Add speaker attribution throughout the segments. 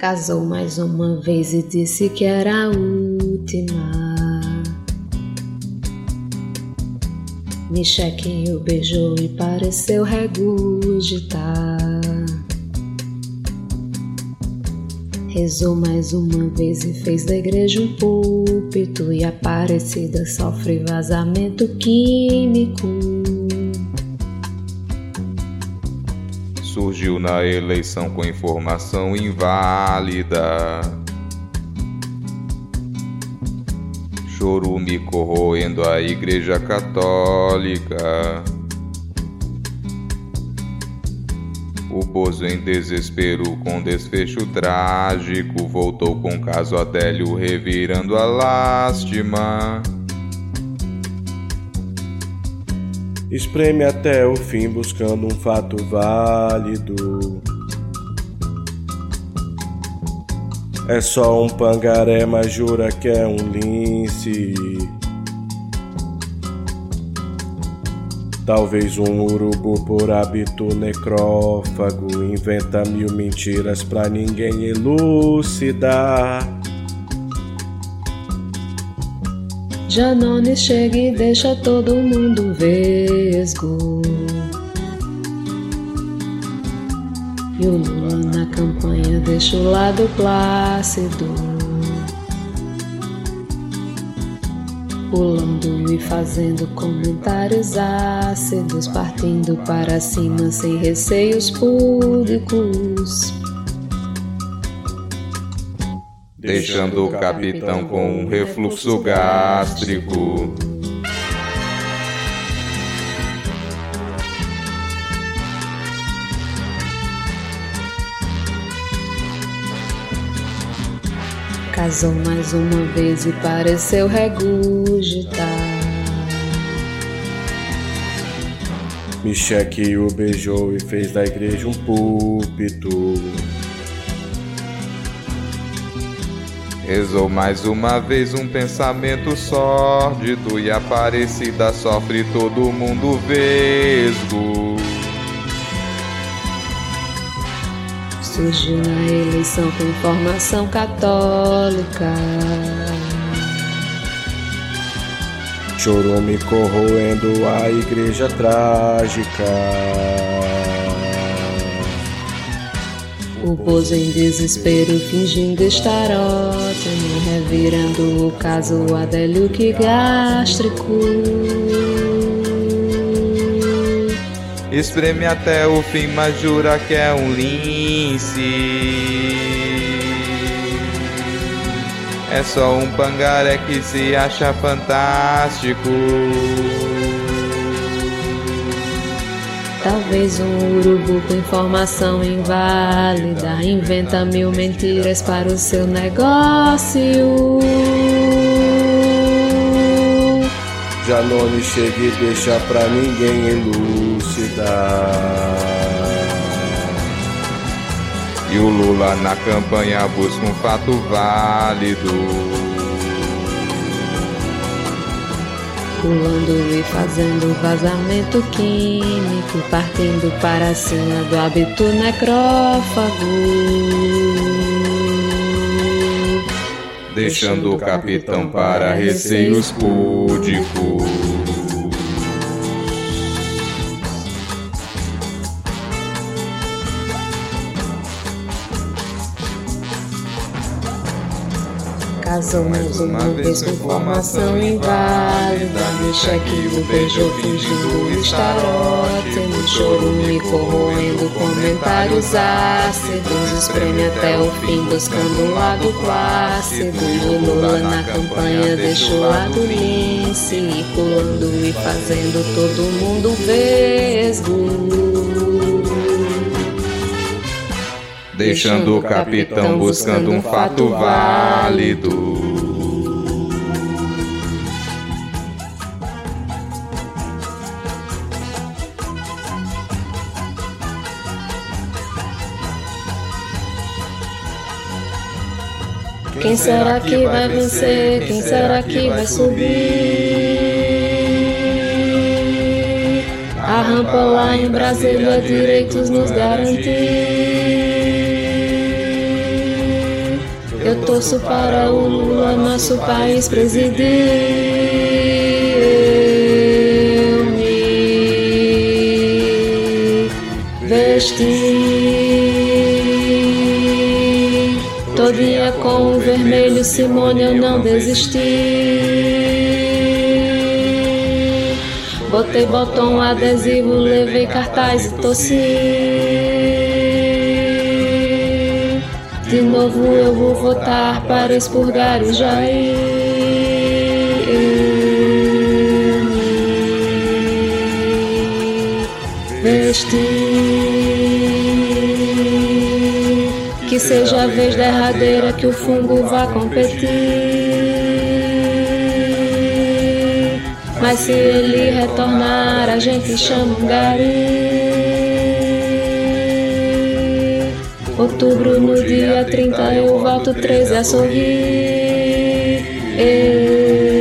Speaker 1: Casou mais uma vez e disse que era a última. Michequinho beijou e pareceu regurgitar. Rezou mais uma vez e fez da igreja um púlpito. E Aparecida sofre vazamento químico.
Speaker 2: Na eleição com informação inválida. Chorume corroendo a Igreja Católica. O Bozo em desespero com desfecho trágico voltou com caso Adélio revirando a lástima.
Speaker 3: Espreme até o fim buscando um fato válido. É só um pangaré, mas jura que é um lince. Talvez um urubu por hábito necrófago inventa mil mentiras pra ninguém elucidar.
Speaker 1: Janones chega e deixa todo mundo vesgo. E o Lula na campanha deixa o lado plácido. pulando e fazendo comentários ácidos, partindo para cima sem receios públicos.
Speaker 2: Deixando o capitão com um refluxo gástrico.
Speaker 1: Casou mais uma vez e pareceu regurgitar.
Speaker 3: Micheque o beijou e fez da igreja um púlpito.
Speaker 2: Rezou mais uma vez um pensamento sórdido e Aparecida sofre todo mundo vesgo.
Speaker 1: surgiu na eleição com formação católica.
Speaker 3: Chorume corroendo a igreja trágica.
Speaker 1: O Bozo em desespero fingindo estar ótimo, revirando o caso Adélio que gástrico.
Speaker 2: Espreme até o fim, mas jura que é um lince. É só um pangaré que se acha fantástico.
Speaker 1: Talvez um urubu com informação inválida inventa mil mentiras para o seu negócio.
Speaker 3: Janone chega e deixa pra ninguém elucidar.
Speaker 2: E o Lula na campanha busca um fato válido.
Speaker 1: Pulando e fazendo vazamento químico, partindo para cima do hábito necrófago.
Speaker 2: Deixando o capitão para receios púdicos.
Speaker 1: Casou mais uma vez com formação inválida Micheque o beijou fingindo estar ótimo Chorume corroendo comentários ácidos Espreme até o fim buscando um lado plácido. O Lula na campanha deixa o lado lince E pulando e fazendo todo mundo vesgo
Speaker 2: deixando o capitão buscando um fato válido.
Speaker 1: Quem será que vai vencer? Quem será que vai subir? A rampa lá em Brasília, direitos nos garantir. Torço para o nosso país presidir. Eu me vesti. Todinha com o vermelho, Simone, eu não desisti. Botei botão adesivo, levei cartaz e tossi. De novo eu vou votar para expurgar o Jair. Vesti. Que seja a vez derradeira que o fungo vá competir. Mas se ele retornar, a gente chama um gari. Outubro no dia 30 eu volto 13 a sorrir. Eu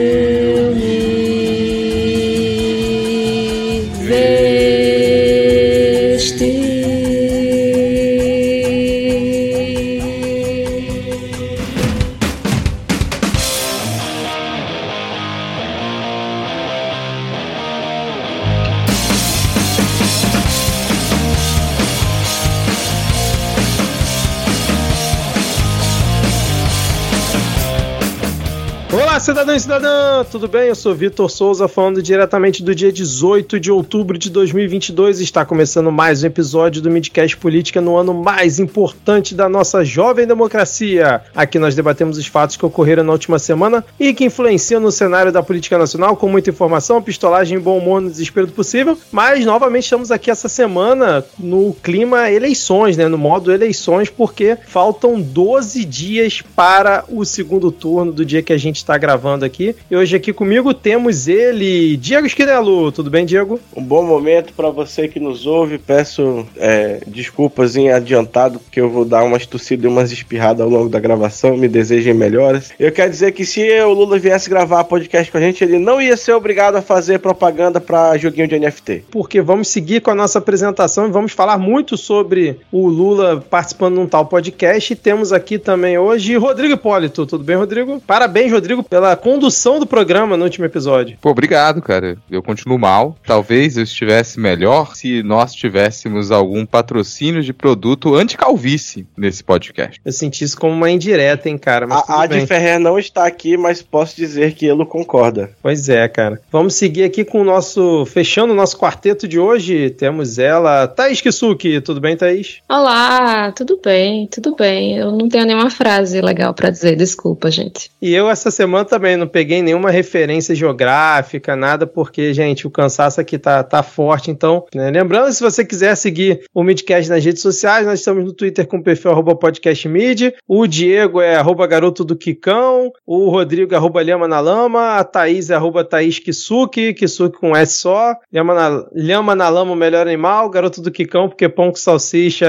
Speaker 4: cidadão e cidadã, tudo bem? Eu sou Vitor Souza, falando diretamente do dia 18 de outubro de 2022. Está começando mais um episódio do Midcast Política no ano mais importante da nossa jovem democracia. Aqui nós debatemos os fatos que ocorreram na última semana e que influenciam no cenário da política nacional, com muita informação, pistolagem, bom humor no desespero do possível. Mas novamente estamos aqui essa semana no clima eleições, né? No modo eleições, porque faltam 12 dias para o segundo turno do dia que a gente está gravando aqui. E hoje aqui comigo temos ele, Diego Esquinelo. Tudo bem, Diego?
Speaker 5: Um bom momento para você que nos ouve. Peço é, desculpas em adiantado, porque eu vou dar umas tossidas e umas espirradas ao longo da gravação. Me desejem melhoras. Eu quero dizer que se o Lula viesse gravar podcast com a gente, ele não ia ser obrigado a fazer propaganda para joguinho de NFT.
Speaker 4: Porque vamos seguir com a nossa apresentação e vamos falar muito sobre o Lula participando de um tal podcast. E temos aqui também hoje Rodrigo Hipólito. Tudo bem, Rodrigo? Parabéns, Rodrigo, pela pela condução do programa no último episódio.
Speaker 2: Pô, obrigado, cara. Eu continuo mal. Talvez eu estivesse melhor se nós tivéssemos algum patrocínio de produto anti-calvície nesse podcast.
Speaker 4: Eu senti isso como uma indireta, hein, cara.
Speaker 5: a Ad Ferrer não está aqui, mas posso dizer que ele concorda.
Speaker 4: Pois é, cara. Vamos seguir aqui com o nosso. Fechando o nosso quarteto de hoje. Temos ela, Thaís Kisuki. Tudo bem, Thaís?
Speaker 1: Olá, tudo bem, tudo bem. Eu não tenho nenhuma frase legal para dizer, desculpa, gente.
Speaker 4: E eu, essa semana, também não peguei nenhuma referência geográfica, nada, porque, gente, o cansaço aqui tá, tá forte. Então, né? lembrando, se você quiser seguir o Midcast nas redes sociais, nós estamos no Twitter com o perfil arroba podcastmid, o Diego é arroba garoto do Kikão, o Rodrigo é arroba Lhama na Lama, a Thaís é arroba Thaís Kisuki, Kisuki com S só, Lhama na, Lhama na Lama, o melhor animal, garoto do Kikão, porque pão com salsicha,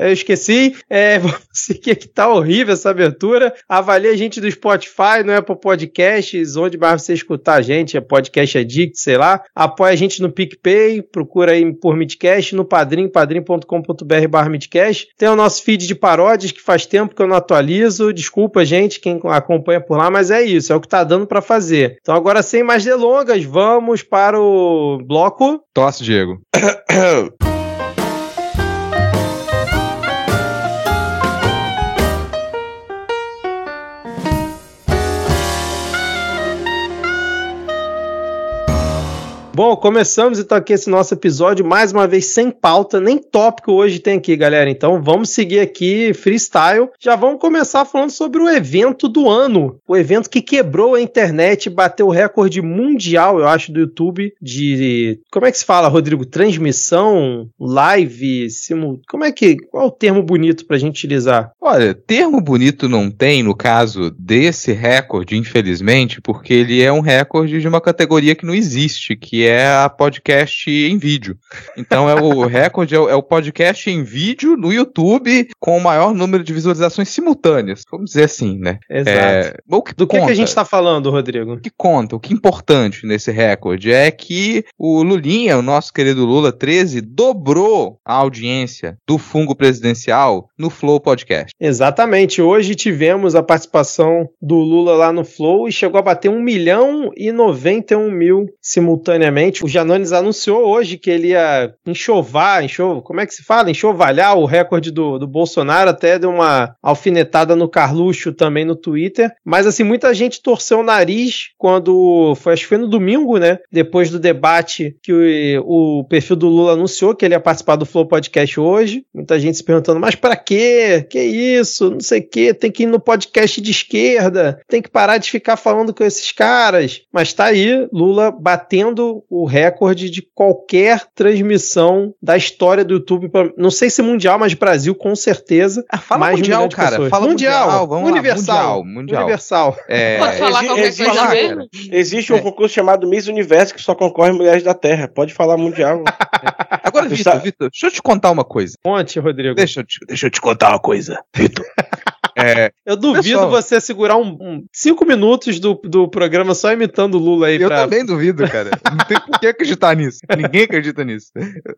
Speaker 4: eu esqueci. É, vamos seguir aqui, tá horrível essa abertura. Avalie a gente do Spotify, não é podcast podcasts, onde mais você escutar a gente, é Podcast Addict, sei lá. Apoia a gente no PicPay, procura aí por Midcast, no Padrim, padrim.com.br barra Midcast. Tem o nosso feed de paródias, que faz tempo que eu não atualizo. Desculpa, gente, quem acompanha por lá, mas é isso, é o que tá dando para fazer. Então agora, sem mais delongas, vamos para o bloco...
Speaker 2: Tosse, Diego.
Speaker 4: Bom, começamos então aqui esse nosso episódio, mais uma vez sem pauta, nem tópico hoje tem aqui, galera. Então vamos seguir aqui freestyle. Já vamos começar falando sobre o evento do ano. O evento que quebrou a internet, bateu o recorde mundial, eu acho, do YouTube de. Como é que se fala, Rodrigo? Transmissão, live, simul... Como é que. Qual é o termo bonito pra gente utilizar?
Speaker 2: Olha, termo bonito não tem no caso desse recorde, infelizmente, porque ele é um recorde de uma categoria que não existe, que é a podcast em vídeo. Então é o recorde, é o, é o podcast em vídeo no YouTube com o maior número de visualizações simultâneas. Vamos dizer assim, né?
Speaker 4: Exato. É, o que Do conta, que, que, a gente está falando, Rodrigo?
Speaker 2: O que conta, o que é importante nesse recorde é que o Lulinha, o nosso querido Lula 13, dobrou a audiência do fungo presidencial no Flow Podcast.
Speaker 4: Exatamente. Hoje tivemos a participação do Lula lá no Flow e chegou a bater 1 milhão e 91 mil simultaneamente. O Janones anunciou hoje que ele ia enxovar, enxovar, como é que se fala? Enxovalhar o recorde do, do Bolsonaro, até deu uma alfinetada no Carluxo também no Twitter. Mas assim, muita gente torceu o nariz quando foi, acho que foi no domingo, né? Depois do debate que o, o perfil do Lula anunciou que ele ia participar do Flow Podcast hoje. Muita gente se perguntando, mas para quê? Que isso? Não sei o quê. Tem que ir no podcast de esquerda. Tem que parar de ficar falando com esses caras. Mas tá aí, Lula batendo o recorde de qualquer transmissão da história do YouTube. Não sei se mundial, mas Brasil com certeza.
Speaker 2: Ah, fala mais mundial, cara.
Speaker 4: Fala mundial. mundial vamos universal.
Speaker 2: Lá, mundial, mundial.
Speaker 4: Universal.
Speaker 6: É, Pode falar qualquer existe, coisa mesmo?
Speaker 5: Existe um é. concurso chamado Miss Universo que só concorre mulheres da Terra. Pode falar mundial.
Speaker 2: Agora, Vitor, Vitor, deixa eu te contar uma coisa.
Speaker 4: Conte, Rodrigo.
Speaker 2: Deixa eu te, deixa eu te contar uma coisa, Vitor.
Speaker 4: É, eu duvido pessoal, você segurar um, um, cinco minutos do, do programa só imitando o Lula aí.
Speaker 2: Eu pra... também duvido, cara. Não tem por que acreditar nisso. Ninguém acredita nisso.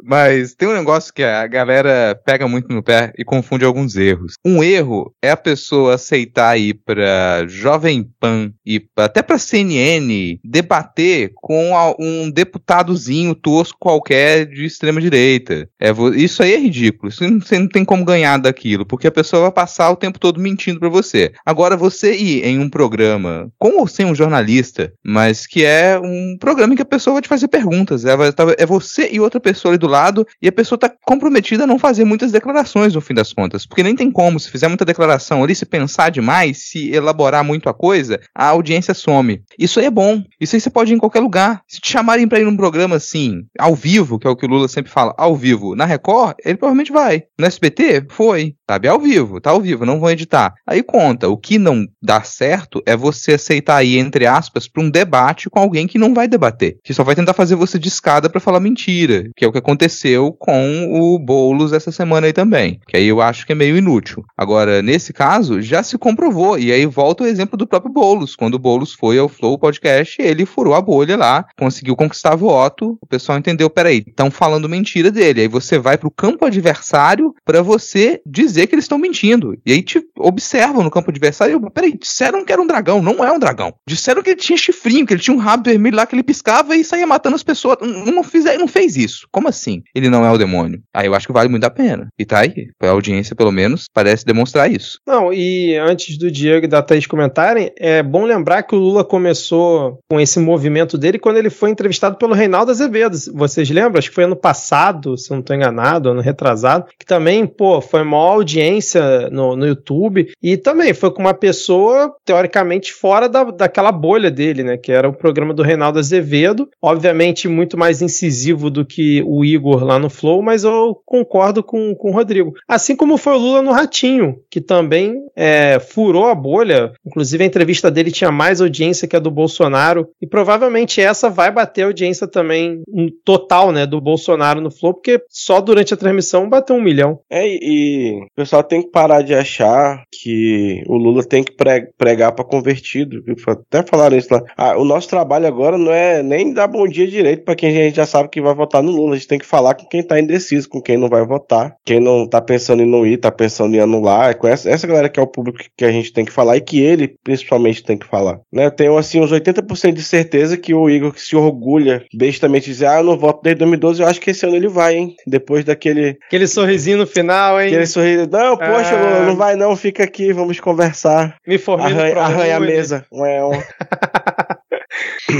Speaker 2: Mas tem um negócio que a galera pega muito no pé e confunde alguns erros. Um erro é a pessoa aceitar ir pra Jovem Pan e até pra CNN debater com um deputadozinho tosco qualquer de extrema direita. É, isso aí é ridículo. Isso você não tem como ganhar daquilo, porque a pessoa vai passar o tempo todo me mentindo para você. Agora, você ir em um programa, com ou sem um jornalista, mas que é um programa em que a pessoa vai te fazer perguntas. É, é você e outra pessoa ali do lado, e a pessoa tá comprometida a não fazer muitas declarações no fim das contas. Porque nem tem como, se fizer muita declaração ali, se pensar demais, se elaborar muito a coisa, a audiência some. Isso aí é bom. Isso aí você pode ir em qualquer lugar. Se te chamarem pra ir num programa assim, ao vivo, que é o que o Lula sempre fala, ao vivo, na Record, ele provavelmente vai. No SBT, foi. Sabe, ao vivo, tá ao vivo, não vão editar. Aí conta, o que não dá certo é você aceitar aí, entre aspas, para um debate com alguém que não vai debater, que só vai tentar fazer você de escada para falar mentira, que é o que aconteceu com o Boulos essa semana aí também, que aí eu acho que é meio inútil. Agora, nesse caso, já se comprovou, e aí volta o exemplo do próprio Boulos, quando o Boulos foi ao Flow Podcast, ele furou a bolha lá, conseguiu conquistar voto, o pessoal entendeu, peraí, estão falando mentira dele, aí você vai pro campo adversário para você dizer que eles estão mentindo, e aí te observam no campo adversário. Eu, peraí, disseram que era um dragão, não é um dragão. Disseram que ele tinha chifrinho, que ele tinha um rabo vermelho lá que ele piscava e saía matando as pessoas. Não, não, fiz, não fez isso. Como assim? Ele não é o demônio. Aí eu acho que vale muito a pena. E tá aí. A audiência, pelo menos, parece demonstrar isso.
Speaker 4: Não, e antes do Diego e da Thaís comentarem, é bom lembrar que o Lula começou com esse movimento dele quando ele foi entrevistado pelo Reinaldo Azevedo. Vocês lembram? Acho que foi ano passado, se não estou enganado, ano retrasado, que também, pô, foi maior audiência no, no YouTube YouTube. E também foi com uma pessoa, teoricamente, fora da, daquela bolha dele, né? Que era o programa do Reinaldo Azevedo. Obviamente, muito mais incisivo do que o Igor lá no Flow, mas eu concordo com, com o Rodrigo. Assim como foi o Lula no Ratinho, que também é, furou a bolha. Inclusive, a entrevista dele tinha mais audiência que a do Bolsonaro. E provavelmente essa vai bater a audiência também total, né? Do Bolsonaro no Flow, porque só durante a transmissão bateu um milhão.
Speaker 5: É, e o pessoal tem que parar de achar que o Lula tem que pregar para convertido. Até falaram isso lá. Ah, o nosso trabalho agora não é nem dar bom dia direito para quem a gente já sabe que vai votar no Lula. A gente tem que falar com quem tá indeciso, com quem não vai votar, quem não tá pensando em não ir, tá pensando em anular. É com essa, essa galera que é o público que a gente tem que falar e que ele principalmente tem que falar. Né? Eu tenho assim uns 80% de certeza que o Igor que se orgulha bestamente dizer, ah, eu não voto desde 2012, eu acho que esse ano ele vai, hein? Depois daquele.
Speaker 4: Aquele sorrisinho no final, hein?
Speaker 5: Aquele sorriso. Não, poxa, ah... não vai não, fica fica aqui, vamos conversar.
Speaker 4: Me formei
Speaker 5: arranha, arranha a mesa.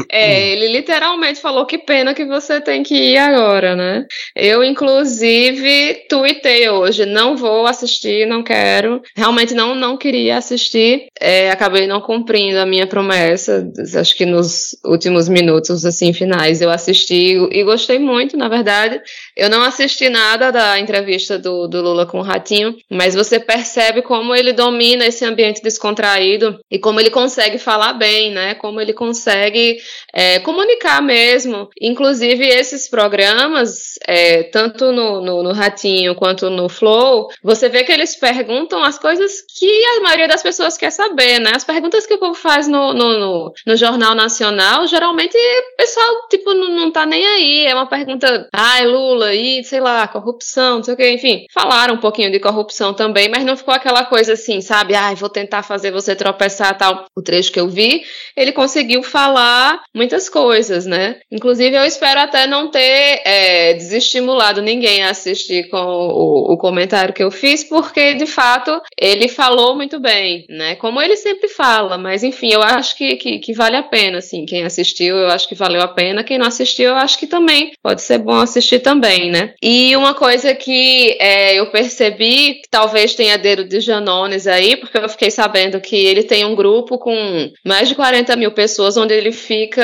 Speaker 6: É, ele literalmente falou que pena que você tem que ir agora, né? Eu, inclusive, tuitei hoje, não vou assistir, não quero. Realmente não, não queria assistir. É, acabei não cumprindo a minha promessa. Acho que nos últimos minutos, assim, finais, eu assisti e gostei muito, na verdade. Eu não assisti nada da entrevista do, do Lula com o Ratinho, mas você percebe como ele domina esse ambiente descontraído e como ele consegue falar bem, né? Como ele consegue consegue é, comunicar mesmo. Inclusive, esses programas, é, tanto no, no, no, Ratinho quanto no Flow, você vê que eles perguntam as coisas que a maioria das pessoas quer saber, né? As perguntas que o povo faz no, no, no, no Jornal Nacional, geralmente o pessoal, tipo, não, não tá nem aí. É uma pergunta, ai, Lula, e sei lá, corrupção, não sei o que, enfim. Falaram um pouquinho de corrupção também, mas não ficou aquela coisa assim, sabe? Ai, vou tentar fazer você tropeçar tal. O trecho que eu vi, ele conseguiu falar muitas coisas, né? Inclusive, eu espero até não ter é, desestimulado ninguém a assistir com o, o, comentário que eu fiz, porque de fato ele falou muito bem, né? Como ele sempre fala, mas enfim, eu acho que, que, que vale a pena, assim. Quem assistiu, eu acho que valeu a pena. Quem não assistiu, eu acho que também pode ser bom assistir também, né? E uma coisa que é, eu percebi, que talvez tenha dedo de Janones aí, porque eu fiquei sabendo que ele tem um grupo com mais de 40 mil pessoas, onde ele fica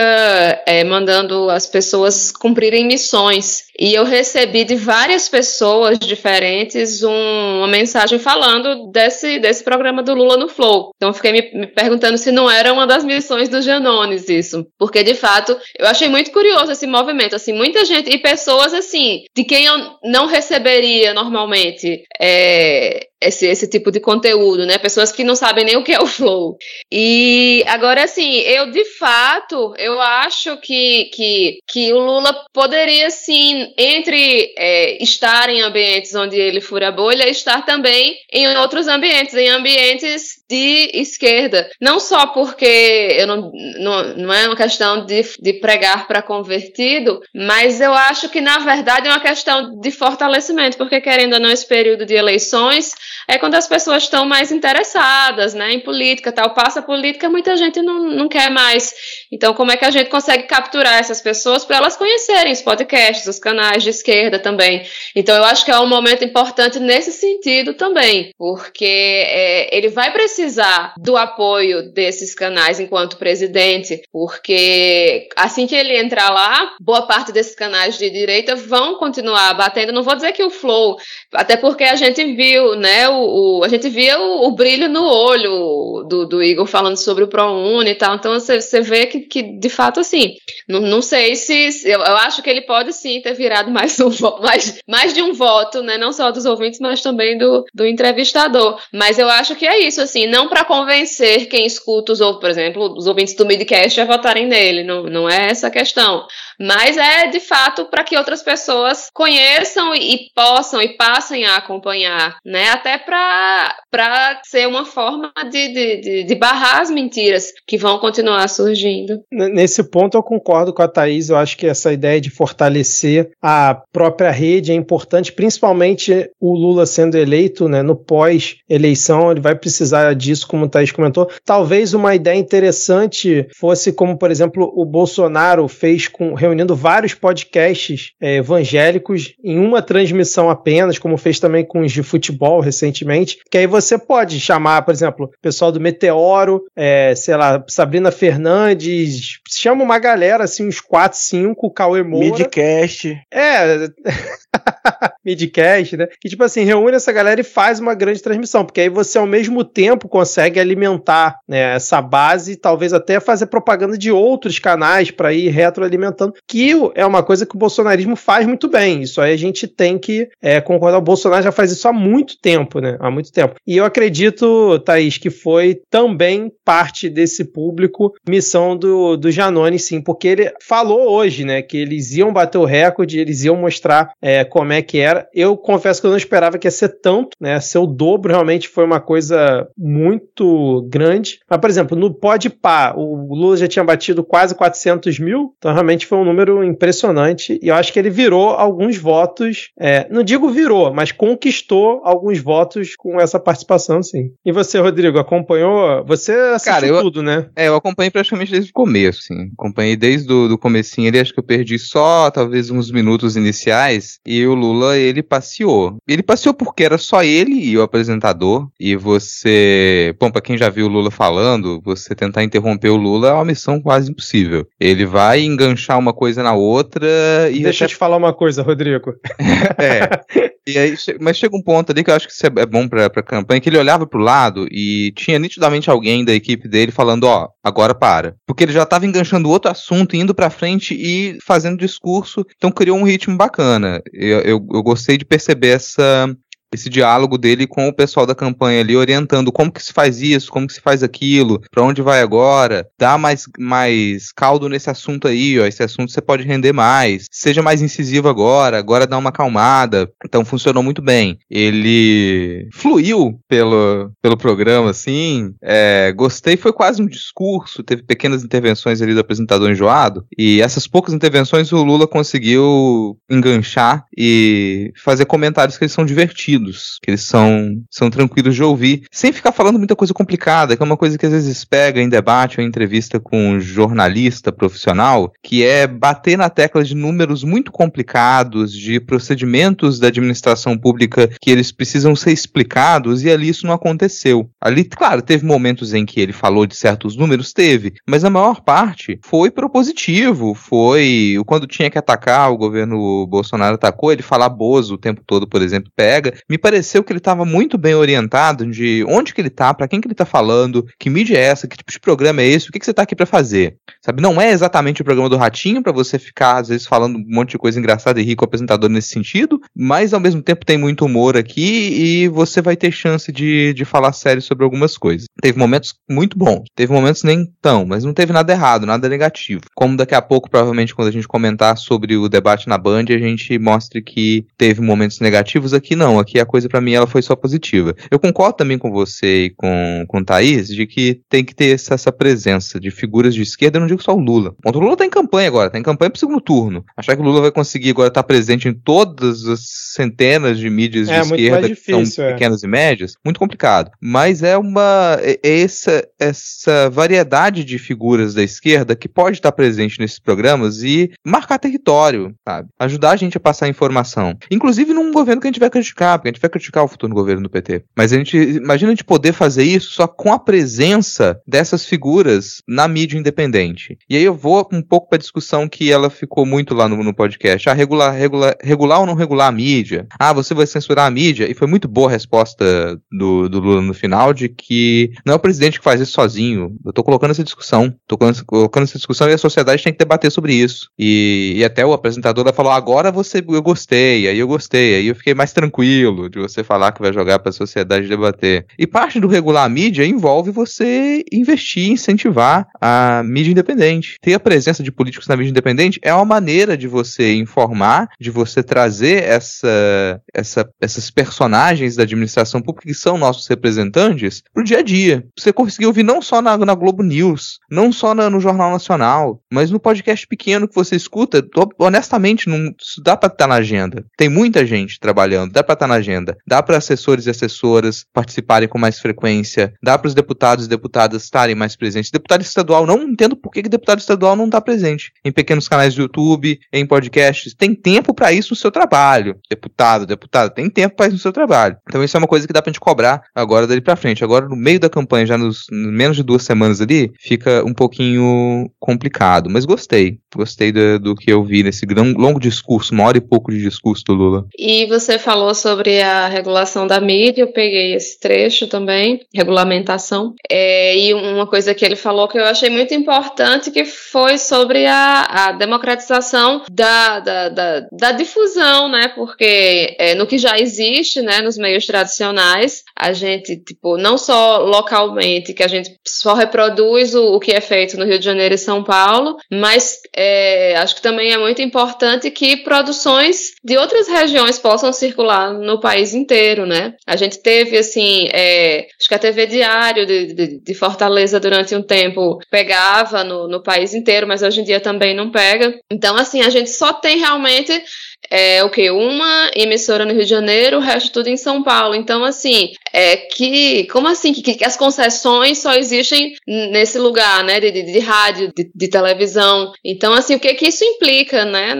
Speaker 6: é, mandando as pessoas cumprirem missões. E eu recebi de várias pessoas diferentes um, uma mensagem falando desse, desse programa do Lula no Flow. Então fiquei me, me, perguntando se não era uma das missões do Janones isso. Porque, de fato, eu achei muito curioso esse movimento. Assim, muita gente, e pessoas assim, de quem eu não receberia normalmente. É, esse, esse tipo de conteúdo, né? Pessoas que não sabem nem o que é o flow. E agora, assim, eu de fato, eu acho que, que, que o Lula poderia, sim, entre é, estar em ambientes onde ele fura a bolha, estar também em outros ambientes, em ambientes de esquerda. Não só porque eu não, não, não é uma questão de, de pregar para convertido, mas eu acho que, na verdade, é uma questão de fortalecimento, porque querendo ou não, esse período de eleições é quando as pessoas estão mais interessadas né, em política, tal. Passa a política, muita gente não, não quer mais. Então, como é que a gente consegue capturar essas pessoas para elas conhecerem os podcasts, os canais de esquerda também? Então, eu acho que é um momento importante nesse sentido também, porque é, ele vai precisar do apoio desses canais enquanto presidente, porque assim que ele entrar lá, boa parte desses canais de direita vão continuar batendo. Não vou dizer que o Flow, até porque a gente viu, né, o, o a gente via o, o, brilho no olho do, do Igor falando sobre o ProUni e tal. Então você, você vê que, que, de fato, assim, não, não sei se. Eu, eu acho que ele pode sim ter virado mais, um, mais, mais de um voto, né? Não só dos ouvintes, mas também do, do entrevistador. Mas eu acho que é isso, assim, não para convencer quem escuta os outros, por exemplo, os ouvintes do Midcast a votarem nele. Não, não é essa a questão. Mas é de fato para que outras pessoas conheçam e, e possam e passem a acompanhar, né? Até para ser uma forma de, de, de, de, barrar as mentiras que vão continuar surgindo.
Speaker 4: Nesse ponto eu concordo com a Thaís, eu acho que essa ideia de fortalecer a própria rede é importante, principalmente o Lula sendo eleito, né, no pós-eleição, ele vai precisar disso, como o Thaís comentou. Talvez uma ideia interessante fosse como, por exemplo, o Bolsonaro fez com reunindo vários podcasts é, evangélicos em uma transmissão apenas, como fez também com os de futebol recentemente, que aí você pode chamar, por exemplo, o pessoal do Meteoro, é, sei lá, Sabrina Fernandes, chama uma galera, assim, uns 4, 5, Cauê Moura.
Speaker 5: Midcast.
Speaker 4: É, midcast, né? E tipo assim, reúne essa galera e faz uma grande transmissão, porque aí você ao mesmo tempo consegue alimentar né, essa base e talvez até fazer propaganda de outros canais para ir retroalimentando, que é uma coisa que o bolsonarismo faz muito bem. Isso aí a gente tem que é, concordar. O Bolsonaro já faz isso há muito tempo, né? Há muito tempo. E eu acredito, Thaís, que foi também parte desse público missão do, do Janone, sim, porque ele falou hoje, né, que eles iam bater o recorde, eles iam mostrar é, como é que era. Eu confesso que eu não esperava que ia ser tanto, né? Ser o dobro realmente foi uma coisa muito grande. Mas, por exemplo, no Pode Pá, o Lula já tinha batido quase 400 mil, então realmente foi um número impressionante. E eu acho que ele virou alguns votos, é, não digo virou, mas conquistou alguns votos com essa participação, sim. E você, Rodrigo, acompanhou? Você assistiu Cara, eu, tudo, né?
Speaker 2: É, eu acompanhei praticamente desde o começo, sim. Acompanhei desde o do comecinho ali, acho que eu perdi só talvez uns minutos iniciais. E o Lula, ele passeou. Ele passeou porque era só ele e o apresentador. E você. Bom, pra quem já viu o Lula falando, você tentar interromper o Lula é uma missão quase impossível. Ele vai enganchar uma coisa na outra e.
Speaker 4: Deixa eu te falar uma coisa, Rodrigo.
Speaker 2: é. E aí, mas chega um ponto ali que eu acho que isso é, é bom pra, pra campanha, que ele olhava pro lado e tinha nitidamente alguém da equipe dele falando, ó, agora para. Porque ele já tava enganchando outro assunto, indo pra frente e fazendo discurso, então criou um ritmo bacana. Eu, eu, eu gostei de perceber essa, esse diálogo dele com o pessoal da campanha ali, orientando como que se faz isso, como que se faz aquilo, para onde vai agora, dá mais, mais caldo nesse assunto aí, ó, esse assunto você pode render mais, seja mais incisivo agora, agora dá uma acalmada. Então funcionou muito bem. Ele fluiu pelo, pelo programa, assim, é, gostei, foi quase um discurso, teve pequenas intervenções ali do apresentador enjoado, e essas poucas intervenções o Lula conseguiu enganchar e fazer comentários que eles são divertidos que eles são, são tranquilos de ouvir, sem ficar falando muita coisa complicada, que é uma coisa que às vezes pega em debate ou em entrevista com um jornalista profissional, que é bater na tecla de números muito complicados, de procedimentos da administração pública que eles precisam ser explicados, e ali isso não aconteceu. Ali, claro, teve momentos em que ele falou de certos números, teve, mas a maior parte foi propositivo, foi quando tinha que atacar, o governo Bolsonaro atacou, ele falar Bozo o tempo todo, por exemplo, pega, me pareceu que ele estava muito bem orientado de onde que ele tá, para quem que ele tá falando, que mídia é essa, que tipo de programa é esse, o que, que você tá aqui para fazer. Sabe, não é exatamente o programa do Ratinho para você ficar às vezes falando um monte de coisa engraçada e rico apresentador nesse sentido, mas ao mesmo tempo tem muito humor aqui e você vai ter chance de, de falar sério sobre algumas coisas. Teve momentos muito bons, teve momentos nem tão, mas não teve nada errado, nada negativo. Como daqui a pouco, provavelmente, quando a gente comentar sobre o debate na Band, a gente mostre que teve momentos negativos aqui, não. Aqui a coisa para mim ela foi só positiva. Eu concordo também com você e com, com o Thaís de que tem que ter essa, essa presença de figuras de esquerda, eu não digo só o Lula. O Lula tá em campanha agora, tá em campanha pro segundo turno. Achar que o Lula vai conseguir agora estar presente em todas as centenas de mídias
Speaker 4: é,
Speaker 2: de esquerda
Speaker 4: difícil,
Speaker 2: que são
Speaker 4: é.
Speaker 2: pequenas e médias, muito complicado. Mas é uma é, é essa essa variedade de figuras da esquerda que pode estar presente nesses programas e marcar território, sabe? Ajudar a gente a passar informação. Inclusive num governo que a gente vai criticar, porque a gente vai criticar o futuro governo do PT. Mas a gente imagina a gente poder fazer isso só com a presença dessas figuras na mídia independente. E aí eu vou um pouco para a discussão que ela ficou muito lá no, no podcast. Ah, regular, regular, regular ou não regular a mídia? Ah, você vai censurar a mídia? E foi muito boa a resposta do, do Lula no final de que não é o presidente que faz isso sozinho. Eu tô colocando essa discussão. Tô colocando, essa discussão e a sociedade tem que debater sobre isso. E, e até o apresentador falou: agora você eu gostei, aí eu gostei, aí eu fiquei mais tranquilo de você falar que vai jogar para a sociedade debater. E parte do regular a mídia envolve você investir, incentivar a mídia independente. Ter a presença de políticos na mídia independente é uma maneira de você informar, de você trazer essa, essa, essas personagens da administração pública que são nossos representantes pro dia a dia. Você conseguir ouvir não só na, na Globo News, não só na, no Jornal Nacional, mas no podcast pequeno que você escuta, honestamente, não dá para estar na agenda. Tem muita gente trabalhando, dá para estar na agenda. Dá para assessores e assessoras participarem com mais frequência, dá para os deputados e deputadas estarem mais presentes. Deputado estadual, não entendo por que, que deputado estadual não está presente em pequenos canais do YouTube, em podcasts. Tem tempo para isso no seu trabalho. Deputado, deputada, tem tempo para isso no seu trabalho. Então isso é uma coisa que dá pra gente cobrar agora dali para frente. Agora, no meio da campanha, já nos menos de duas semanas ali, fica um pouquinho complicado. Mas gostei. Gostei do, do que eu vi nesse longo discurso, uma hora e pouco de discurso do Lula.
Speaker 6: E você falou sobre a regulação da mídia, eu peguei esse trecho também, regulamentação. É, e uma coisa que ele falou que eu achei muito importante, que foi sobre a, a democratização da, da, da, da, difusão, né? Porque é, no que já existe, né, nos meios tradicionais, a gente, tipo, não só localmente, que a gente só reproduz o, o que é feito no Rio de Janeiro e São Paulo, mas é, acho que também é muito importante que produções de outras regiões possam circular no país inteiro, né? A gente teve, assim, é, acho que a TV Diário de, de, de, Fortaleza durante um tempo pegava no, no país inteiro, mas hoje em dia também não pega. Então, assim, a gente só tem realmente é o que? Uma emissora no Rio de Janeiro, o resto tudo em São Paulo. Então, assim, é que. Como assim? Que, que as concessões só existem nesse lugar, né? De, de, de rádio, de, de, televisão. Então, assim, o que que isso implica, né?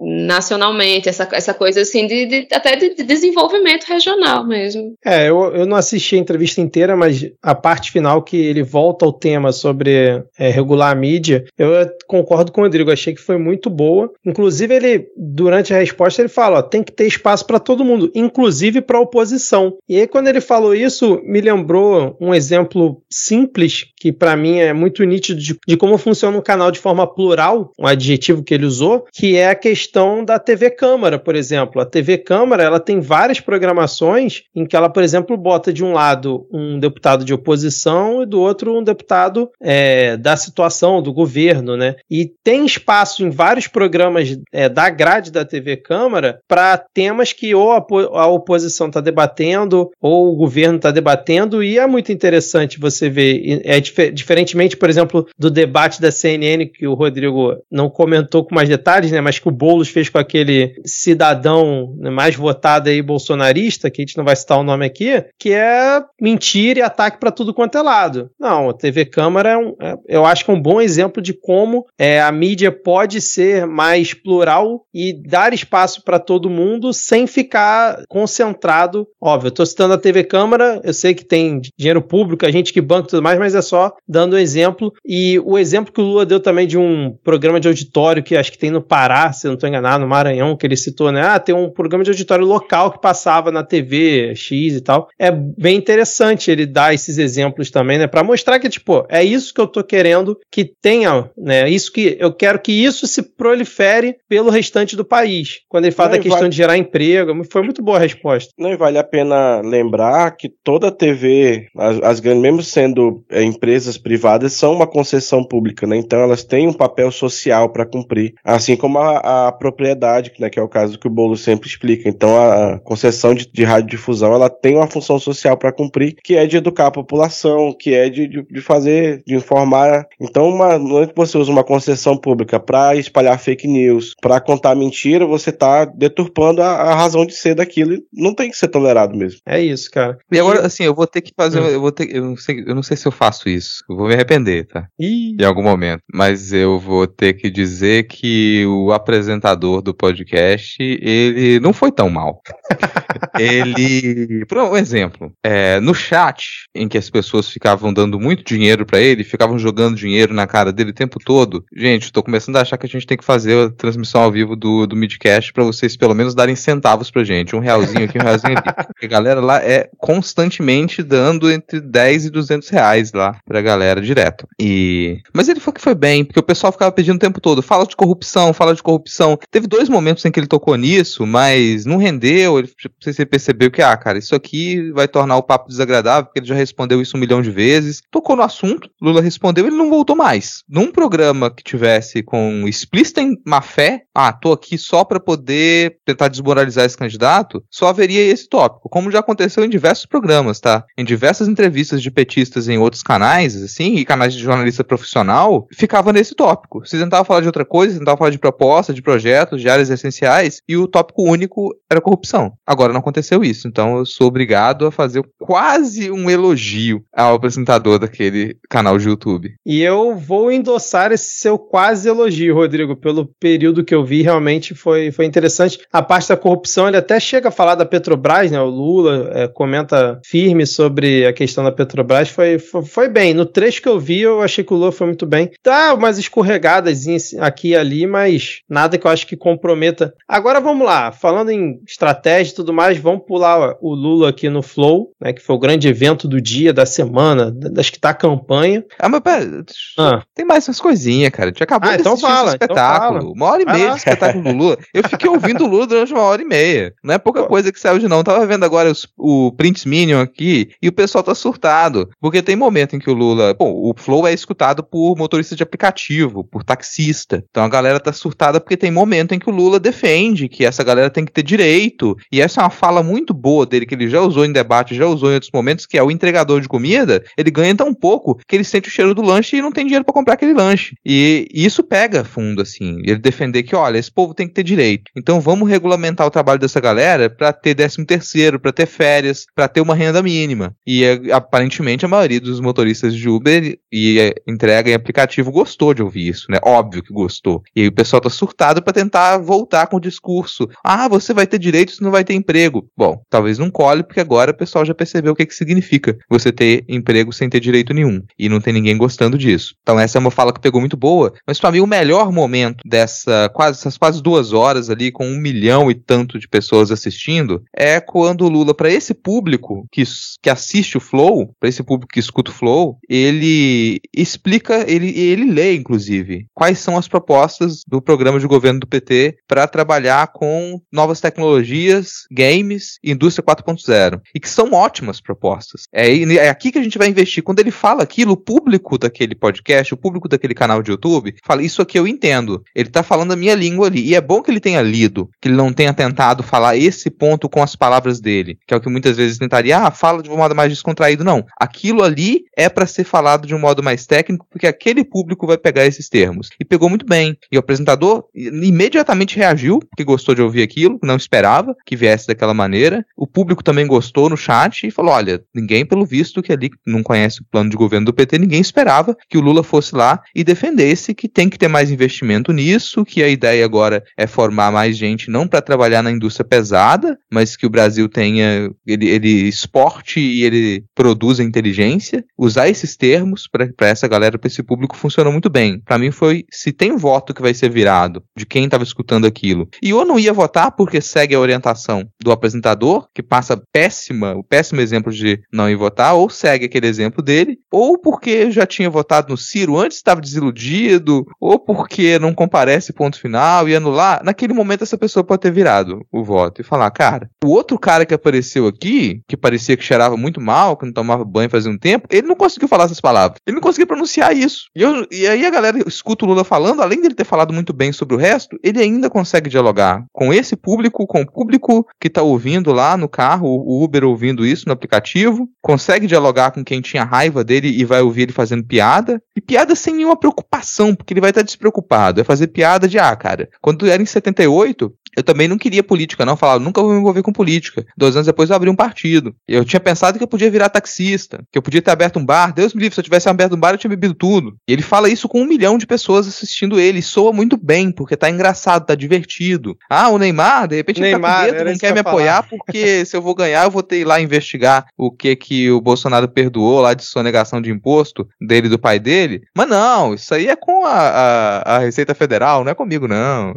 Speaker 6: Nacionalmente, essa, essa coisa assim de, de até de, desenvolvimento regional mesmo.
Speaker 4: É, eu, eu não assisti a entrevista inteira, mas a parte final que ele volta ao tema sobre é, regular a mídia, eu concordo com o Rodrigo, achei que foi muito boa. Inclusive, ele, durante resposta, ele fala: ó, tem que ter espaço para todo mundo, inclusive para a oposição. E aí, quando ele falou isso, me lembrou um exemplo simples, que para mim é muito nítido de, de, como funciona um canal de forma plural, um adjetivo que ele usou, que é a questão da TV Câmara, por exemplo. A TV Câmara ela tem várias programações em que ela, por exemplo, bota de um lado um deputado de oposição e do outro um deputado é, da situação, do governo, né? E tem espaço em vários programas é, da grade da TV Câmara para temas que ou a, oposição está debatendo ou o governo está debatendo, e é muito interessante você ver. É dif diferentemente, por exemplo, do debate da CNN, que o Rodrigo não comentou com mais detalhes, né? Mas que o Boulos fez com aquele cidadão né, mais votado aí, bolsonarista, que a gente não vai citar o nome aqui, que é mentira e ataque para tudo quanto é lado. Não, a TV Câmara é um, é, eu acho que é um bom exemplo de como é, a mídia pode ser mais plural e dar espaço para todo mundo sem ficar concentrado. Óbvio, eu estou citando a TV Câmara, eu sei que tem dinheiro público, a gente que banca e tudo mais, mas é só dando um exemplo. E o exemplo que o Lula deu também de um programa de auditório que acho que tem no Pará, se não estou enganado, no Maranhão, que ele citou, né? Ah, tem um programa de auditório local que passava na TV X e tal. É bem interessante ele dar esses exemplos também, né? Para mostrar que, tipo, é isso que eu tô querendo que tenha, né? Isso que eu quero que isso se prolifere pelo restante do país. Quando ele fala não, da questão vale... de gerar emprego, foi muito boa a resposta.
Speaker 5: Não, e vale a pena lembrar que toda TV, as, as grandes, mesmo sendo é, empresas privadas, são uma concessão pública, né? Então elas têm um papel social para cumprir, assim como a, a propriedade, né, que é o caso que o Bolo sempre explica. Então a concessão de, de radiodifusão ela tem uma função social para cumprir, que é de educar a população, que é de, de, de fazer, de informar. Então, uma, não é que você usa uma concessão pública para espalhar fake news, para contar mentira, você está deturpando a, a, razão de ser daquilo. Não tem que ser tolerado mesmo.
Speaker 4: É isso, cara.
Speaker 2: E agora, assim, eu vou ter que fazer. Hum. Eu vou ter. Eu não, sei, eu não sei se eu faço isso. Eu vou me arrepender, tá? Ih. Em algum momento. Mas eu vou ter que dizer que o apresentador do podcast, ele não foi tão mal. ele. Por um exemplo, é, no chat, em que as pessoas ficavam dando muito dinheiro para ele, ficavam jogando dinheiro na cara dele o tempo todo. Gente, tô começando a achar que a gente tem que fazer a transmissão ao vivo do, do Midcast para vocês pelo menos darem centavos pra gente. Um realzinho aqui, um realzinho ali. Porque a galera lá é constantemente dando entre 10 e 200 reais lá pra galera direto. E... Mas ele falou que foi bem, porque o pessoal ficava pedindo o tempo todo, fala de corrupção, fala de corrupção. Teve dois momentos em que ele tocou nisso, mas não rendeu. Ele, você percebeu que, ah, cara, isso aqui vai tornar o papo desagradável, porque ele já respondeu isso um milhão de vezes. Tocou no assunto, Lula respondeu, ele não voltou mais. Num programa que tivesse com explícita má fé, ah, tô aqui só para poder tentar desmoralizar esse candidato, só haveria esse tópico, como já aconteceu em diversos programas, tá? Em diversas entrevistas de petistas em outros canais, assim, e canais de jornalista profissional, ficava nesse tópico. Se tentava falar de outra coisa, tentava falar de proposta, de projetos, de áreas essenciais, e o tópico único era corrupção. Agora não aconteceu isso, então eu sou obrigado a fazer quase um elogio ao apresentador daquele canal de YouTube.
Speaker 4: E eu vou endossar esse seu quase elogio, Rodrigo, pelo período que eu vi, realmente foi, foi interessante. A parte da corrupção, ele até chega a falar da Petrobras, né? O Lula é, comenta firme sobre a questão da Petrobras, foi, foi, foi, bem. No trecho que eu vi, eu achei que o Lula foi muito bem. Tá umas escorregadas aqui e ali, mas nada que eu acho que comprometa. Agora vamos lá, falando em estratégia e tudo mais, vamos pular o Lula aqui no Flow, né? Que foi o grande evento do dia, da semana, das que tá a campanha.
Speaker 2: Ah, mas pera, ah. tem mais umas coisinhas, cara. A gente acabou
Speaker 4: ah, então fala,
Speaker 2: então espetáculo.
Speaker 4: Então fala.
Speaker 2: Uma hora e meia ah. de espetáculo do Lula. Eu fiquei ouvindo o Lula durante uma hora e meia. Não é pouca coisa que saiu de não. Eu tava vendo agora os, o Prince Minion aqui e o pessoal tá surtado. Porque tem momento em que o Lula. Bom, o Flow é escutado por motorista de aplicativo, por taxista. Então a galera tá surtada porque tem momento em que o Lula defende que essa galera tem que ter direito. E essa é uma fala fala muito boa dele, que ele já usou em debate, já usou em outros momentos, que é o entregador de comida, ele ganha tão pouco que ele sente o cheiro do lanche e não tem dinheiro para comprar aquele lanche. E, e isso pega fundo, assim. Ele defender que, olha, esse povo tem que ter direito. Então vamos regulamentar o trabalho dessa galera para ter 13 terceiro, para ter férias, para ter uma renda mínima. E é, aparentemente a maioria dos motoristas de Uber e é, entrega em aplicativo gostou de ouvir isso, né? Óbvio que gostou. E aí o pessoal tá surtado para tentar voltar com o discurso. Ah, você vai ter direitos, não vai ter emprego. Bom, talvez não cole, porque agora o pessoal já percebeu o que, que significa você ter emprego sem ter direito nenhum. E não tem ninguém gostando disso. Então essa é uma fala que pegou muito boa, mas para mim o melhor momento dessa quase essas quase duas horas ali com um milhão e tanto de pessoas assistindo é quando o Lula para esse público que, que assiste o Flow, para esse público que escuta o Flow, ele explica, ele, ele lê inclusive quais são as propostas do programa de governo do PT para trabalhar com novas tecnologias, games, indústria 4.0 e que são ótimas propostas. É, é aqui que a gente vai investir. Quando ele fala aquilo, o público daquele podcast, o público daquele canal de YouTube, fala isso aqui eu entendo. Ele está falando a minha língua ali e é bom que ele tenha lido, que ele não tenha tentado falar esse ponto com as palavras dele, que é o que muitas vezes tentaria, ah, fala de um modo mais descontraído. Não. Aquilo ali é para ser falado de um modo mais técnico, porque aquele público vai pegar esses termos. E pegou muito bem. E o apresentador imediatamente reagiu, porque gostou de ouvir aquilo, não esperava que viesse daquela maneira. O público também gostou no chat e falou: olha, ninguém, pelo visto, que ali não conhece o plano de governo do PT, ninguém esperava que o Lula fosse lá e defendesse que tem que ter mais investimento nisso, que a ideia agora é formar mais gente não para trabalhar na indústria pesada, mas que o Brasil tenha ele, ele exporte e ele produza inteligência. Usar esses termos para essa galera, para esse público, funcionou muito bem. Para mim foi se tem voto que vai ser virado de quem estava escutando aquilo. E ou não ia votar porque segue a orientação do apresentador, que passa péssima, o péssimo exemplo de não ir votar, ou segue aquele exemplo dele, ou porque já tinha votado no Ciro antes, estava desiludido, ou porque não comparece ponto final e anular. Naquele momento essa pessoa pode ter virado o voto e falar, cara, o outro cara que apareceu aqui, que parecia que cheirava muito mal, que não tomava banho fazia um tempo, ele não conseguiu falar essas palavras. Ele não conseguiu pronunciar isso. E, eu, e aí a galera escuta o Lula falando, além dele ter falado muito bem sobre o resto, ele ainda consegue dialogar com esse público, com o público que está ouvindo lá no carro, o Uber ouvindo isso no aplicativo, consegue dialogar com quem tinha raiva dele e vai ouvir ele fazendo piada, e piada sem nenhuma preocupação, porque ele vai estar despreocupado. É fazer piada de, ah, cara, quando era em 78, eu também não queria política, não. Falava, nunca vou me envolver com política. Dois anos depois eu abri um partido. Eu tinha pensado que eu podia virar taxista, que eu podia ter aberto um bar. Deus me livre, se eu tivesse aberto um bar, eu tinha bebido tudo. E ele fala isso com um milhão de pessoas assistindo ele. E soa muito bem, porque tá engraçado, tá divertido. Ah, o Neymar, de repente
Speaker 4: Neymar,
Speaker 2: ele tá com medo, não quer me apoiar, porque se eu vou ganhar, eu vou ter ir lá investigar o que que o Bolsonaro perdoou lá de sonegação de imposto dele e do pai dele. Mas não, isso aí é com a, a, a Receita Federal, não é comigo, não.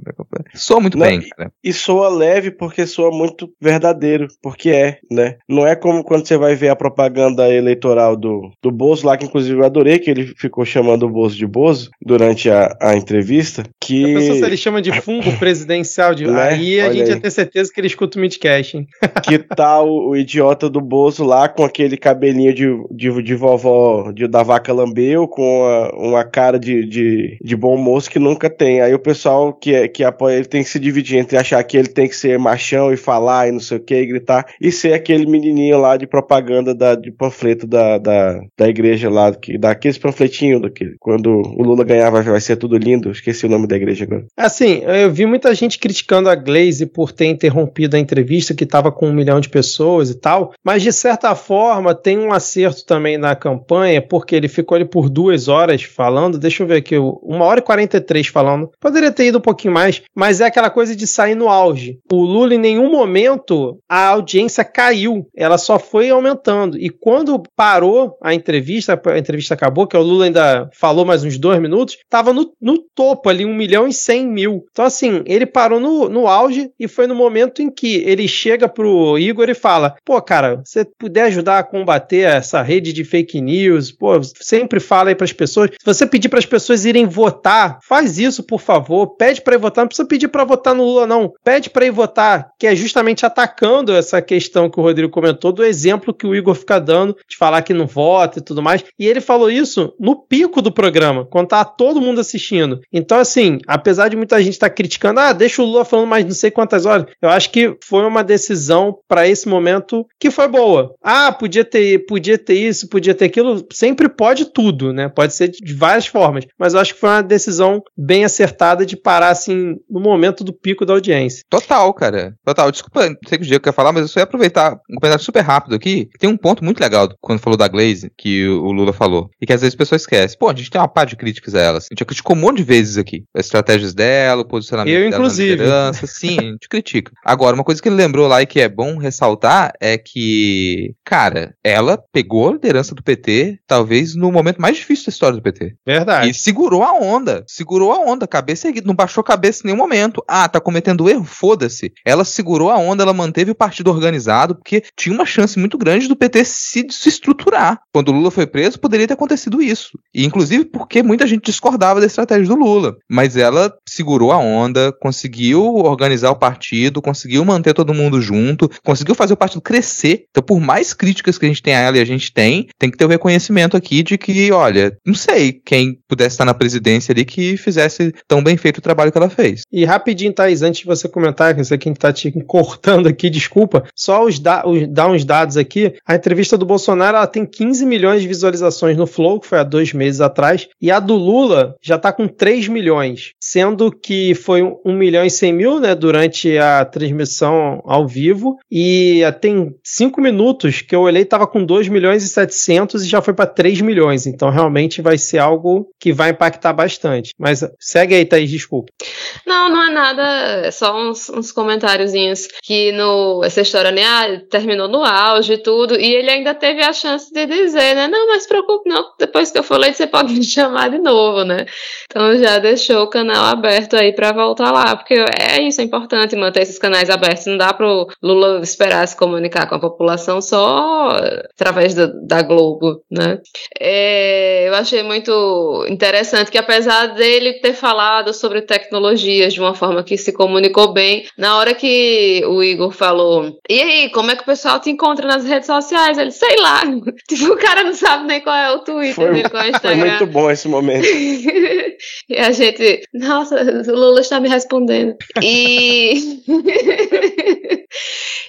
Speaker 2: Soa muito
Speaker 5: não,
Speaker 2: bem, cara.
Speaker 5: E soa leve porque soa muito verdadeiro, porque é, né? Não é como quando você vai ver a propaganda eleitoral do, do Bozo lá, que inclusive eu adorei que ele ficou chamando o Bozo de Bozo durante a, a entrevista. Que...
Speaker 4: A pessoa, se ele chama de fungo presidencial, de... né? aí a Olha gente aí. ia ter certeza que ele escuta o Midcast, hein?
Speaker 5: Que tal o, o, idiota do Bozo lá com aquele cabelinho de, de, de vovó de, da vaca lambeu, com a, uma cara de, de, de bom moço que nunca tem. Aí o pessoal que, é, que apoia ele tem que se dividir entre achar que ele tem que ser machão e falar e não sei o que, e gritar, e ser aquele menininho lá de propaganda da, de panfleto da, da, da igreja lá, que, daqueles panfletinhos, daquele, quando o Lula ganhar vai, vai ser tudo lindo, esqueci o nome da igreja agora.
Speaker 4: Assim, eu vi muita gente criticando a Glaze por ter interrompido a entrevista, que estava com um milhão de pessoas e tal, mas de certa forma tem um acerto também na campanha, porque ele ficou ali por duas horas falando, deixa eu ver aqui, uma hora e quarenta e três falando, poderia ter ido um pouquinho mais, mas é aquela coisa de sair no auge. O Lula, em nenhum momento, a audiência caiu, ela só foi aumentando. E quando parou a entrevista, a entrevista acabou, que o Lula ainda falou mais uns dois minutos, estava no, no topo ali, 1 milhão e 100 mil. Então, assim, ele parou no, no auge e foi no momento em que ele chega pro Igor e fala: pô, cara, você puder ajudar a combater essa rede de fake news, pô, sempre fala aí para as pessoas. Se você pedir para as pessoas irem votar, faz isso, por favor. Pede para votar, não precisa pedir para votar no Lula, não. Pede para ir votar, que é justamente atacando essa questão que o Rodrigo comentou, do exemplo que o Igor fica dando, de falar que não vota e tudo mais. E ele falou isso no pico do programa, quando tá todo mundo assistindo. Então, assim, apesar de muita gente estar tá criticando, ah, deixa o Lula falando mais não sei quantas horas, eu acho que foi uma decisão para esse momento que foi boa. Ah, podia ter, podia ter isso, podia ter aquilo, sempre pode tudo, né? Pode ser de várias formas, mas eu acho que foi uma decisão bem acertada de parar assim no momento do pico da audiência.
Speaker 2: Total, cara. Total. Desculpa, não sei que o Diego quer falar, mas eu só ia aproveitar um comentário super rápido aqui. Tem um ponto muito legal quando falou da Glaze, que o Lula falou, e que às vezes as pessoas esquecem. Pô, a gente tem uma par de críticas a elas. A gente já criticou um monte de vezes aqui. As estratégias dela, o posicionamento
Speaker 4: eu,
Speaker 2: dela
Speaker 4: inclusive.
Speaker 2: liderança. Sim, a gente critica. Agora, uma coisa que ele lembrou lá e que é bom ressaltar é que, cara, ela pegou a liderança do PT, talvez no momento mais difícil da história do PT.
Speaker 4: Verdade.
Speaker 2: E segurou a onda. Segurou a onda, cabeça erguida. Não baixou a cabeça em nenhum momento. Ah, tá cometendo erro? Foda-se. Ela segurou a onda, ela manteve o partido organizado, porque tinha uma chance muito grande do PT se, se estruturar. Quando o Lula foi preso, poderia ter acontecido isso. E, inclusive, porque muita gente discordava da estratégia do Lula. Mas ela segurou a onda, conseguiu organizar o partido, conseguiu manter todo mundo junto, conseguiu fazer o partido crescer. Então, por mais críticas que a gente tem a ela e a gente tem, tem que ter o reconhecimento aqui de que, olha, não sei quem pudesse estar na presidência ali que fizesse tão bem feito o trabalho que ela fez.
Speaker 4: E rapidinho, Thaís, antes de você comentar, que eu sei quem tá te cortando aqui, desculpa, só os, da os, dar uns dados aqui. A entrevista do Bolsonaro ela tem 15 milhões de visualizações no Flow, que foi há dois meses atrás, e a do Lula já tá com 3 milhões, sendo que foi 1 milhão e 100 mil, né, durante a transmissão ao vivo, e tem 5 minutos que eu olhei tava com 2 milhões e 700 e já foi para 3 milhões, então realmente vai ser algo que vai impactar bastante. Mas segue aí, Thaís, desculpa.
Speaker 6: Não, não é nada, é só uns, uns comentáriozinhos que no, essa história, né, ah, terminou no auge e tudo, e ele ainda teve a chance de dizer, né, não, mas preocupe não, depois que eu falei você pode me chamar de novo, né. Então já deixou o canal aberto aí para voltar lá, porque é isso, é importante manter esses canais abertos, não dá pro Lula esperar se comunicar com a população só através da, da Globo, né. É, eu achei muito interessante que apesar dele ter falado sobre tecnologias de uma forma que se comunicou bem, na hora que o Igor falou, e aí, como é que o pessoal te encontra nas redes sociais? Ele, sei lá, tipo, o cara não sabe nem qual é o Twitter
Speaker 5: foi,
Speaker 6: dele, qual é o Instagram.
Speaker 5: Foi muito bom esse momento.
Speaker 6: e a gente, nossa, o Lula está me respondendo. E...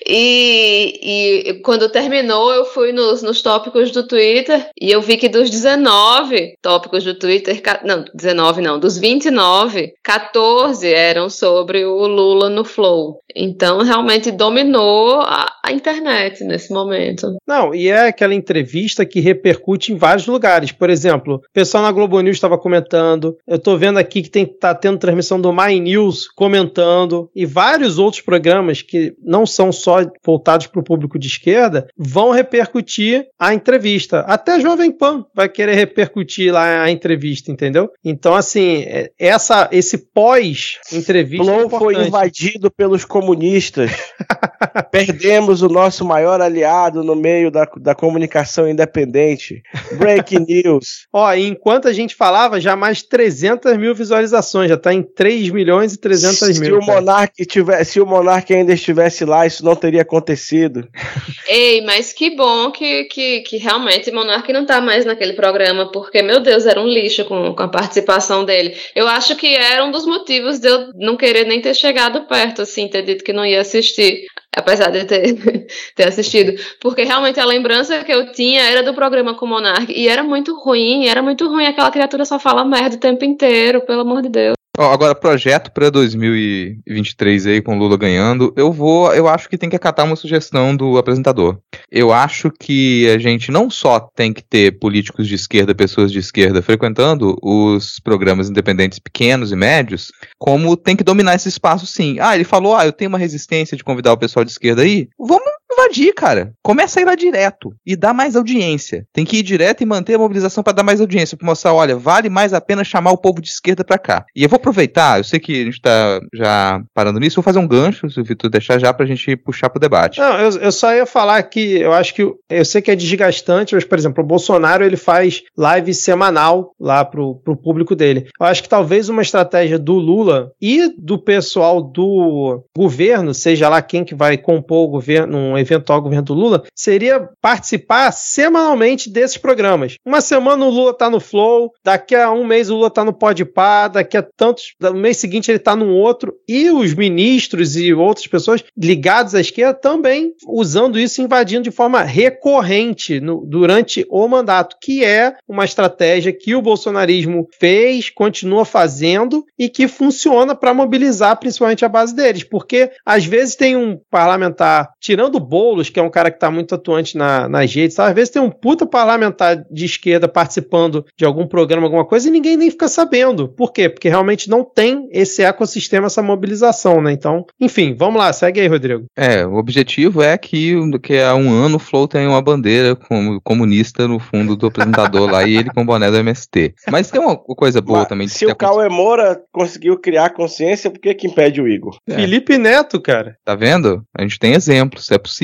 Speaker 6: e, e quando terminou, eu fui nos, nos tópicos do Twitter e eu vi que dos 19 tópicos do Twitter, não, 19 não, dos 29, 14 eram sobre o Lula no Flow. Então, realmente dominou a, a internet nesse momento.
Speaker 4: Não, e é aquela entrevista que repercute em vários lugares. Por exemplo, o pessoal na Globo News estava comentando, eu estou vendo aqui que tem, tá tendo transmissão do My News comentando, e vários outros programas que não são só voltados para o público de esquerda vão repercutir a entrevista. Até Jovem Pan vai querer repercutir lá a entrevista, entendeu? Então, assim, é, essa, esse pós-entrevista.
Speaker 5: Flow é foi invadido pelos comunistas. Perdemos o nosso maior aliado no meio da, da comunicação independente. Break news.
Speaker 4: Ó, enquanto a gente falava, já mais 300 mil visualizações, já tá em 3 milhões e 300
Speaker 5: se
Speaker 4: mil.
Speaker 5: O Monark tiver, se o Monark ainda estivesse lá, isso não teria acontecido.
Speaker 6: Ei, mas que bom que, que, que realmente o Monark não tá mais naquele programa, porque, meu Deus, era um lixo com, com a participação dele. Eu acho que era um dos motivos de eu não querer nem ter chegado perto, assim, ter dito que não ia assistir apesar de ter, ter assistido, porque realmente a lembrança que eu tinha era do programa com o Monark, e era muito ruim, era muito ruim, aquela criatura só fala merda o tempo inteiro, pelo amor de Deus.
Speaker 2: Agora, projeto para 2023 aí com Lula ganhando, eu vou, eu acho que tem que acatar uma sugestão do apresentador. Eu acho que a gente não só tem que ter políticos de esquerda, pessoas de esquerda frequentando os programas independentes pequenos e médios, como tem que dominar esse espaço sim. Ah, ele falou, ah, eu tenho uma resistência de convidar o pessoal de esquerda aí. Vamos invadir, cara. Começa a ir lá direto e dá mais audiência. Tem que ir direto e manter a mobilização para dar mais audiência, para mostrar, olha, vale mais a pena chamar o povo de esquerda para cá. E eu vou aproveitar, eu sei que a gente tá já parando nisso, vou fazer um gancho, se o Vitor deixar já pra gente puxar pro debate.
Speaker 4: Não, eu, eu só ia falar que eu acho que eu sei que é desgastante, mas por exemplo, o Bolsonaro ele faz live semanal lá pro, pro público dele. Eu acho que talvez uma estratégia do Lula e do pessoal do governo, seja lá quem que vai compor o governo, um eventual governo do Lula, seria participar semanalmente desses programas. Uma semana o Lula tá no Flow, daqui a um mês o Lula tá no Podpah, daqui a tantos, no mês seguinte ele tá num outro, e os ministros e outras pessoas ligados à esquerda também usando isso, invadindo de forma recorrente no, durante o mandato, que é uma estratégia que o bolsonarismo fez, continua fazendo e que funciona para mobilizar principalmente a base deles, porque às vezes tem um parlamentar, tirando o Boulos, que é um cara que está muito atuante na, nas redes, às vezes tem um puta parlamentar de esquerda participando de algum programa, alguma coisa, e ninguém nem fica sabendo. Por quê? Porque realmente não tem esse ecossistema, essa mobilização, né? Então, enfim, vamos lá, segue aí, Rodrigo.
Speaker 2: É, o objetivo é que, que há um ano o Flow tem uma bandeira como comunista no fundo do apresentador lá e ele com o boné do MST. Mas tem uma coisa boa
Speaker 5: Mas
Speaker 2: também. de
Speaker 5: Se o Cauê Moura conseguiu criar consciência, por que que impede o Igor?
Speaker 2: É.
Speaker 4: Felipe Neto, cara.
Speaker 2: Tá vendo? A gente tem exemplos, é possível.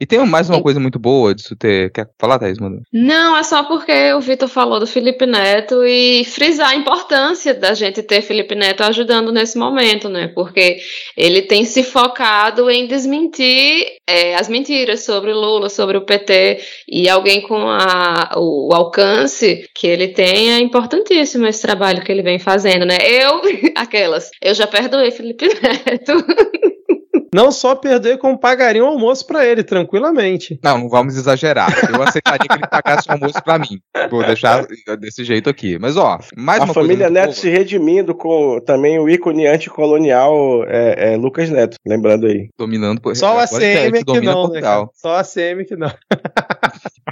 Speaker 2: E tem mais uma coisa muito boa disso ter. Quer falar, Thaís, mano?
Speaker 6: Não, é só porque o Vitor falou do Felipe Neto e frisar a importância da gente ter Felipe Neto ajudando nesse momento, né? Porque ele tem se focado em desmentir é, as mentiras sobre o Lula, sobre o PT, e alguém com a- o alcance que ele tem é importantíssimo esse trabalho que ele vem fazendo, né? Eu, aquelas, eu já perdoei Felipe Neto.
Speaker 4: Não só perder, como pagaria um almoço pra ele, tranquilamente.
Speaker 2: Não, não vamos exagerar. Eu aceitaria que ele pagasse o almoço pra mim. Vou deixar desse jeito aqui. Mas, ó, mais
Speaker 5: a
Speaker 2: uma
Speaker 5: família
Speaker 2: coisa.
Speaker 5: Neto se redimindo com também o ícone anticolonial é, é, Lucas Neto, lembrando aí.
Speaker 2: Dominando por
Speaker 4: Só o ACM que não, né? Só o ACM que não.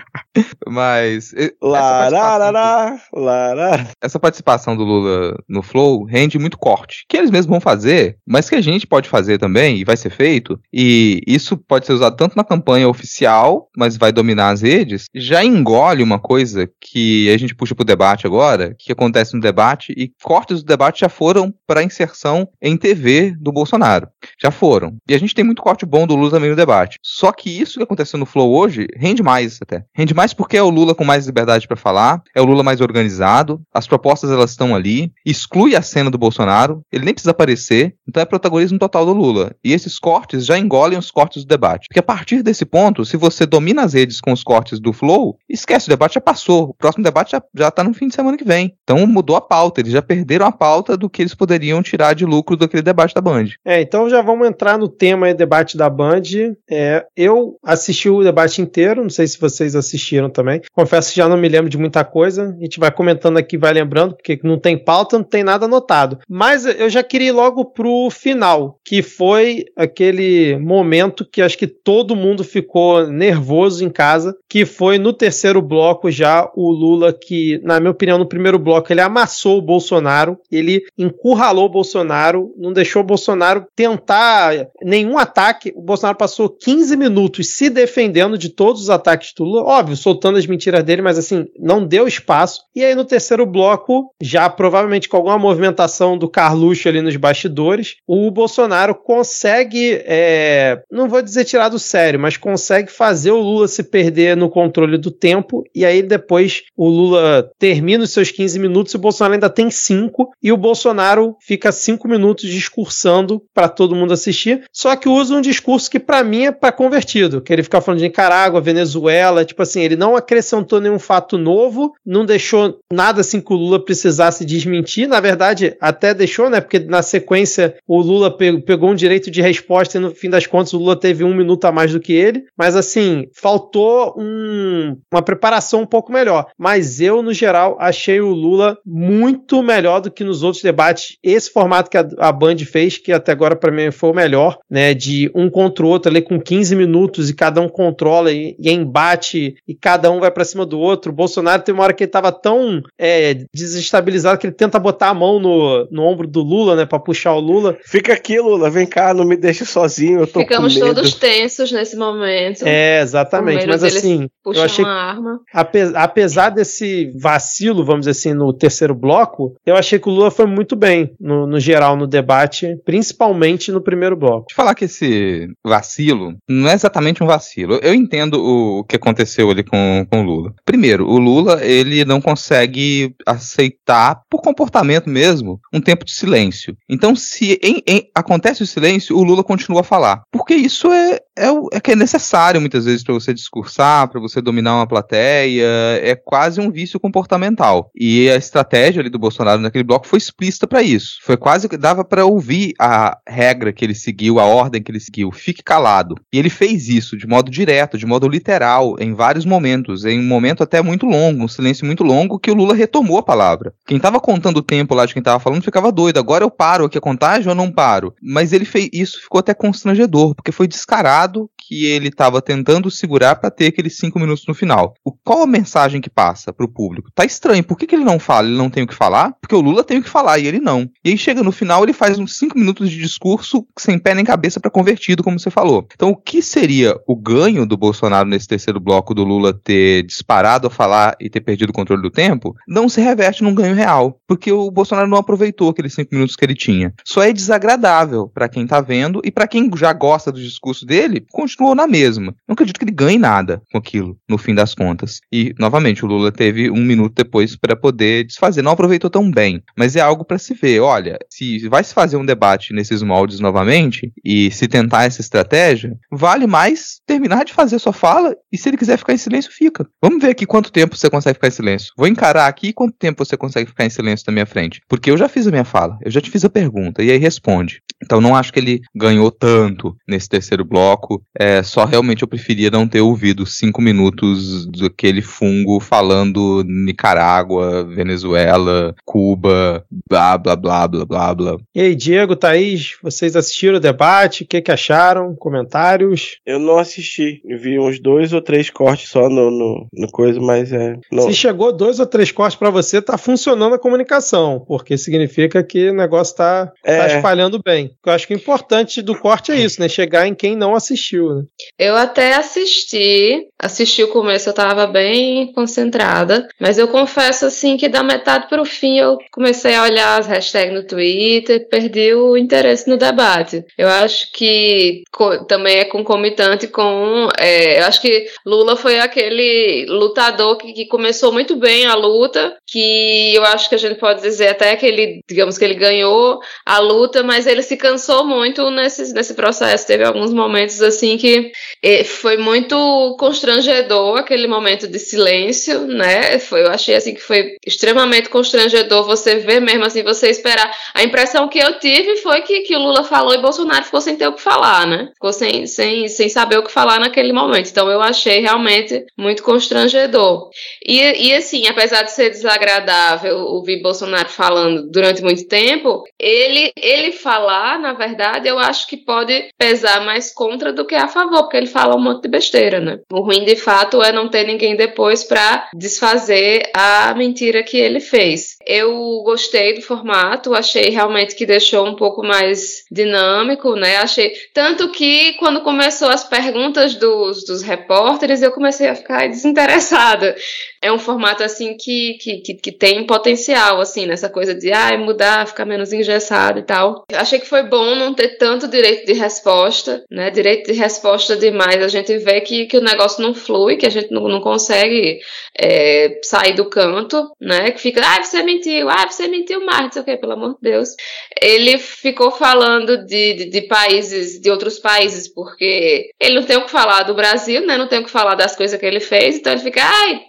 Speaker 2: Mas. essa participação,
Speaker 5: Lararará, lará.
Speaker 2: essa participação do Lula no Flow rende muito corte. Que eles mesmos vão fazer, mas que a gente pode fazer também, e vai ser feito. E isso pode ser usado tanto na campanha oficial, mas vai dominar as redes. Já engole uma coisa que a gente puxa pro debate agora, que acontece no debate, e cortes do debate já foram para inserção em TV do Bolsonaro. Já foram. E a gente tem muito corte bom do Lula também no debate. Só que isso que aconteceu no Flow hoje rende mais até. Rende mais porque é o Lula com mais liberdade para falar, é o Lula mais organizado, as propostas elas estão ali, exclui a cena do Bolsonaro, ele nem precisa aparecer, então é protagonismo total do Lula. E esses cortes já engolem os cortes do debate. Porque a partir desse ponto, se você domina as redes com os cortes do Flow, esquece, o debate já passou. O próximo debate já, já tá no fim de semana que vem. Então mudou a pauta, eles já perderam a pauta do que eles poderiam tirar de lucro daquele debate da Band.
Speaker 4: É, então já vamos entrar no tema debate da Band. É, eu assisti o debate inteiro, não sei se vocês assistiram também. Confesso que já não me lembro de muita coisa. A gente vai comentando aqui, vai lembrando, porque não tem pauta, não tem nada anotado. Mas eu já queria ir logo pro final, que foi aquele momento que acho que todo mundo ficou nervoso em casa, que foi no terceiro bloco já o Lula que, na minha opinião, no primeiro bloco ele amassou o Bolsonaro, ele encurralou o Bolsonaro, não deixou o Bolsonaro tentar nenhum ataque. O Bolsonaro passou 15 minutos se defendendo de todos os ataques do Lula, óbvio, soltando as mentiras dele, mas assim, não deu espaço. E aí no terceiro bloco, já provavelmente com alguma movimentação do Carluxo ali nos bastidores, o Bolsonaro consegue, é, não vou dizer tirar do sério, mas consegue fazer o Lula se perder no controle do tempo. E aí depois o Lula termina os seus 15 minutos e o Bolsonaro ainda tem 5 e o Bolsonaro fica 5 minutos discursando para todo mundo assistir. Só que usa um discurso que para mim é para convertido, que ele fica falando de Nicarágua, Venezuela, tipo assim, ele não acrescentou nenhum fato novo, não deixou nada assim que o Lula precisasse desmentir. Na verdade, até deixou, né? Porque na sequência o Lula pe- pegou um direito de resposta e no fim das contas o Lula teve um minuto a mais do que ele. Mas assim, faltou um- uma preparação um pouco melhor. Mas eu, no geral, achei o Lula muito melhor do que nos outros debates. Esse formato que a, a Band fez, que até agora para mim foi o melhor, né? De um contra o outro ali com 15 minutos e cada um controla e, e embate e cada um vai para cima do outro. O Bolsonaro tem uma hora que ele tava tão é, desestabilizado que ele tenta botar a mão no, no ombro do Lula, né? Pra puxar o Lula.
Speaker 5: Fica aqui, Lula, vem cá, não me deixe sozinho, eu tô
Speaker 6: Ficamos
Speaker 5: com medo.
Speaker 6: todos tensos nesse momento.
Speaker 4: É, exatamente. Mas assim, eu achei
Speaker 6: uma arma.
Speaker 4: ape- apesar desse vacilo, vamos dizer assim, no terceiro bloco, eu achei que o Lula foi muito bem no, no geral no debate, principalmente no primeiro bloco.
Speaker 2: Te falar que esse vacilo não é exatamente um vacilo. Eu entendo o, o que aconteceu ali com, com o Lula. Primeiro, o Lula, ele não consegue aceitar, por comportamento mesmo, um tempo de silêncio. Então, se em- em- acontece o silêncio, o Lula continua a falar. Porque isso é, é, o, é que é necessário muitas vezes para você discursar, para você dominar uma plateia, é quase um vício comportamental. E a estratégia ali do Bolsonaro naquele bloco foi explícita para isso. Foi quase que dava para ouvir a regra que ele seguiu, a ordem que ele seguiu, fique calado. E ele fez isso de modo direto, de modo literal, em vários momentos, em um momento até muito longo, um silêncio muito longo, que o Lula retomou a palavra. Quem tava contando o tempo lá de quem tava falando ficava doido. Agora eu paro aqui a contagem ou não paro? Mas ele fez isso, ficou até constrangedor, porque foi descarado que ele estava tentando segurar para ter aqueles cinco minutos no final. O, qual a mensagem que passa para o público? Tá estranho. Por que, que ele não fala? Ele não tem o que falar? Porque o Lula tem o que falar e ele não. E aí chega no final, ele faz uns cinco minutos de discurso sem pé nem cabeça para convertido, como você falou. Então, o que seria o ganho do Bolsonaro nesse terceiro bloco do Lula ter disparado a falar e ter perdido o controle do tempo? Não se reverte num ganho real, porque o Bolsonaro não aproveitou aqueles cinco minutos que ele tinha. Só é desagradável para quem tá vendo e para quem já gosta do discurso dele, continuou na mesma. Não acredito que ele ganhe nada com aquilo, no fim das contas. E, novamente, o Lula teve um minuto depois para poder desfazer. Não aproveitou tão bem, mas é algo para se ver. Olha, se vai se fazer um debate nesses moldes novamente e se tentar essa estratégia, vale mais terminar de fazer sua fala e se ele quiser ficar em silêncio, fica. Vamos ver aqui quanto tempo você consegue ficar em silêncio. Vou encarar aqui quanto tempo você consegue ficar em silêncio na minha frente. Porque eu já fiz a minha fala, eu já te fiz a pergunta e aí responde. Então não acho que ele ganhou tanto nesse terceiro bloco. É, só realmente eu preferia não ter ouvido cinco minutos daquele fungo falando Nicarágua, Venezuela, Cuba, blá blá blá blá blá blá.
Speaker 4: E aí, Diego, Thaís, vocês assistiram o debate? O que, que acharam? Comentários?
Speaker 5: Eu não assisti. Eu vi uns dois ou três cortes só no, no, no coisa, mas é. Não.
Speaker 4: Se chegou dois ou três cortes para você, tá funcionando a comunicação, porque significa que o negócio tá,
Speaker 5: É.
Speaker 4: tá espalhando bem. Eu acho que o importante do corte é isso, né? Chegar em quem não assistiu, né?
Speaker 6: Eu até assisti, assisti o começo, eu tava bem concentrada, mas eu confesso assim que da metade pro fim eu comecei a olhar as hashtags no Twitter, perdi o interesse no debate. Eu acho que também é concomitante com. é, eu acho que Lula foi aquele lutador que, que começou muito bem a luta, que eu acho que a gente pode dizer até que ele, digamos que ele ganhou a luta, mas ele se cansou muito nesse, nesse processo. Teve alguns momentos assim que eh, foi muito constrangedor aquele momento de silêncio, né? Foi, eu achei assim que foi extremamente constrangedor você ver mesmo assim, você esperar. A impressão que eu tive foi que, que o Lula falou e Bolsonaro ficou sem ter o que falar, né? Ficou sem, sem, sem saber o que falar naquele momento. Então eu achei realmente muito constrangedor. E, e assim, apesar de ser desagradável ouvir Bolsonaro falando durante muito tempo, ele, ele falar, na verdade, eu acho que pode pesar mais contra do que a favor, porque ele fala um monte de besteira, né? O ruim, de fato, é não ter ninguém depois para desfazer a mentira que ele fez. Eu gostei do formato, achei realmente que deixou um pouco mais dinâmico, né? Achei. Tanto que quando começou as perguntas dos, dos repórteres, eu comecei a ficar desinteressada. É um formato assim que, que, que, que tem potencial, assim, nessa coisa de ah, mudar, ficar menos engessado e tal. Achei que foi bom não ter tanto direito de resposta, né? Direito de resposta demais. A gente vê que, que o negócio não flui, que a gente não, não consegue é, sair do canto, né? Que fica, ah, você mentiu, ah, você mentiu mais, não sei o quê, pelo amor de Deus. Ele ficou falando de, de, de países, de outros países, porque ele não tem o que falar do Brasil, né? Não tem o que falar das coisas que ele fez, então ele fica, ai,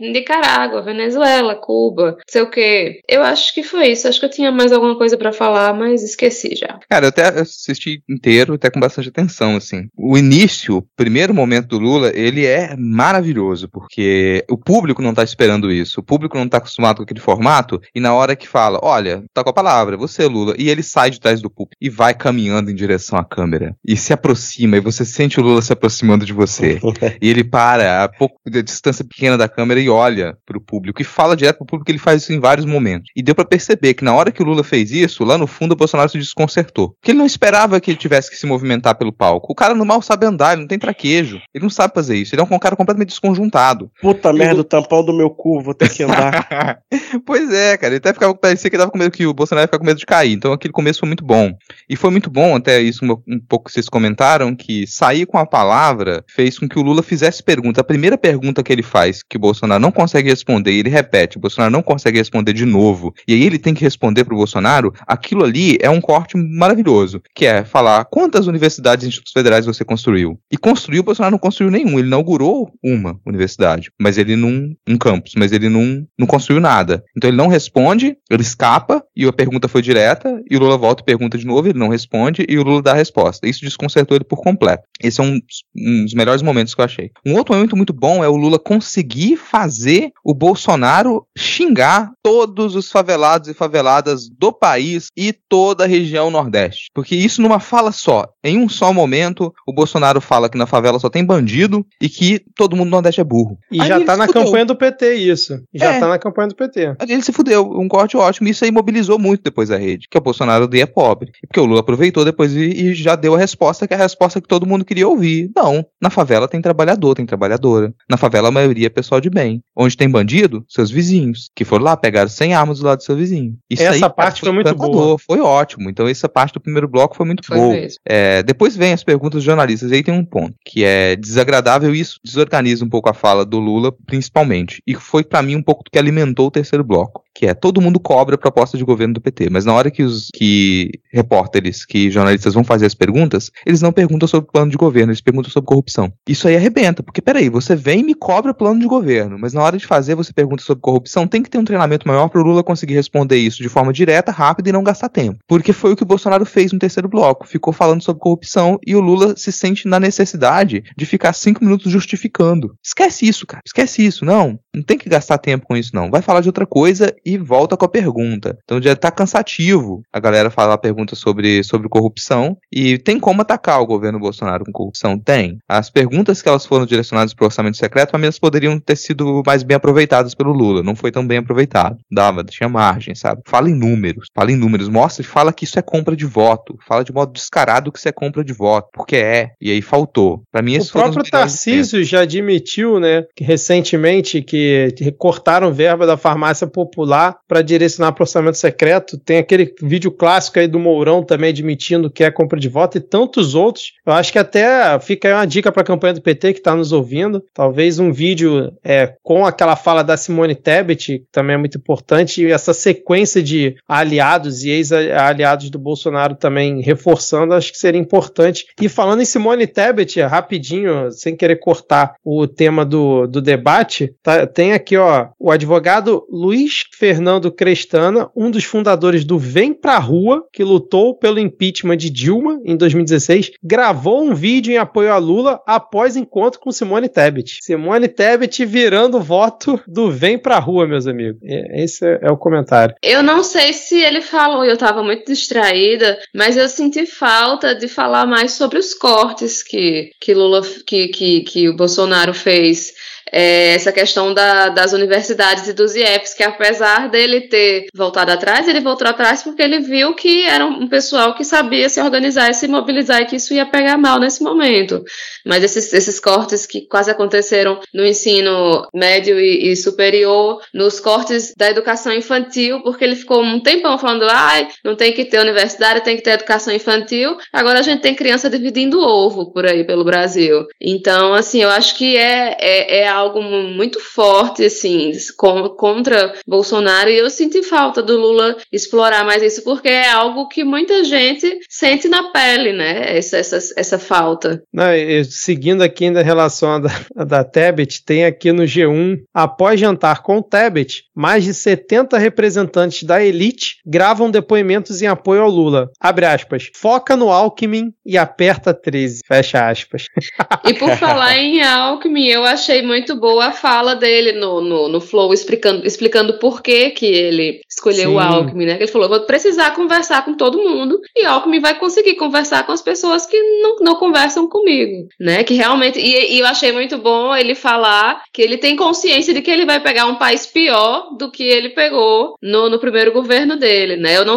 Speaker 6: Nicarágua, Venezuela, Cuba, não sei o quê. Eu acho que foi isso. Acho que eu tinha mais alguma coisa pra falar, mas esqueci já.
Speaker 2: Cara, eu até assisti inteiro, até com bastante atenção, assim. O início, o primeiro momento do Lula, ele é maravilhoso, porque o público não tá esperando isso. O público não tá acostumado com aquele formato, e na hora que fala, olha, tá com a palavra, você, Lula, e ele sai de trás do público e vai caminhando em direção à câmera. E se aproxima, e você sente o Lula se aproximando de você. E ele para a pouco de distância pequena da câmera e olha pro público e fala direto pro público. Ele faz isso em vários momentos. E deu pra perceber que na hora que o Lula fez isso, lá no fundo o Bolsonaro se desconcertou. Porque ele não esperava que ele tivesse que se movimentar pelo palco. O cara no mal sabe andar, ele não tem traquejo. Ele não sabe fazer isso. Ele é um cara completamente desconjuntado.
Speaker 5: Puta merda, o tampão do meu cu, vou ter que andar.
Speaker 2: pois é, cara. Ele até ficava, parecia que ele tava com medo que o Bolsonaro ia ficar com medo de cair. Então aquele começo foi muito bom. E foi muito bom, até isso um, um pouco que vocês comentaram, que sair com a palavra fez com que o Lula fizesse pergunta. A primeira pergunta que ele faz, que o Bolsonaro não consegue consegue responder e ele repete, o Bolsonaro não consegue responder de novo, e aí ele tem que responder pro Bolsonaro, aquilo ali é um corte maravilhoso, que é falar quantas universidades e institutos federais você construiu. E construiu, o Bolsonaro não construiu nenhum, ele inaugurou uma universidade, mas ele não, um campus, mas ele não, não construiu nada. Então ele não responde, ele escapa, e a pergunta foi direta, e o Lula volta e pergunta de novo, ele não responde, e o Lula dá a resposta. Isso desconcertou ele por completo. Esse é um, um dos melhores momentos que eu achei. Um outro momento muito bom é o Lula conseguir fazer o Bolsonaro xingar todos os favelados e faveladas do país e toda a região Nordeste. Porque isso numa fala só. Em um só momento, o Bolsonaro fala que na favela só tem bandido e que todo mundo no Nordeste é burro.
Speaker 4: E aí já tá na fudeu. campanha do PT isso. Já é. tá na campanha do PT.
Speaker 2: Aí ele se fudeu. Um corte ótimo. Isso aí mobilizou muito depois a rede. Que o Bolsonaro é pobre. Porque o Lula aproveitou depois e, e já deu a resposta que é a resposta que todo mundo queria ouvir. Não. Na favela tem trabalhador, tem trabalhadora. Na favela a maioria é pessoal de bem. Onde tem bandido, seus vizinhos. Que foram lá, pegaram 100 armas do lado do seu vizinho.
Speaker 4: Isso essa aí, parte foi, foi muito boa.
Speaker 2: Foi ótimo. Então essa parte do primeiro bloco foi muito foi boa. É, depois vem as perguntas dos jornalistas. E aí tem um ponto. Que é desagradável e isso desorganiza um pouco a fala do Lula, principalmente. E foi para mim um pouco do que alimentou o terceiro bloco que é todo mundo cobra a proposta de governo do PT, mas na hora que os que repórteres, que jornalistas vão fazer as perguntas, eles não perguntam sobre plano de governo, eles perguntam sobre corrupção. Isso aí arrebenta, porque peraí, você vem e me cobra plano de governo, mas na hora de fazer você pergunta sobre corrupção, tem que ter um treinamento maior para o Lula conseguir responder isso de forma direta, rápida e não gastar tempo. Porque foi o que o Bolsonaro fez no terceiro bloco, ficou falando sobre corrupção e o Lula se sente na necessidade de ficar cinco minutos justificando. Esquece isso, cara, esquece isso, não. Não tem que gastar tempo com isso, não. Vai falar de outra coisa e volta com a pergunta. Então já tá cansativo a galera falar pergunta sobre, sobre corrupção. E tem como atacar o governo Bolsonaro com corrupção? Tem. As perguntas que elas foram direcionadas para o orçamento secreto, elas poderiam ter sido mais bem aproveitadas pelo Lula. Não foi tão bem aproveitado. Dava, tinha margem, sabe? Fala em números. Fala em números. Mostra e fala que isso é compra de voto. Fala de modo descarado que isso é compra de voto. Porque é. E aí faltou. Para mim,
Speaker 4: O próprio Tarcísio já admitiu, né, que recentemente que cortaram verba da farmácia popular para direcionar para orçamento secreto. Tem aquele vídeo clássico aí do Mourão também admitindo que é compra de voto e tantos outros. Eu acho que até fica aí uma dica para a campanha do PT que está nos ouvindo. Talvez um vídeo é, com aquela fala da Simone Tebet, que também é muito importante, e essa sequência de aliados e ex-aliados do Bolsonaro também reforçando, acho que seria importante. E falando em Simone Tebet, rapidinho, sem querer cortar o tema do, do debate, tá, tem aqui ó, o advogado Luiz Fernando Crestana, um dos fundadores do Vem Pra Rua, que lutou pelo impeachment de Dilma em 2016, gravou um vídeo em apoio a Lula após encontro com Simone Tebet. Simone Tebet virando voto do Vem Pra Rua, meus amigos. Esse é o comentário.
Speaker 6: Eu não sei se ele falou, eu estava muito distraída, mas eu senti falta de falar mais sobre os cortes que, que Lula, que, que, que o Bolsonaro fez é, essa questão da, das universidades e dos IEPs, que apesar dele ter voltado atrás, ele voltou atrás porque ele viu que era um pessoal que sabia se organizar e se mobilizar e que isso ia pegar mal nesse momento. Mas esses, esses cortes que quase aconteceram no ensino médio e, e superior, nos cortes da educação infantil, porque ele ficou um tempão falando, ai, não tem que ter universidade, tem que ter educação infantil. Agora a gente tem criança dividindo ovo por aí pelo Brasil. Então, assim, eu acho que é, é, é algo muito forte, assim, contra Bolsonaro, e eu senti falta do Lula explorar mais isso, porque é algo que muita gente sente na pele, né? Essa, essa, essa falta.
Speaker 4: Não, seguindo aqui ainda em relação da, da Tebet, tem aqui no G1, após jantar com Tebet, mais de 70 representantes da elite gravam depoimentos em apoio ao Lula. Abre aspas. Foca no Alckmin e aperta 13. Fecha aspas.
Speaker 6: E por falar em Alckmin, eu achei muito muito boa a fala dele no, no, no Flow, explicando, explicando por que, que ele escolheu Sim. o Alckmin, né? Ele falou: vou precisar conversar com todo mundo e Alckmin vai conseguir conversar com as pessoas que não, não conversam comigo, né? Que realmente. E, e eu achei muito bom ele falar que ele tem consciência de que ele vai pegar um país pior do que ele pegou no, no primeiro governo dele, né? Eu não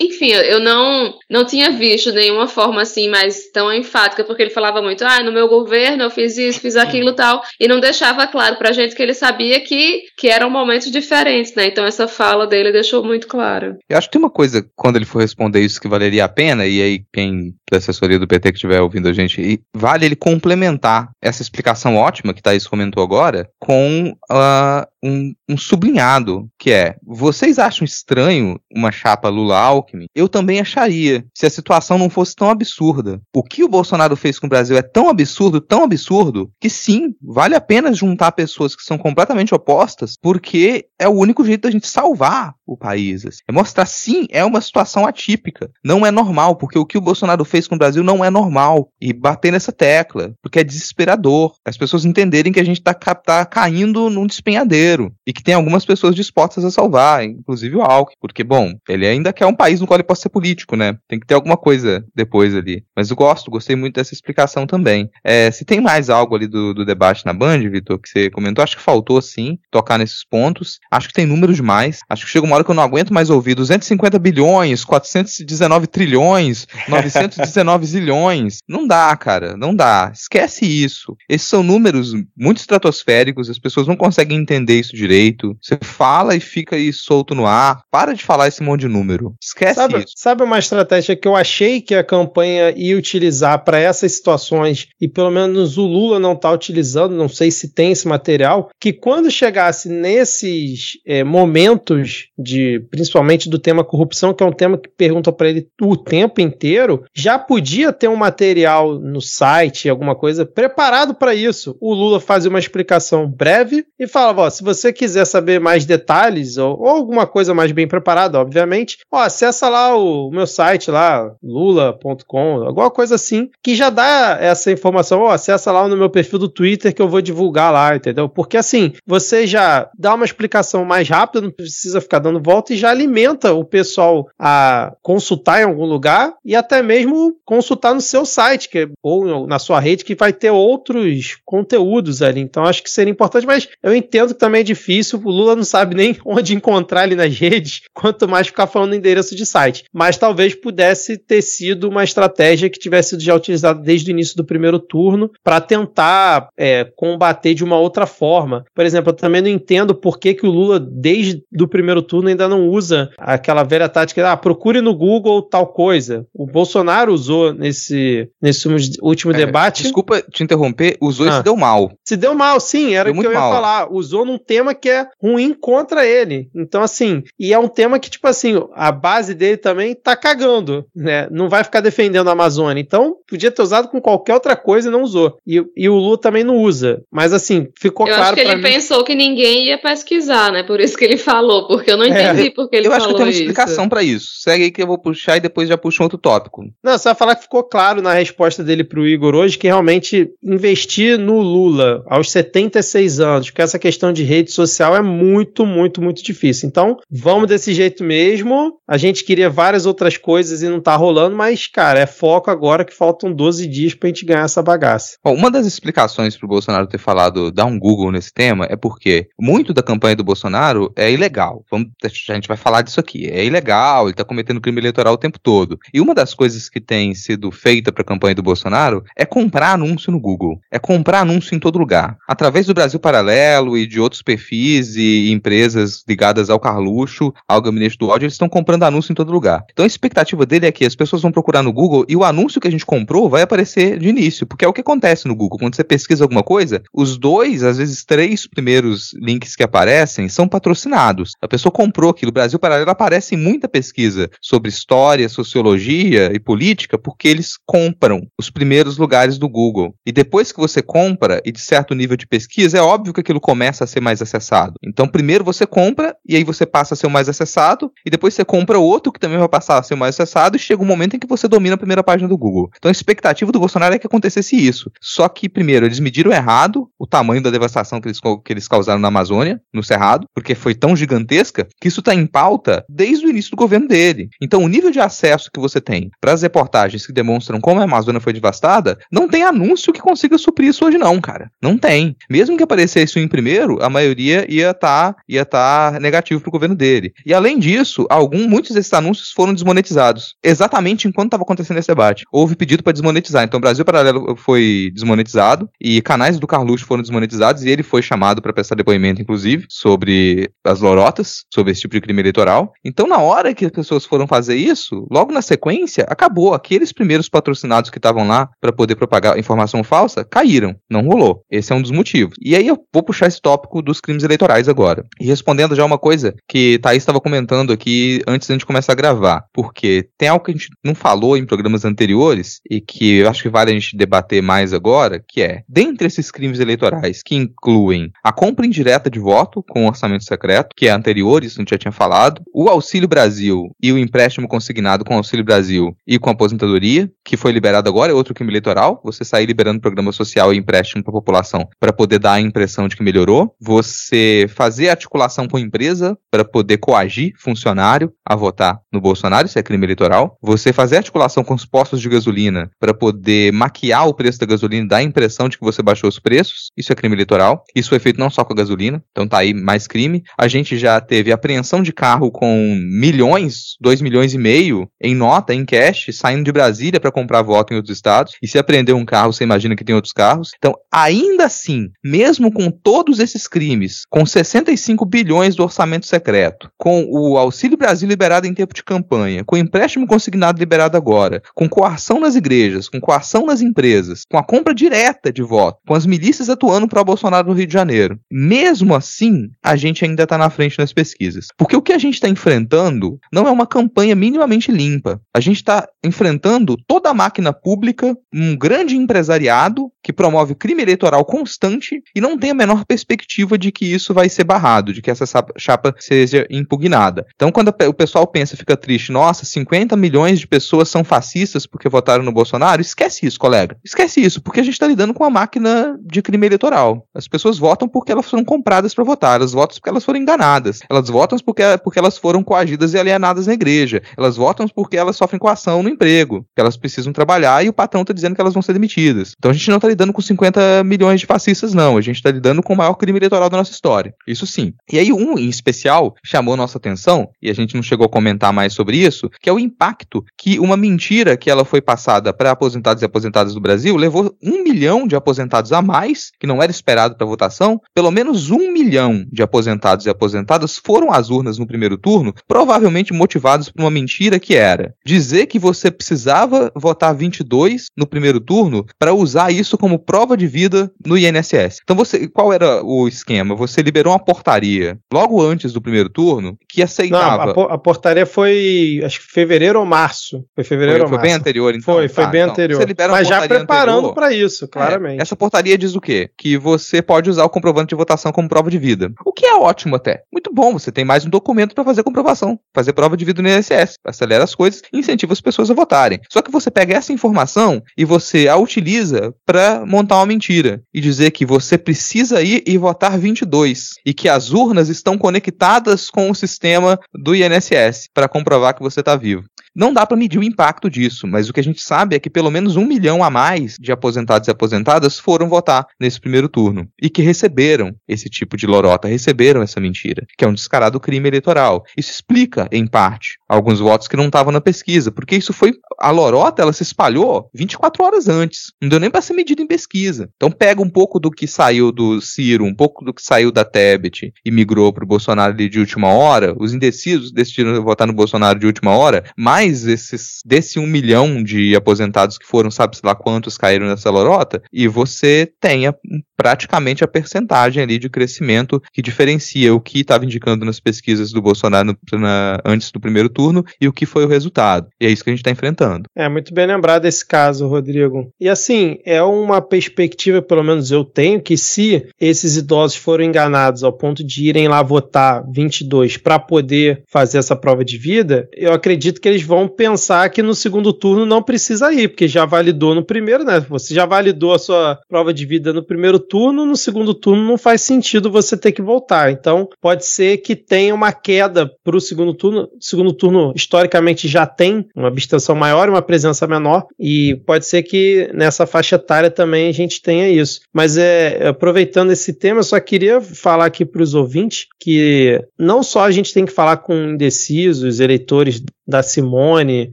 Speaker 6: Enfim, eu não, não tinha visto nenhuma forma assim mais tão enfática, porque ele falava muito, ah, no meu governo eu fiz isso, fiz aquilo tal, e não deixava deixava claro pra gente que ele sabia que, que eram momentos diferentes, né? Então essa fala dele deixou muito claro.
Speaker 2: Eu acho que tem uma coisa, quando ele for responder isso, que valeria a pena, e aí quem da assessoria do PT que estiver ouvindo a gente, vale ele complementar essa explicação ótima que Thaís comentou agora com uh, um, um sublinhado, que é: vocês acham estranho uma chapa Lula-Alckmin? Eu também acharia, se a situação não fosse tão absurda. O que o Bolsonaro fez com o Brasil é tão absurdo, tão absurdo, que sim, vale a pena juntar pessoas que são completamente opostas, porque é o único jeito da gente salvar o país. Assim. É mostrar, sim, é uma situação atípica. Não é normal, porque o que o Bolsonaro fez com o Brasil não é normal. E bater nessa tecla, porque é desesperador. As pessoas entenderem que a gente está tá caindo num despenhadeiro. E que tem algumas pessoas dispostas a salvar, inclusive o Alckmin. Porque, bom, ele ainda quer um país no qual ele possa ser político, né? Tem que ter alguma coisa depois ali. Mas eu gosto, gostei muito dessa explicação também. É, se tem mais algo ali do, do debate na Band, Vitor, que você comentou, acho que faltou sim tocar nesses pontos. Acho que tem números demais. Acho que chega uma hora que eu não aguento mais ouvir 250 bilhões, 419 trilhões, 919 zilhões. Não dá, cara, não dá. Esquece isso. Esses são números muito estratosféricos, as pessoas não conseguem entender isso direito. Você fala e fica aí solto no ar. Para de falar esse monte de número. Esquece
Speaker 4: sabe,
Speaker 2: isso.
Speaker 4: Sabe uma estratégia que eu achei que a campanha ia utilizar para essas situações e pelo menos o Lula não está utilizando, não sei se tem esse material, que quando chegasse nesses é, momentos de, principalmente do tema corrupção, que é um tema que pergunta para ele o tempo inteiro, já podia ter um material no site, alguma coisa preparado para isso. O Lula fazia uma explicação breve e falava: ó, se você quiser saber mais detalhes ou, ou alguma coisa mais bem preparada, obviamente, ó, acessa lá o meu site lá, lula.com, alguma coisa assim, que já dá essa informação, ó, acessa lá no meu perfil do Twitter que eu vou divulgar lá, entendeu? Porque assim, você já dá uma explicação mais rápida, não precisa ficar dando volta e já alimenta o pessoal a consultar em algum lugar e até mesmo consultar no seu site, que, ou na sua rede, que vai ter outros conteúdos ali. Então acho que seria importante, mas eu entendo que também é difícil, o Lula não sabe nem onde encontrar ali nas redes, quanto mais ficar falando endereço de site. Mas talvez pudesse ter sido uma estratégia que tivesse sido já utilizada desde o início do primeiro turno para tentar é, combater de uma outra forma. Por exemplo, eu também não entendo por que, que o Lula, desde o primeiro turno, ainda não usa aquela velha tática, ah, procure no Google tal coisa. O Bolsonaro usou nesse, nesse último é, debate.
Speaker 2: Desculpa te interromper, usou ah. e se deu mal.
Speaker 4: Se deu mal, sim, era o que eu ia mal. falar. Usou num tema que é ruim contra ele. Então, assim, e é um tema que, tipo assim, a base dele também tá cagando, né? Não vai ficar defendendo a Amazônia. Então, podia ter usado com qualquer outra coisa e não usou. E, e o Lula também não usa. Mas, assim, ficou
Speaker 6: eu
Speaker 4: claro.
Speaker 6: Eu acho que ele
Speaker 4: mim...
Speaker 6: pensou que ninguém ia pesquisar, né? Por isso que ele falou, porque eu não é. Entendi é. porque ele
Speaker 2: eu acho que tem uma explicação para isso. Segue aí que eu vou puxar e depois já puxo um outro tópico.
Speaker 4: Não, você vai falar que ficou claro na resposta dele pro Igor hoje que realmente investir no Lula aos 76 anos, com essa questão de rede social é muito, muito, muito difícil. Então, vamos desse jeito mesmo. A gente queria várias outras coisas e não tá rolando, mas, cara, é foco agora que faltam 12 dias pra gente ganhar essa bagaça.
Speaker 2: Bom, uma das explicações pro Bolsonaro ter falado, dar um Google nesse tema, é porque muito da campanha do Bolsonaro é ilegal. Vamos, a gente vai falar disso aqui. É ilegal, ele tá cometendo crime eleitoral o tempo todo. E uma das coisas que tem sido feita pra campanha do Bolsonaro é comprar anúncio no Google. É comprar anúncio em todo lugar. Através do Brasil Paralelo e de outros perfis e empresas ligadas ao Carluxo, ao Gabinete do Ódio, eles estão comprando anúncio em todo lugar. Então a expectativa dele é que as pessoas vão procurar no Google e o anúncio que a gente comprou vai aparecer de início, porque é o que acontece no Google. Quando você pesquisa alguma coisa, os dois, às vezes três primeiros links que aparecem são patrocinados. A pessoa comprou aquilo. O Brasil Paralelo aparece em muita pesquisa sobre história, sociologia e política, porque eles compram os primeiros lugares do Google. E depois que você compra, e de certo nível de pesquisa, é óbvio que aquilo começa a ser mais acessado. Então, primeiro você compra, e aí você passa a ser o mais acessado, e depois você compra outro que também vai passar a ser o mais acessado, e chega um momento em que você domina a primeira página do Google. Então, a expectativa do Bolsonaro é que acontecesse isso. Só que, primeiro, eles mediram errado o tamanho da devastação que eles, que eles causaram na Amazônia, no Cerrado, porque foi tão gigantesca que isso está em pauta desde o início do governo dele. Então, o nível de acesso que você tem para as reportagens que demonstram como a Amazônia foi devastada, não tem anúncio que consiga suprir isso hoje, não, cara. Não tem. Mesmo que aparecesse isso em primeiro, a maioria ia estar tá, ia tá negativo para o governo dele. E além disso, algum, muitos desses anúncios foram desmonetizados. Exatamente enquanto estava acontecendo esse debate. Houve pedido para desmonetizar. Então, o Brasil Paralelo foi desmonetizado e canais do Carluxo foram desmonetizados e ele foi chamado para prestar depoimento, inclusive, sobre as lorotas, sobre promover esse tipo de crime eleitoral. Então, na hora que as pessoas foram fazer isso, logo na sequência, acabou. Aqueles primeiros patrocinados que estavam lá para poder propagar informação falsa caíram. Não rolou. Esse é um dos motivos. E aí eu vou puxar esse tópico dos crimes eleitorais agora. E respondendo já uma coisa que Thaís estava comentando aqui antes da gente começar a gravar. Porque tem algo que a gente não falou em programas anteriores e que eu acho que vale a gente debater mais agora, que é, dentre esses crimes eleitorais que incluem a compra indireta de voto com orçamento secreto, que é anterior, isso a gente já tinha falado, o Auxílio Brasil e o empréstimo consignado com o Auxílio Brasil e com a aposentadoria, que foi liberado agora, é outro crime eleitoral, você sair liberando programa social e empréstimo para a população para poder dar a impressão de que melhorou, você fazer articulação com a empresa para poder coagir funcionário a votar no Bolsonaro, isso é crime eleitoral, você fazer articulação com os postos de gasolina para poder maquiar o preço da gasolina e dar a impressão de que você baixou os preços, isso é crime eleitoral. Isso foi feito não só com a gasolina, então tá aí mais crime. A gente já teve apreensão de carro com milhões, 2 milhões e meio em nota, em cash, saindo de Brasília para comprar voto em outros estados. E se apreender um carro, você imagina que tem outros carros. Então, ainda assim, mesmo com todos esses crimes, com 65 bilhões do orçamento secreto, com o Auxílio Brasil liberado em tempo de campanha, com o empréstimo consignado liberado agora, com coação nas igrejas, com coação nas empresas, com a compra direta de voto, com as milícias atuando para Bolsonaro no Rio de Janeiro. Mesmo assim, a gente ainda está na frente nas pesquisas. Porque o que a gente está enfrentando não é uma campanha minimamente limpa. A gente está enfrentando toda a máquina pública, um grande empresariado que promove crime eleitoral constante e não tem a menor perspectiva de que isso vai ser barrado, de que essa chapa seja impugnada. Então, quando o pessoal pensa, fica triste, nossa, 50 milhões de pessoas são fascistas porque votaram no Bolsonaro, esquece isso, colega. Esquece isso, porque a gente está lidando com uma máquina de crime eleitoral. As pessoas votam porque elas foram compradas para votar, elas votam porque elas foram enganadas, elas votam porque, porque elas foram coagidas e alienadas na igreja, elas votam porque elas sofrem coação no emprego, que elas precisam trabalhar e o patrão está dizendo que elas vão ser demitidas. Então a gente não está lidando com 50 milhões de fascistas, não. A gente está lidando com o maior crime eleitoral da nossa história. Isso sim. E aí, um em especial chamou nossa atenção, e a gente não chegou a comentar mais sobre isso, que é o impacto que uma mentira que ela foi passada para aposentados e aposentadas do Brasil levou um milhão de aposentados a mais, que não era esperado para votação. Pelo menos um milhão de aposentados e aposentadas foram às urnas no primeiro turno, provavelmente motivados por uma mentira que era dizer que você precisava votar 22 no primeiro turno para usar isso como prova de vida no INSS. Então você, qual era o esquema? Você liberou uma portaria logo antes do primeiro turno que aceitava.
Speaker 4: Não, a, a portaria foi acho que fevereiro ou março. Foi fevereiro
Speaker 2: foi,
Speaker 4: ou março.
Speaker 2: Foi bem anterior, então.
Speaker 4: Foi, foi tá, bem então, anterior. Mas já preparando para isso, é, claramente.
Speaker 2: É, essa portaria diz o quê? Que você pode usar o comprovante de votação como prova de vida. O que é ótimo até. Muito bom, você tem mais um documento para fazer comprovação, fazer prova de vida no INSS, acelera as coisas e incentiva as pessoas a votarem. Só que você pega essa informação e você a utiliza para montar uma mentira e dizer que você precisa ir e votar 22 e que as urnas estão conectadas com o sistema do INSS para comprovar que você está vivo. Não dá para medir o impacto disso, mas o que a gente sabe é que pelo menos um milhão a mais de aposentados e aposentadas foram votar nesse primeiro turno e que receberam esse tipo de lorota, receberam essa mentira, que é um descarado crime eleitoral. Isso explica, em parte, alguns votos que não estavam na pesquisa, porque isso foi a lorota, ela se espalhou 24 horas antes, não deu nem para ser medida em pesquisa. Então pega um pouco do que saiu do Ciro, um pouco do que saiu da Tebet e migrou para o Bolsonaro de última hora, os indecisos decidiram votar no Bolsonaro de última hora, mais mais esses desse um milhão de aposentados que foram, sabe-se lá quantos caíram nessa lorota, e você tenha praticamente a percentagem ali de crescimento que diferencia o que estava indicando nas pesquisas do Bolsonaro na, antes do primeiro turno e o que foi o resultado. E é isso que a gente está enfrentando.
Speaker 4: É muito bem lembrado esse caso, Rodrigo. E assim, é uma perspectiva, pelo menos eu tenho, que se esses idosos foram enganados ao ponto de irem lá votar 22 para poder fazer essa prova de vida, eu acredito que eles vão pensar que no segundo turno não precisa ir, porque já validou no primeiro, né? Você já validou a sua prova de vida no primeiro turno, no segundo turno não faz sentido você ter que voltar. Então, pode ser que tenha uma queda para o segundo turno. Segundo turno, historicamente, já tem uma abstenção maior, uma presença menor, e pode ser que nessa faixa etária também a gente tenha isso. Mas é, aproveitando esse tema, eu só queria falar aqui para os ouvintes que não só a gente tem que falar com indecisos, eleitores da Simone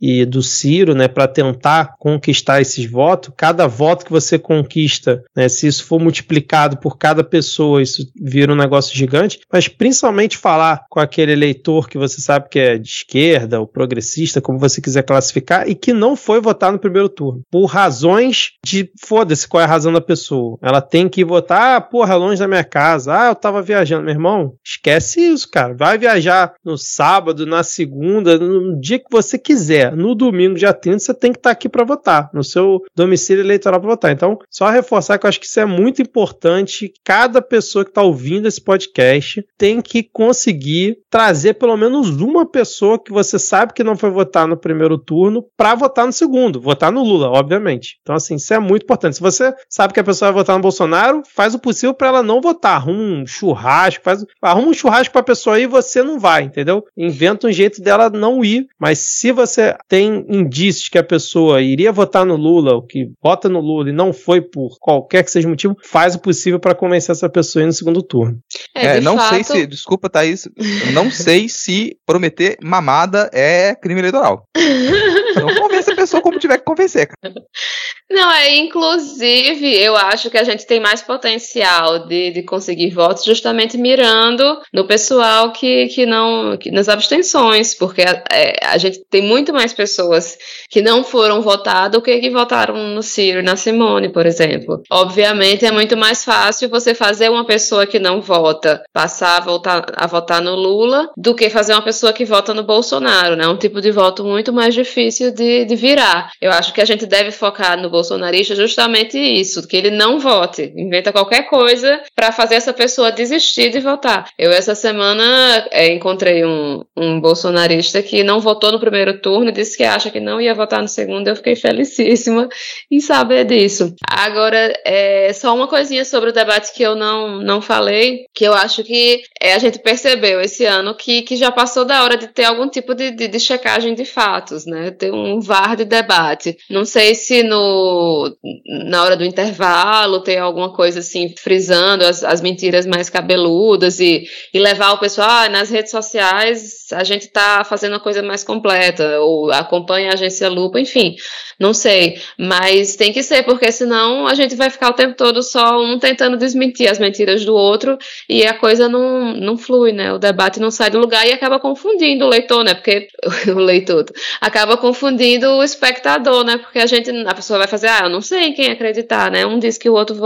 Speaker 4: e do Ciro, né, para tentar conquistar esses votos, cada voto que você conquista, né, se isso for multiplicado por cada pessoa, isso vira um negócio gigante, mas principalmente falar com aquele eleitor que você sabe que é de esquerda ou progressista, como você quiser classificar, e que não foi votar no primeiro turno, por razões de foda-se qual é a razão da pessoa. Ela tem que votar, ah, porra, longe da minha casa, ah, eu tava viajando. Meu irmão, esquece isso, cara. Vai viajar no sábado, na segunda, no dia que você quiser. No domingo, dia 30, você tem que estar tá aqui para votar, no seu domicílio eleitoral para votar. Então, só reforçar que eu acho que isso é muito importante. Cada pessoa que está ouvindo esse podcast tem que conseguir trazer pelo menos uma pessoa que você sabe que não foi votar no primeiro turno para votar no segundo, votar no Lula, obviamente. Então, assim, isso é muito importante. Se você sabe que a pessoa vai votar no Bolsonaro, faz o possível para ela não votar. Arruma um churrasco, faz, arruma um churrasco para a pessoa ir e você não vai, entendeu? Inventa um jeito dela não ir. Mas se você tem indícios que a pessoa iria votar no Lula, ou que vota no Lula e não foi por qualquer que seja o motivo, faz o possível para convencer essa pessoa no segundo turno.
Speaker 2: É, é não fato... sei se, desculpa, Thaís, não sei se prometer mamada é crime eleitoral. Então convença pessoa como tiver que convencer.
Speaker 6: Não, é inclusive, eu acho que a gente tem mais potencial de, de conseguir votos justamente mirando no pessoal que, que não. Que, nas abstenções, porque a, é, a, gente tem muito mais pessoas que não foram votar do que que votaram no Ciro e na Simone, por exemplo. Obviamente é muito mais fácil você fazer uma pessoa que não vota passar a, voltar, a votar no Lula do que fazer uma pessoa que vota no Bolsonaro, né? Um tipo de voto muito mais difícil de, de virar. Eu acho que a gente deve focar no bolsonarista justamente isso, que ele não vote, inventa qualquer coisa para fazer essa pessoa desistir de votar. Eu essa semana é, encontrei um, um bolsonarista que não votou no primeiro turno e disse que acha que não ia votar no segundo. Eu fiquei felicíssima em saber disso. Agora, é, só uma coisinha sobre o debate que eu não, não falei, que eu acho que é, a gente percebeu esse ano que, que já passou da hora de ter algum tipo de, de, de checagem de fatos, né? Ter um VAR de debate. Não sei se no na hora do intervalo ter alguma coisa assim frisando as, as mentiras mais cabeludas e, e levar o pessoal ah, nas redes sociais a gente está fazendo uma coisa mais completa ou acompanha a agência Lupa, enfim, não sei, mas tem que ser porque senão a gente vai ficar o tempo todo só um tentando desmentir as mentiras do outro e a coisa não, não flui, né? O debate não sai do lugar e acaba confundindo o leitor, né? Porque o leitor acaba confundindo o espectador, né? Porque a gente a pessoa vai fazer, ah, eu não sei em quem acreditar, né? Um diz que o outro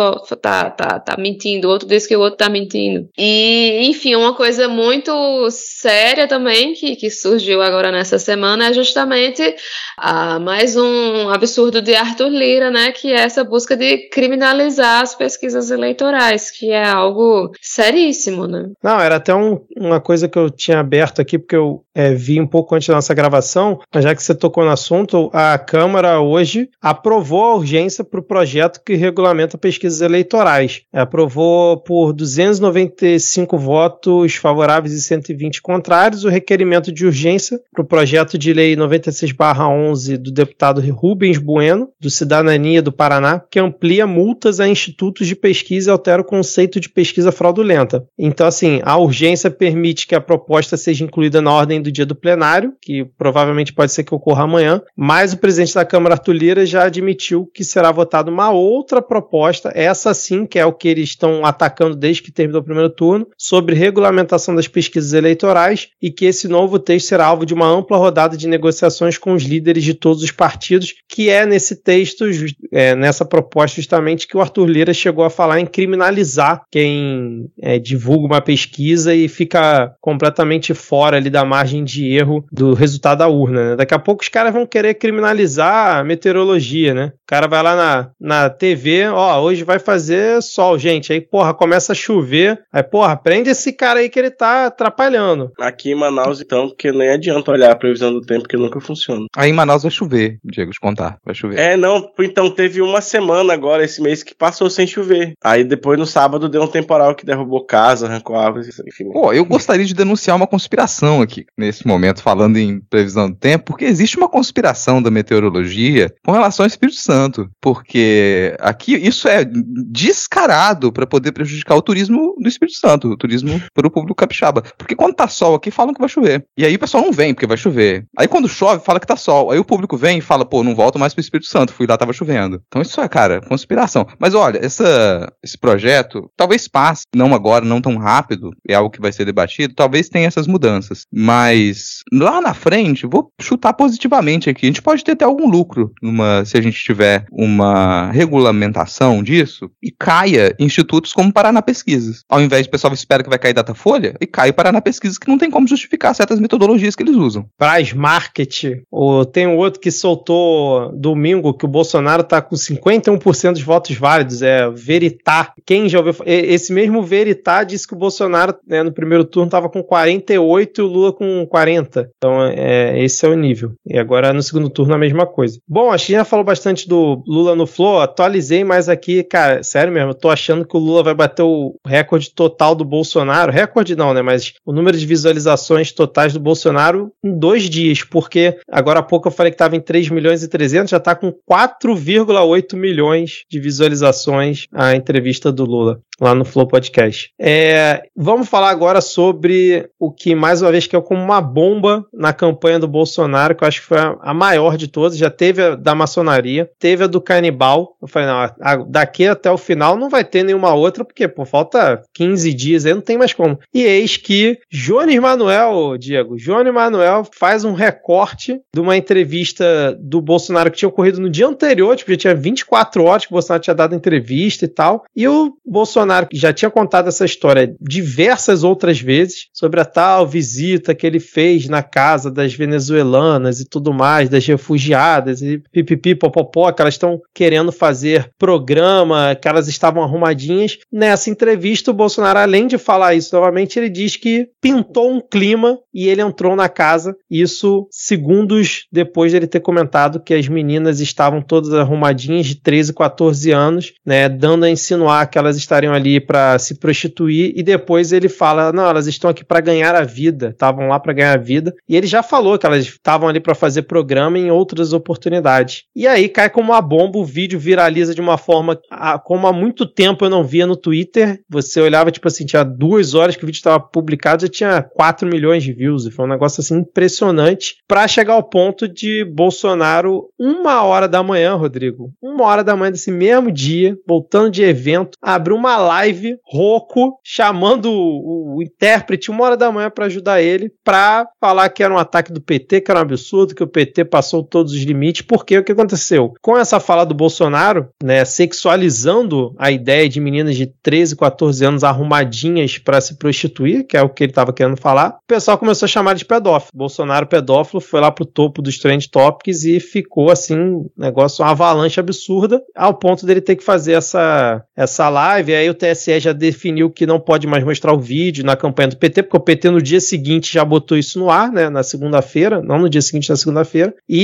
Speaker 6: tá, tá, tá mentindo, o outro diz que o outro tá mentindo. E, enfim, uma coisa muito séria também que, que surgiu agora nessa semana é justamente ah, mais um absurdo de Arthur Lira, né? Que é essa busca de criminalizar as pesquisas eleitorais, que é algo seríssimo, né?
Speaker 4: Não, era até um, uma coisa que eu tinha aberto aqui, porque eu é, vi um pouco antes da nossa gravação, mas já que você tocou no assunto, a Câmara hoje aprovou a urgência para o projeto que regulamenta pesquisas eleitorais. Aprovou por 295 votos favoráveis e 120 contrários o requerimento de urgência para o projeto de lei 96/11 do deputado Rubens Bueno, do Cidadania do Paraná, que amplia multas a institutos de pesquisa e altera o conceito de pesquisa fraudulenta. Então, assim, a urgência permite que a proposta seja incluída na ordem do dia do plenário, que provavelmente pode ser que ocorra amanhã, mas o presidente da Câmara, Arthur Lira, já admitiu que será votada uma outra proposta, essa sim, que é o que eles estão atacando desde que terminou o primeiro turno, sobre regulamentação das pesquisas eleitorais e que esse novo texto será alvo de uma ampla rodada de negociações com os líderes de todos os partidos, que é nesse texto, é, nessa proposta justamente que o Arthur Lira chegou a falar em criminalizar quem é, divulga uma pesquisa e fica completamente fora ali da margem de erro do resultado da urna. Né? Daqui a pouco os caras vão querer criminalizar a meteorologia, né? O cara vai lá na, na TV, ó, hoje vai fazer sol, gente. Aí, porra, começa a chover. Aí, porra, prende esse cara aí que ele tá atrapalhando.
Speaker 5: Aqui em Manaus, então, porque nem adianta olhar a previsão do tempo que nunca funciona.
Speaker 2: Aí em Manaus vai chover, Diego, te contar. Vai chover.
Speaker 5: É, não, então teve uma semana agora, esse mês, que passou sem chover. Aí depois no sábado deu um temporal que derrubou casa, arrancou árvores, enfim.
Speaker 2: Pô, eu gostaria de denunciar uma conspiração aqui, nesse momento, falando em previsão do tempo, porque existe uma conspiração da meteorologia com relação ao Espírito Santo, porque aqui isso é descarado para poder prejudicar o turismo do Espírito Santo, o turismo para o público capixaba. Porque quando tá sol aqui, falam que vai chover. E aí o pessoal não vem, porque vai chover. Aí quando chove, fala que tá sol. Aí o público vem e fala, pô, não volto mais pro Espírito Santo, fui lá, tava chovendo. Então isso é, cara, conspiração. Mas olha, essa, esse projeto talvez passe, não agora, não tão rápido, é algo que vai ser debatido, talvez tenha essas mudanças. Mas lá na frente, vou chutar positivamente aqui. A gente pode ter até algum lucro numa, se a gente tiver uma regulamentação disso e caia institutos como Paraná Pesquisas. Ao invés de o pessoal espera que vai cair Datafolha, e cai Paraná Pesquisas que não tem como justificar certas metodologias que eles usam.
Speaker 4: Praz Market, ou tem um outro que soltou domingo que o Bolsonaro tá com 51% dos votos válidos, é Veritá. Quem já ouviu esse mesmo Veritá disse que o Bolsonaro né, no primeiro turno tava com 48 e o Lula com 40. Então, é, esse é o nível. E agora no segundo turno a mesma coisa. Bom, a já falou bastante do Lula no Flow, atualizei mais aqui, cara, sério mesmo, eu tô achando que o Lula vai bater o recorde total do Bolsonaro. Recorde não, né? Mas o número de visualizações totais do Bolsonaro em dois dias, porque agora há pouco eu falei que estava em 3 milhões e 300, já está com 4,8 milhões de visualizações a entrevista do Lula lá no Flow Podcast. É, vamos falar agora sobre o que, mais uma vez, que é como uma bomba na campanha do Bolsonaro, que eu acho que foi a, a maior de todas. Já teve a da maçonaria, teve a do canibal. Eu falei, não, a, daqui até o final não vai ter nenhuma outra, porque, pô, falta 15 dias aí, não tem mais como. E eis que Jones Manuel, Diego, Jones Manuel faz um recorte de uma entrevista do Bolsonaro que tinha ocorrido no dia anterior, tipo, já tinha 24 horas que o Bolsonaro tinha dado entrevista e tal. E o Bolsonaro já tinha contado essa história diversas outras vezes, sobre a tal visita que ele fez na casa das venezuelanas e tudo mais, das refugiadas, e pipipi, popopó, que elas estão querendo fazer programa, que elas estavam arrumadinhas. Nessa entrevista, o Bolsonaro, além de falar isso novamente, ele diz que pintou um clima e ele entrou na casa, isso segundos depois dele ter comentado que as meninas estavam todas arrumadinhas de 13, 14 anos, né, dando a insinuar que elas estariam ali para se prostituir e depois ele fala: não, elas estão aqui para ganhar a vida, estavam lá para ganhar a vida. E ele já falou que elas estavam ali para fazer programa em outras oportunidades. E aí cai como uma bomba, o vídeo viraliza de uma forma como há muito tempo eu não via no Twitter. Você olhava, tipo assim, tinha duas horas que o vídeo estava publicado, já tinha 4 milhões de views. E foi um negócio assim impressionante para chegar ao ponto de Bolsonaro, uma hora da manhã, Rodrigo, uma hora da manhã desse mesmo dia, voltando de evento, abriu uma live rouco, chamando o, o intérprete uma hora da manhã para ajudar ele, para falar que era um ataque do PT, que era um absurdo, que o PT passou todos os limites. Porque o que aconteceu? Com essa fala do Bolsonaro, né, sexualizando a ideia de meninas de 13, 14 anos arrumadinhas para se prostituir, que é o que ele estava querendo falar, o pessoal começou a chamar de pedófilo. Bolsonaro pedófilo foi lá pro topo dos trend topics e ficou assim, negócio, uma avalanche absurda, ao ponto dele ter que fazer essa, essa live. Aí o TSE já definiu que não pode mais mostrar o vídeo na campanha do PT, porque o PT no dia seguinte já botou isso no ar, né? Na segunda-feira, não no dia seguinte, na segunda-feira. E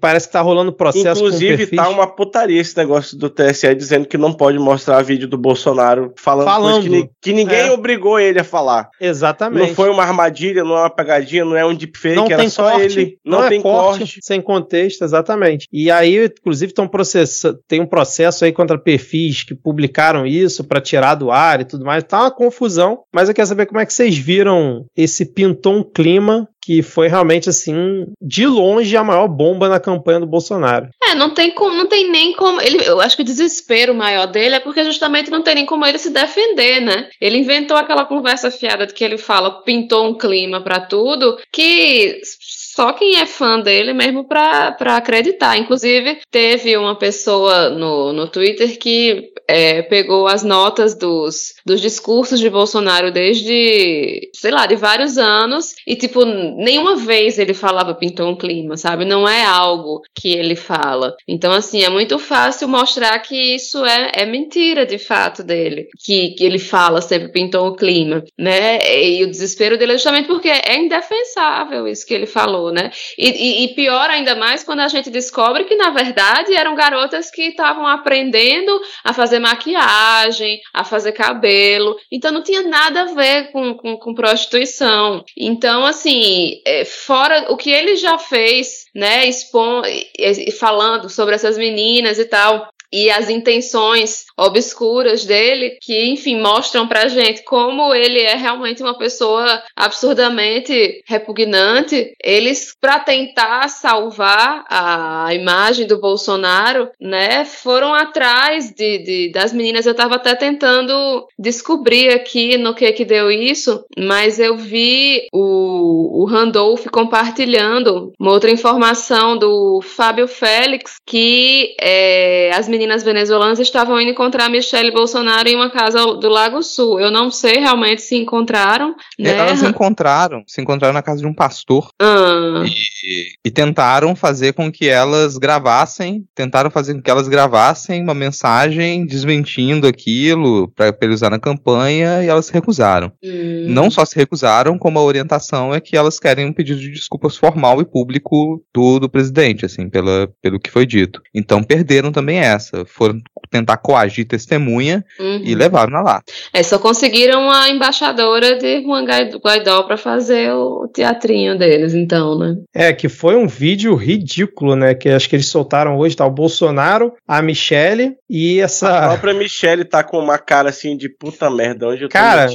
Speaker 4: parece que tá rolando processo
Speaker 5: Inclusive, com tá uma putaria esse negócio do TSE dizendo que não pode mostrar vídeo do Bolsonaro falando, falando. Que, que, ninguém é. obrigou ele a falar.
Speaker 4: Exatamente.
Speaker 5: Não foi uma armadilha, não é uma pegadinha, não é um deepfake,
Speaker 4: não
Speaker 5: era
Speaker 4: tem
Speaker 5: só
Speaker 4: corte,
Speaker 5: ele.
Speaker 4: Não, não é tem corte, corte, Sem contexto, exatamente. E aí, inclusive, tem um processo, tem um processo aí contra perfis que publicaram isso para tirar do ar e tudo mais. Tá uma confusão, mas eu quero saber como é que vocês viram esse pintou um clima que foi realmente assim, de longe a maior bomba na campanha do Bolsonaro.
Speaker 6: É, não tem como, não tem nem como, ele, eu acho que o desespero maior dele é porque justamente não tem nem como ele se defender, né? Ele inventou aquela conversa fiada de que ele fala, pintou um clima para tudo, que só quem é fã dele mesmo para acreditar. Inclusive, teve uma pessoa no, no Twitter que é, pegou as notas dos, dos discursos de Bolsonaro desde, sei lá, de vários anos e, tipo, nenhuma vez ele falava pintou um clima, sabe? Não é algo que ele fala. Então, assim, é muito fácil mostrar que isso é, é mentira de fato dele, que, que ele fala sempre pintou o clima, né? E o desespero dele é justamente porque é indefensável isso que ele falou falou, né? E, e, e, pior ainda mais quando a gente descobre que, na verdade, eram garotas que estavam aprendendo a fazer maquiagem, a fazer cabelo. Então não tinha nada a ver com, com, com prostituição. Então, assim, é, fora o que ele já fez, né, expon, falando sobre essas meninas e tal, e as intenções obscuras dele, que, enfim, mostram pra gente como ele é realmente uma pessoa absurdamente repugnante. Eles, para tentar salvar a imagem do Bolsonaro, né, foram atrás de, de, das meninas. Eu tava até tentando descobrir aqui no que que deu isso, mas eu vi o, o Randolph compartilhando uma outra informação do Fábio Félix que é, as meninas meninas venezuelanas estavam indo encontrar Michelle Bolsonaro em uma casa do Lago Sul. Eu não sei realmente se encontraram. Né?
Speaker 2: Elas encontraram, se encontraram na casa de um pastor.
Speaker 6: Ah.
Speaker 2: E, e, tentaram fazer com que elas gravassem, tentaram fazer com que elas gravassem uma mensagem desmentindo aquilo para ele usar na campanha e elas se recusaram.
Speaker 6: Hum.
Speaker 2: Não só se recusaram, como a orientação é que elas querem um pedido de desculpas formal e público do, do presidente, assim, pela, pelo que foi dito. Então perderam também essa essa. Foram tentar coagir testemunha
Speaker 6: uhum.
Speaker 2: e levaram na lata.
Speaker 6: É, só conseguiram a embaixadora de Juan Guaidó para fazer o teatrinho deles, então, né?
Speaker 4: É, que foi um vídeo ridículo, né? Que acho que eles soltaram hoje, tá? O Bolsonaro, a Michelle e essa.
Speaker 5: A própria Michelle tá com uma cara assim de puta merda. Onde eu tô
Speaker 4: cara,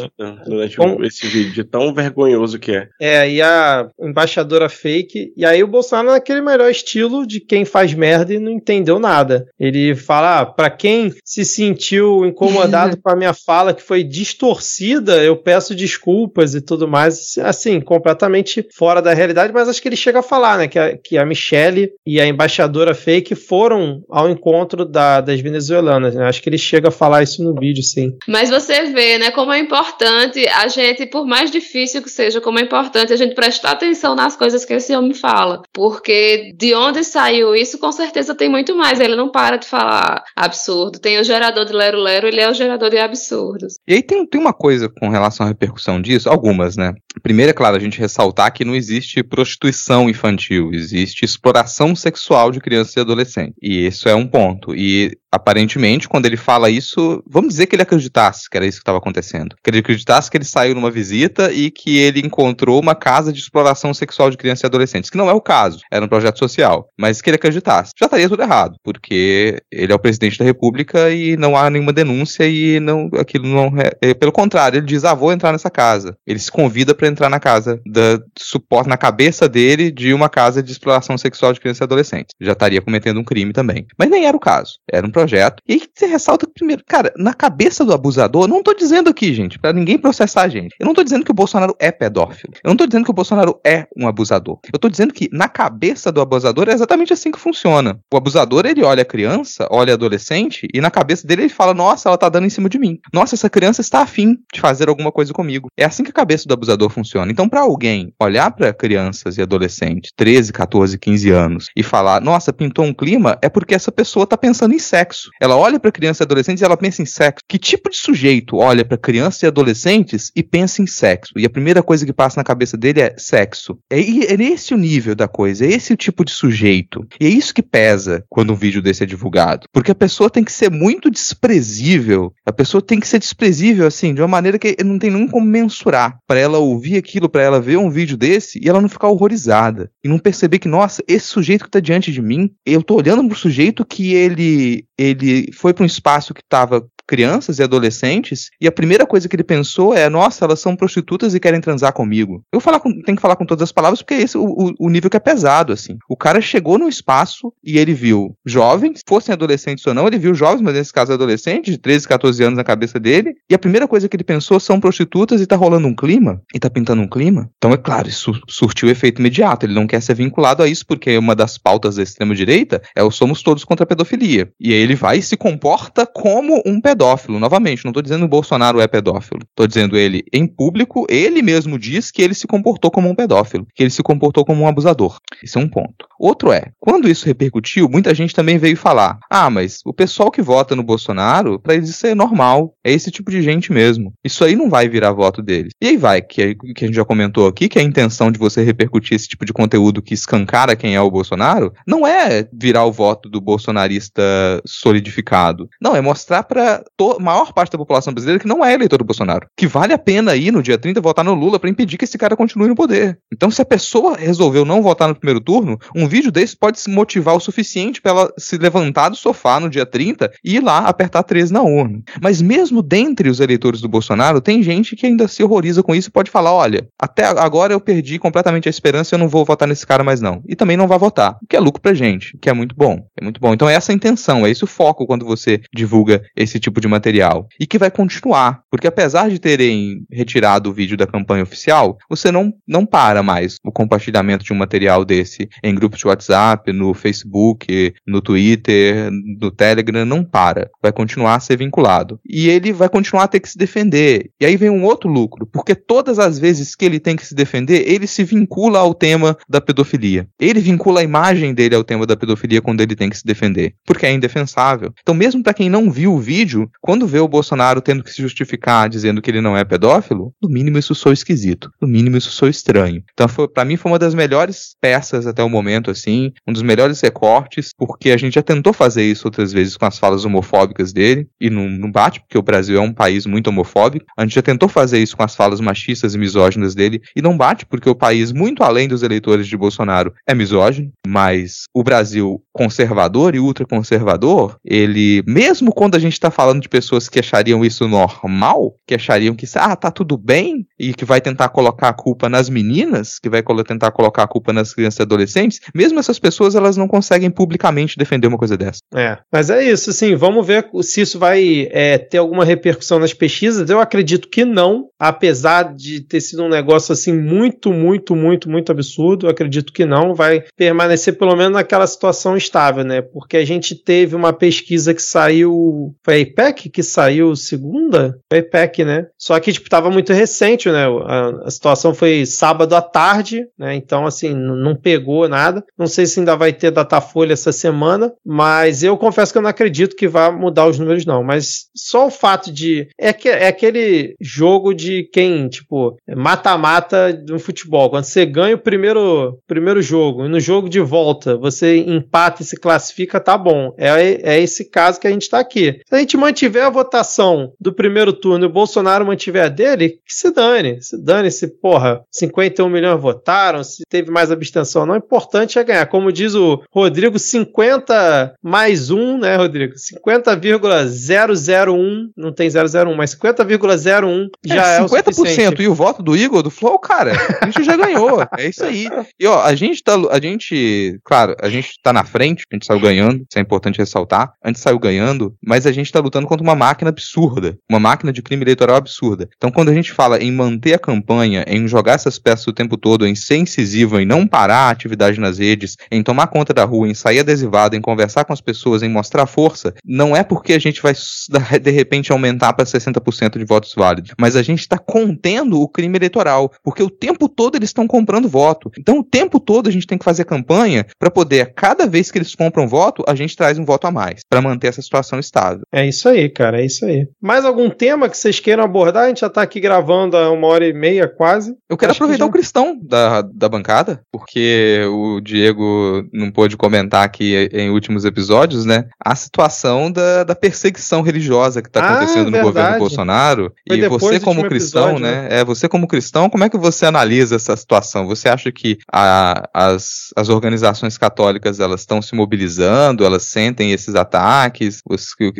Speaker 5: durante com... esse vídeo, tão vergonhoso que é.
Speaker 4: É, e a embaixadora fake. E aí o Bolsonaro naquele melhor estilo de quem faz merda e não entendeu nada. Ele fala, ah, pra quem se sentiu incomodado com a minha fala que foi distorcida, eu peço desculpas e tudo mais. Assim, completamente fora da realidade, mas acho que ele chega a falar, né? Que a, que a Michelle e a embaixadora fake foram ao encontro da, das venezuelanas, né? Acho que ele chega a falar isso no vídeo, sim.
Speaker 6: Mas você vê, né, como é importante a gente, por mais difícil que seja, como é importante a gente prestar atenção nas coisas que esse homem fala. Porque de onde saiu isso, com certeza tem muito mais. Ele não para de falar absurdo. Tem o gerador de Lero Lero, ele é o gerador de absurdos.
Speaker 2: E aí tem, tem uma coisa com relação à repercussão disso, algumas, né? Primeiro, é claro, a gente ressaltar que não existe prostituição infantil, existe exploração sexual de crianças e adolescentes. E isso é um ponto. E aparentemente, quando ele fala isso, vamos dizer que ele acreditasse que era isso que estava acontecendo. Que ele acreditasse que ele saiu numa visita e que ele encontrou uma casa de exploração sexual de crianças e adolescentes, que não é o caso, era um projeto social, mas que ele acreditasse. Já estaria tudo errado, porque ele é o presidente da República e não há nenhuma denúncia e não aquilo não é, é pelo contrário, ele diz: "Ah, vou entrar nessa casa". Ele se convida para entrar na casa da suporte na cabeça dele de uma casa de exploração sexual de crianças e adolescentes. Já estaria cometendo um crime também. Mas nem era o caso. Era um projeto projeto. E aí você ressalta primeiro, cara, na cabeça do abusador, não tô dizendo aqui, gente, para ninguém processar a gente. Eu não tô dizendo que o Bolsonaro é pedófilo. Eu não tô dizendo que o Bolsonaro é um abusador. Eu tô dizendo que na cabeça do abusador é exatamente assim que funciona. O abusador, ele olha a criança, olha a adolescente e na cabeça dele ele fala: "Nossa, ela tá dando em cima de mim. Nossa, essa criança está afim de fazer alguma coisa comigo". É assim que a cabeça do abusador funciona. Então, para alguém olhar para crianças e adolescentes, 13, 14, 15 anos e falar: "Nossa, pintou um clima", é porque essa pessoa tá pensando em sexo. Ela olha para crianças e adolescentes e ela pensa em sexo. Que tipo de sujeito olha para crianças e adolescentes e pensa em sexo? E a primeira coisa que passa na cabeça dele é sexo. É, é esse o nível da coisa, é esse o tipo de sujeito. E é isso que pesa quando um vídeo desse é divulgado. Porque a pessoa tem que ser muito desprezível. A pessoa tem que ser desprezível, assim, de uma maneira que não tem nem como mensurar. para ela ouvir aquilo, para ela ver um vídeo desse e ela não ficar horrorizada. E não perceber que, nossa, esse sujeito que tá diante de mim, eu tô olhando pro sujeito que ele ele foi para um espaço que estava crianças e adolescentes, e a primeira coisa que ele pensou é: nossa, elas são prostitutas e querem transar comigo. Eu falar com, tenho que falar com todas as palavras porque esse é o, o, nível que é pesado, assim. O cara chegou no espaço e ele viu jovens, fossem adolescentes ou não, ele viu jovens, mas nesse caso adolescentes, de 13, 14 anos na cabeça dele, e a primeira coisa que ele pensou são prostitutas e tá rolando um clima, e tá pintando um clima. Então é claro, isso surtiu efeito imediato. Ele não quer ser vinculado a isso porque uma das pautas da extrema-direita é o somos todos contra a pedofilia. E aí ele vai e se comporta como um pedófilo. Novamente, não estou dizendo que o Bolsonaro é pedófilo. Estou dizendo ele em público, ele mesmo diz que ele se comportou como um pedófilo, que ele se comportou como um abusador. Isso é um ponto. Outro é, quando isso repercutiu, muita gente também veio falar: ah, mas o pessoal que vota no Bolsonaro, para eles isso é normal, é esse tipo de gente mesmo. Isso aí não vai virar voto deles. E aí vai, que que a gente já comentou aqui, que a intenção de você repercutir esse tipo de conteúdo que escancara quem é o Bolsonaro, não é virar o voto do bolsonarista solidificado. Não, é mostrar para maior parte da população brasileira que não é eleitor do Bolsonaro. Que vale a pena ir no dia 30 votar no Lula para impedir que esse cara continue no poder. Então, se a pessoa resolveu não votar no primeiro turno, um vídeo desse pode se motivar o suficiente para ela se levantar do sofá no dia 30 e ir lá apertar 13 na urna. Mas mesmo dentre os eleitores do Bolsonaro, tem gente que ainda se horroriza com isso e pode falar: olha, até agora eu perdi completamente a esperança, eu não vou votar nesse cara mais não. E também não vai votar, o que é lucro pra gente, que é muito bom. É muito bom. Então é essa a intenção, é esse o foco quando você divulga esse tipo de material. E que vai continuar, porque apesar de terem retirado o vídeo da campanha oficial, você não, não para mais o compartilhamento de um material desse em grupos de WhatsApp, no Facebook, no Twitter, no Telegram, não para. Vai continuar a ser vinculado. E ele vai continuar a ter que se defender. E aí vem um outro lucro, porque todas as vezes que ele tem que se defender, ele se vincula ao tema da pedofilia. Ele vincula a imagem dele ao tema da pedofilia quando ele tem que se defender, porque é indefensável. Então, mesmo para quem não viu o vídeo, quando vê o Bolsonaro tendo que se justificar dizendo que ele não é pedófilo, no mínimo isso sou esquisito, no mínimo isso sou estranho. Então, para mim foi uma das melhores peças até o momento assim, um dos melhores recortes, porque a gente já tentou fazer isso outras vezes com as falas homofóbicas dele e não, não bate, porque o Brasil é um país muito homofóbico. A gente já tentou fazer isso com as falas machistas e misóginas dele e não bate, porque o país, muito além dos eleitores de Bolsonaro, é misógino, mas o Brasil conservador e ultraconservador, ele, mesmo quando a gente está falando de pessoas que achariam isso normal, que achariam que, ah, tá tudo bem, e que vai tentar colocar a culpa nas meninas, que vai tentar colocar a culpa nas crianças e adolescentes, mesmo essas pessoas, elas não conseguem publicamente defender uma coisa dessa.
Speaker 4: É, mas é isso, assim, vamos ver se isso vai é, ter alguma repercussão nas pesquisas. Eu acredito que não, apesar de ter sido um negócio, assim, muito, muito, muito, muito absurdo, eu acredito que não, vai permanecer pelo menos naquela situação estável, né? Porque a gente teve uma pesquisa que saiu. Foi a IPEC que saiu segunda? Foi a IPEC, né? Só que, tipo, tava muito recente, né? A, a situação foi sábado à tarde, né? Então, assim, não pegou nada. Não sei se ainda vai ter Datafolha essa semana, mas eu confesso que eu não acredito que vá mudar os números, não. Mas só o fato de. É, que, é aquele jogo de quem, tipo, mata-mata do futebol. Quando você ganha o primeiro, primeiro jogo e no jogo de volta você empata e se classifica, tá bom. É, é esse caso que a gente tá aqui. Se a gente mantiver a votação do primeiro turno e o Bolsonaro mantiver a dele, que se dane. Se dane se, porra, 51 milhões votaram, se teve mais abstenção não. O importante é ganhar. Como diz o Rodrigo, 50 mais 1, né, Rodrigo? 50,001, não tem 001, mas 50,01 já é, é o suficiente.
Speaker 2: E o voto do Igor, do Flow, cara, a gente já ganhou. É isso aí. E ó, a gente tá, a gente, claro, a gente tá na frente, a gente saiu ganhando, isso é importante ressaltar. A gente saiu ganhando, mas a gente tá lutando contra uma máquina absurda, uma máquina de crime eleitoral absurda. Então quando a gente fala em manter a campanha, em jogar essas peças o tempo todo, em ser incisivo, em não parar a atividade nas redes, em tomar conta da rua, em sair adesivado, em conversar com as pessoas, em mostrar força, não é porque a gente vai de repente aumentar para 60% de votos válidos, mas a gente está contendo o crime eleitoral, porque o tempo todo eles estão comprando voto. Então o tempo todo a gente tem que fazer campanha para poder, cada vez que eles compram voto, a gente traz um voto a mais, para manter essa situação estável.
Speaker 4: É isso aí, cara, é isso aí. Mais algum tema que vocês queiram abordar? A gente já está aqui gravando há uma hora e meia quase.
Speaker 2: Eu quero Acho aproveitar que já... o cristão da, da bancada, porque o Diego não pôde comentar aqui em últimos episódios, né? A situação da, da perseguição religiosa que está ah, acontecendo no governo Bolsonaro. Foi e você, como cristão, episódio, né? né? É, você, como cristão, como é que você analisa essa situação? Você acha que a, as, as organizações católicas elas estão se mobilizando, elas sentem esses ataques?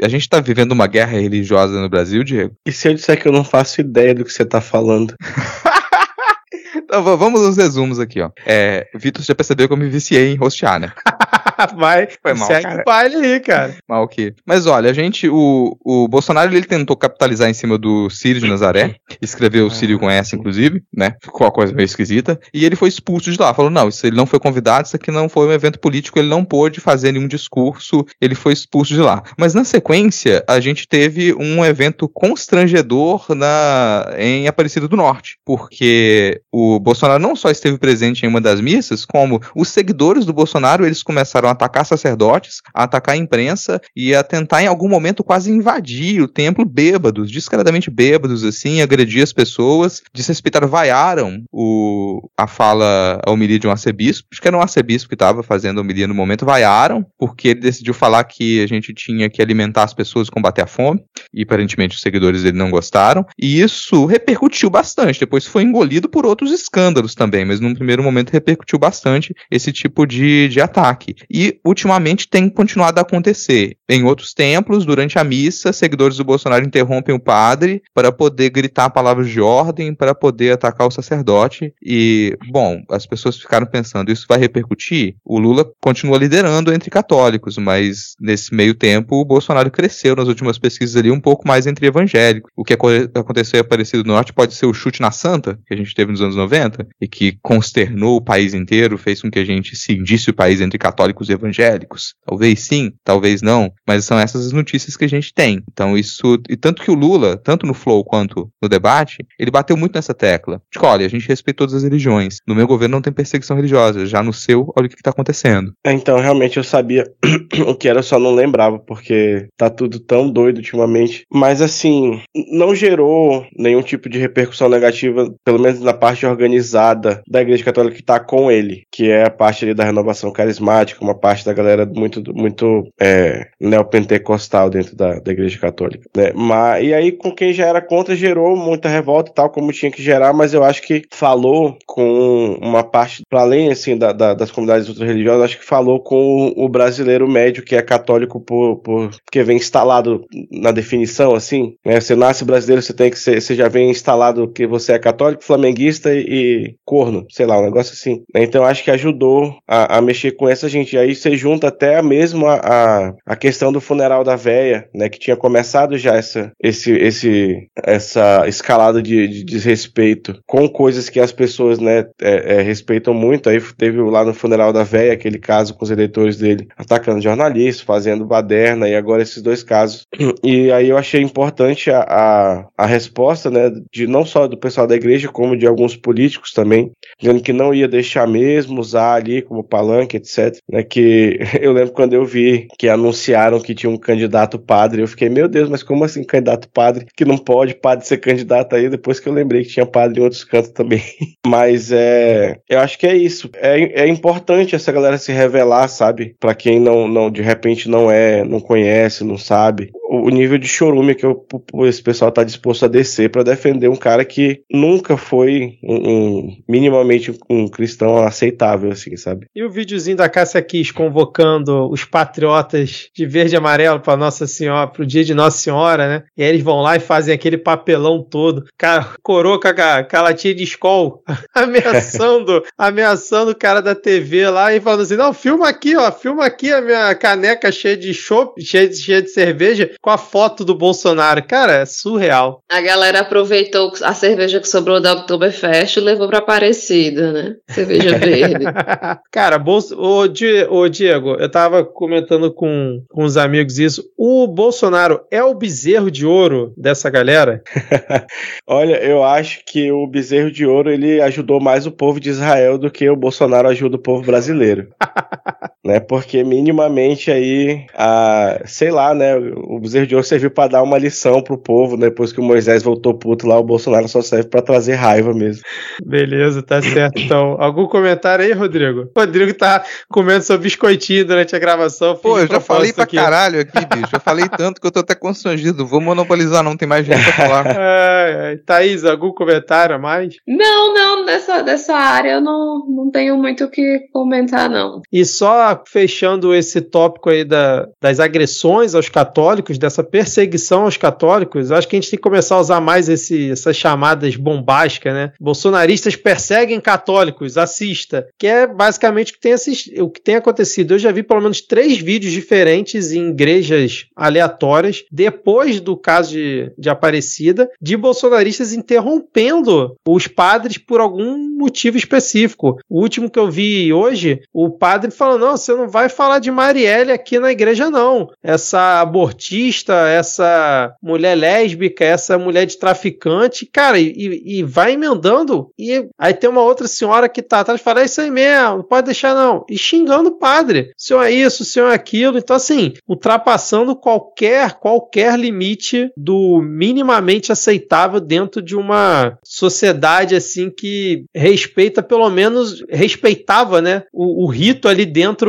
Speaker 2: A gente está vivendo uma guerra religiosa no Brasil, Diego?
Speaker 5: E se eu disser que eu não faço ideia do que você está falando?
Speaker 2: Então, vamos aos resumos aqui, ó. É, Vitor já percebeu que eu me viciei em rostear, né?
Speaker 4: Vai, Foi mal, segue cara. o baile aí, cara.
Speaker 2: Mal que. Mas olha, a gente, o, o Bolsonaro ele tentou capitalizar em cima do Círio de Nazaré, escreveu o Círio com S, inclusive, né? Ficou uma coisa meio esquisita. E ele foi expulso de lá. Falou: não, isso ele não foi convidado, isso aqui não foi um evento político, ele não pôde fazer nenhum discurso, ele foi expulso de lá. Mas na sequência, a gente teve um evento constrangedor na, em Aparecida do Norte, porque o Bolsonaro não só esteve presente em uma das missas, como os seguidores do Bolsonaro, eles começaram a atacar sacerdotes, a atacar a imprensa e a tentar em algum momento quase invadir o templo bêbados, descaradamente bêbados assim, agredir as pessoas, desrespeitaram, vaiaram o, a fala, a homilia de um arcebispo, acho que era um arcebispo que estava fazendo a homilia no momento, vaiaram, porque ele decidiu falar que a gente tinha que alimentar as pessoas e combater a fome, e aparentemente os seguidores dele não gostaram, e isso repercutiu bastante, depois foi engolido por outros escândalos também, mas num primeiro momento repercutiu bastante esse tipo de, de ataque. E ultimamente tem continuado a acontecer. Em outros templos, durante a missa, seguidores do Bolsonaro interrompem o padre para poder gritar palavras de ordem, para poder atacar o sacerdote. E, bom, as pessoas ficaram pensando, isso vai repercutir? O Lula continua liderando entre católicos, mas nesse meio tempo o Bolsonaro cresceu nas últimas pesquisas ali um pouco mais entre evangélicos. O que aconteceu em Aparecido do Norte pode ser o chute na santa, que a gente teve nos anos 90, e que consternou o país inteiro, fez com que a gente cindisse o país entre católicos e evangélicos. Talvez sim, talvez não, mas são essas as notícias que a gente tem. Então isso, e tanto que o Lula, tanto no Flow quanto no debate, ele bateu muito nessa tecla. De que, olha, a gente respeita todas as religiões. No meu governo não tem perseguição religiosa, já no seu, olha o que está acontecendo.
Speaker 5: É, então, realmente eu sabia o que era, só não lembrava, porque tá tudo tão doido ultimamente. Mas assim, não gerou nenhum tipo de repercussão negativa, pelo menos na parte organizada da Igreja Católica que tá com ele, que é a parte ali da renovação carismática, uma parte da galera muito, muito é, neopentecostal dentro da, da Igreja Católica. Né? Mas, e aí, com quem já era contra, gerou muita revolta e tal, como tinha que gerar, mas eu acho que falou com uma parte, para além assim, da, da, das comunidades ultra-religiosas, acho que falou com o brasileiro médio que é católico por, por porque vem instalado na definição, assim, né? Você nasce brasileiro, você tem que ser, você já vem instalado que você é católico, flamenguista e, corno, sei lá, um negócio assim. Então acho que ajudou a, a, mexer com essa gente. E aí você junta até mesmo a, a, a questão do funeral da véia, né? Que tinha começado já essa, esse, esse, essa escalada de, de desrespeito com coisas que as pessoas, né, é, é, respeitam muito. Aí teve lá no funeral da véia aquele caso com os eleitores dele atacando jornalistas, fazendo baderna, e agora esses dois casos. E aí eu achei importante a, a, a resposta, né, de não só do pessoal da igreja, como de alguns políticos também, dizendo que não ia deixar mesmo usar ali como palanque, etc. Né, que eu lembro quando eu vi que anunciaram que tinha um candidato padre, eu fiquei, meu Deus, mas como assim candidato padre? Que não pode padre ser candidato aí, depois que eu lembrei que tinha padre em outros cantos também. mas é, eu acho que é isso. É, é importante essa galera se revelar, sabe? Para quem não, não, de repente não é, não conhece, não sabe o nível de chorume que eu, esse pessoal está disposto a descer para defender um cara que nunca foi um, um, minimamente um cristão aceitável, assim, sabe?
Speaker 4: E o videozinho da Cássia Kiss convocando os patriotas de verde e amarelo para Nossa Senhora, pro dia de Nossa Senhora, né? E aí eles vão lá e fazem aquele papelão todo. Cara, coroa com a, com a latinha de escol, ameaçando, ameaçando o cara da TV lá e falando assim: não, filma aqui, ó, filma aqui a minha caneca cheia de chopp, cheia, cheia de cerveja com a foto do Bolsonaro. Cara, é surreal.
Speaker 6: A galera aproveitou a cerveja que sobrou da Oktoberfest levou pra Aparecida, né? Cerveja verde.
Speaker 4: Cara, Bolso... ô, Diego, eu tava comentando com, com os amigos isso. O Bolsonaro é o bezerro de ouro dessa galera?
Speaker 5: Olha, eu acho que o bezerro de ouro ele ajudou mais o povo de Israel do que o Bolsonaro ajuda o povo brasileiro. né? Porque minimamente aí, a, sei lá, né? O bezerro de ouro serviu para dar uma lição pro povo, né? depois que o Moisés voltou puto lá, o Bolsonaro só serve para trazer raiva mesmo.
Speaker 4: Beleza, tá certo. Então, algum comentário aí, Rodrigo? O Rodrigo tá comendo seu biscoitinho durante a gravação.
Speaker 2: Pô, eu já falei pra aqui. caralho aqui, bicho. Eu falei tanto que eu tô até constrangido. Vou monopolizar, não tem mais gente pra falar.
Speaker 4: É, é. Thaís, algum comentário a mais?
Speaker 6: Não, não, dessa, dessa área eu não, não tenho muito o que comentar, não.
Speaker 4: E só fechando esse tópico aí da, das agressões aos católicos, dessa perseguição aos católicos, acho que a gente tem que começar a usar mais esse, essas chamadas bombásticas, né? Bolsonaristas perseguem católicos, assista. Que é basicamente o que tem, assist... o que tem acontecido. Eu já vi pelo menos três vídeos diferentes em igrejas aleatórias, depois do caso de, de Aparecida, de bolsonaristas interrompendo os padres por algum motivo específico. O último que eu vi hoje, o padre falou: não, você não vai falar de Marielle aqui na igreja, não. Essa abortista, essa mulher lésbica, essa mulher de traficante, cara, e, e vai emendando. E aí tem uma outra senhora que tá atrás e fala: é isso aí mesmo, não pode deixar não. E xingando o padre. O senhor é isso, o senhor é aquilo. Então, assim, ultrapassando qualquer, qualquer limite do minimamente aceitável dentro de uma sociedade assim que respeita, pelo menos, respeitava, né? O, o rito ali dentro,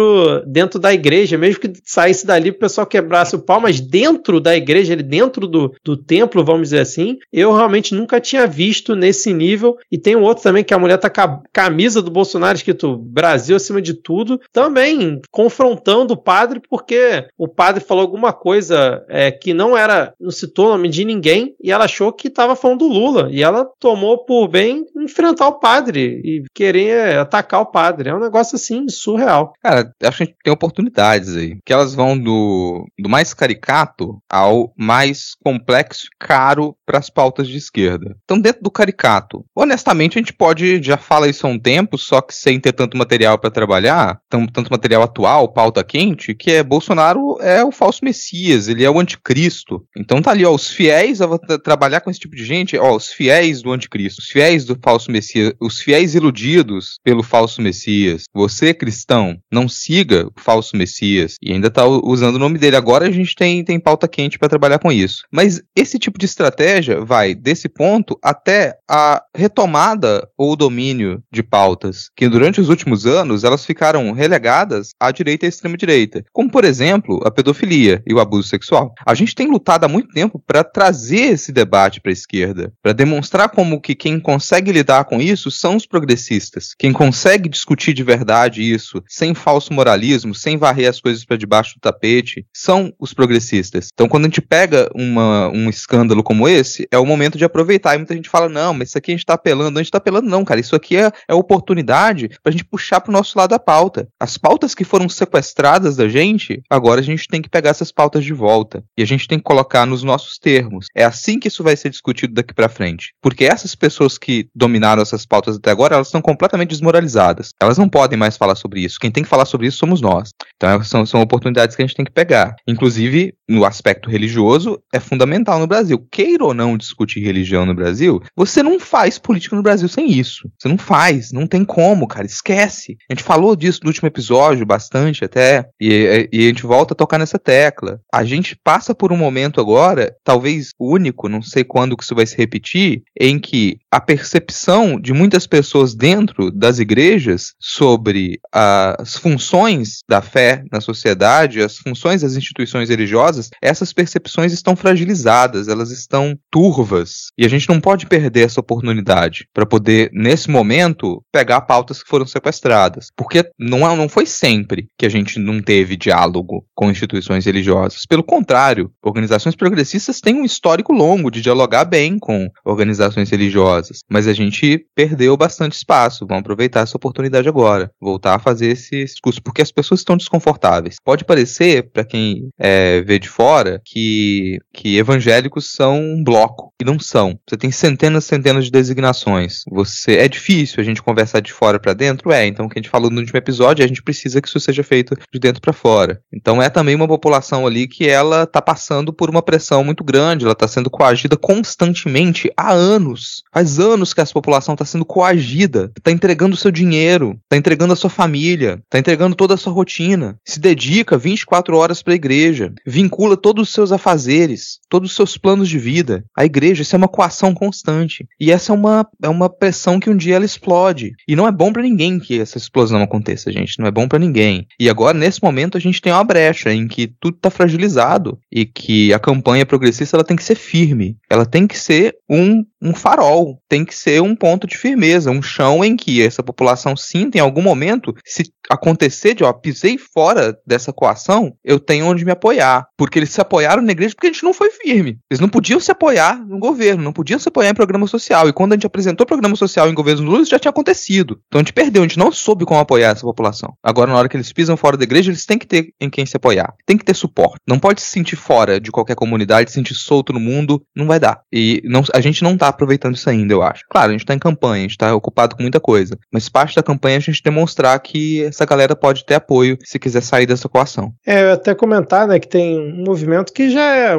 Speaker 4: dentro da igreja, mesmo que saísse dali o pessoal quebrasse o pau, mas dentro da igreja, ali dentro do, do templo, vamos dizer assim, eu realmente nunca tinha visto nesse nível. E tem um outro também que a mulher tá com a camisa do Bolsonaro escrito Brasil acima de tudo, também confrontando o padre, porque o padre falou alguma coisa é, que não era, não citou o nome de ninguém, e ela achou que estava falando do Lula. E ela tomou por bem enfrentar o padre e querer atacar o padre. É um negócio assim surreal.
Speaker 2: Cara, acho que a gente tem oportunidades aí. Que elas vão do, do mais caricato ao mais complexo e caro para as pautas de esquerda. Então, dentro do caricato, honestamente, a gente pode, já fala isso há um tempo, só que sem ter tanto material para trabalhar, tanto material atual, pauta quente, que é Bolsonaro é o falso Messias, ele é o anticristo. Então tá ali, ó, os fiéis a trabalhar com esse tipo de gente, ó, os fiéis do anticristo, os fiéis do falso Messias, os fiéis iludidos pelo falso Messias. Você, cristão, não siga o falso Messias. E ainda tá usando o nome dele. Agora a gente tem, tem pauta quente para trabalhar com isso. Mas esse tipo de estratégia vai desse ponto até a retomada ou domínio de pautas que durante os últimos anos elas ficaram relegadas à direita e à extrema direita, como por exemplo a pedofilia e o abuso sexual. A gente tem lutado há muito tempo para trazer esse debate para a esquerda, para demonstrar como que quem consegue lidar com isso são os progressistas, quem consegue discutir de verdade isso sem falso moralismo, sem varrer as coisas para debaixo do tapete, são os progressistas. Então quando a gente pega uma, um escândalo como esse, é o momento de aproveitar. E muita gente fala: não, mas isso aqui a gente está apelando. A gente está apelando, não, cara. Isso aqui é, é oportunidade para a gente puxar para o nosso lado da pauta. As pautas que foram sequestradas da gente, agora a gente tem que pegar essas pautas de volta. E a gente tem que colocar nos nossos termos. É assim que isso vai ser discutido daqui para frente. Porque essas pessoas que dominaram essas pautas até agora, elas estão completamente desmoralizadas. Elas não podem mais falar sobre isso. Quem tem que falar sobre isso somos nós. Então são, são oportunidades que a gente tem que pegar. Inclusive, no aspecto religioso, é fundamental no Brasil. Queira ou não discutir religião no Brasil, você não faz política no Brasil sem isso. Você não faz, não tem como, cara. Esquece. A gente falou disso no último episódio bastante até, e, e a gente volta a tocar nessa tecla. A gente passa por um momento agora, talvez único, não sei quando que isso vai se repetir, em que a percepção de muitas pessoas dentro das igrejas sobre as funções da fé na sociedade, as funções das instituições religiosas, essas percepções estão fragilizadas, elas estão turvas. E a gente não pode perder essa oportunidade para poder, nesse momento, pegar pautas que foram sequestradas. Porque não, é, não foi sempre que a gente não teve diálogo com instituições religiosas. Pelo contrário, organizações progressistas têm um histórico longo de dialogar bem com organizações religiosas. Mas a gente perdeu bastante espaço. Vamos aproveitar essa oportunidade agora. Voltar a fazer esse discurso. Porque as pessoas estão desconfortáveis. Pode parecer, para quem é, vê de fora, que, que evangélicos são um bloco. E não são. Você tem centenas e centenas de designações. Você É difícil a gente conversar de fora para dentro? É. Então, o que a gente falou no último episódio, a gente precisa que isso seja feito de dentro para fora. Então, é também uma população ali que ela tá passando por uma pressão muito grande. Ela tá sendo coagida constantemente há anos. Faz anos que essa população está sendo coagida. Tá entregando o seu dinheiro, tá entregando a sua família, tá entregando toda a sua rotina. Se dedica 24 horas para a igreja. Vincula todos os seus afazeres, todos os seus planos de vida. A igreja, isso é uma coação constante. E essa é uma, é uma pressão que um dia ela explode. E não é bom para ninguém que essa explosão aconteça, gente. Não é bom para ninguém. E agora, nesse momento, a gente tem uma brecha em que tudo tá fragilizado e que a campanha progressista ela tem que ser firme. Ela tem que ser um, um farol. Tem que ser um ponto de firmeza, um chão em que essa população sinta em algum momento, se acontecer de, ó, pisei fora dessa coação, eu tenho onde me apoiar. Porque eles se apoiaram na igreja porque a gente não foi firme. Eles não podiam se apoiar no governo, não podiam se apoiar em programa social. E quando a gente apresentou programa social em governos Lula, isso já tinha acontecido. Então a gente perdeu, a gente não soube como apoiar essa população. Agora, na hora que eles pisam fora da igreja, eles têm que ter em quem se apoiar. Tem que ter suporte. Não pode se sentir fora de qualquer comunidade, se sentir solto no mundo, não vai dar. E não, a gente não tá aproveitando isso ainda, eu acho. Claro, a gente tá em campanha, a gente tá ocupado com muita coisa, mas parte da campanha é a gente demonstrar que essa galera pode ter apoio se quiser sair dessa coação.
Speaker 4: É, eu até comentar, né, que tem um movimento que já é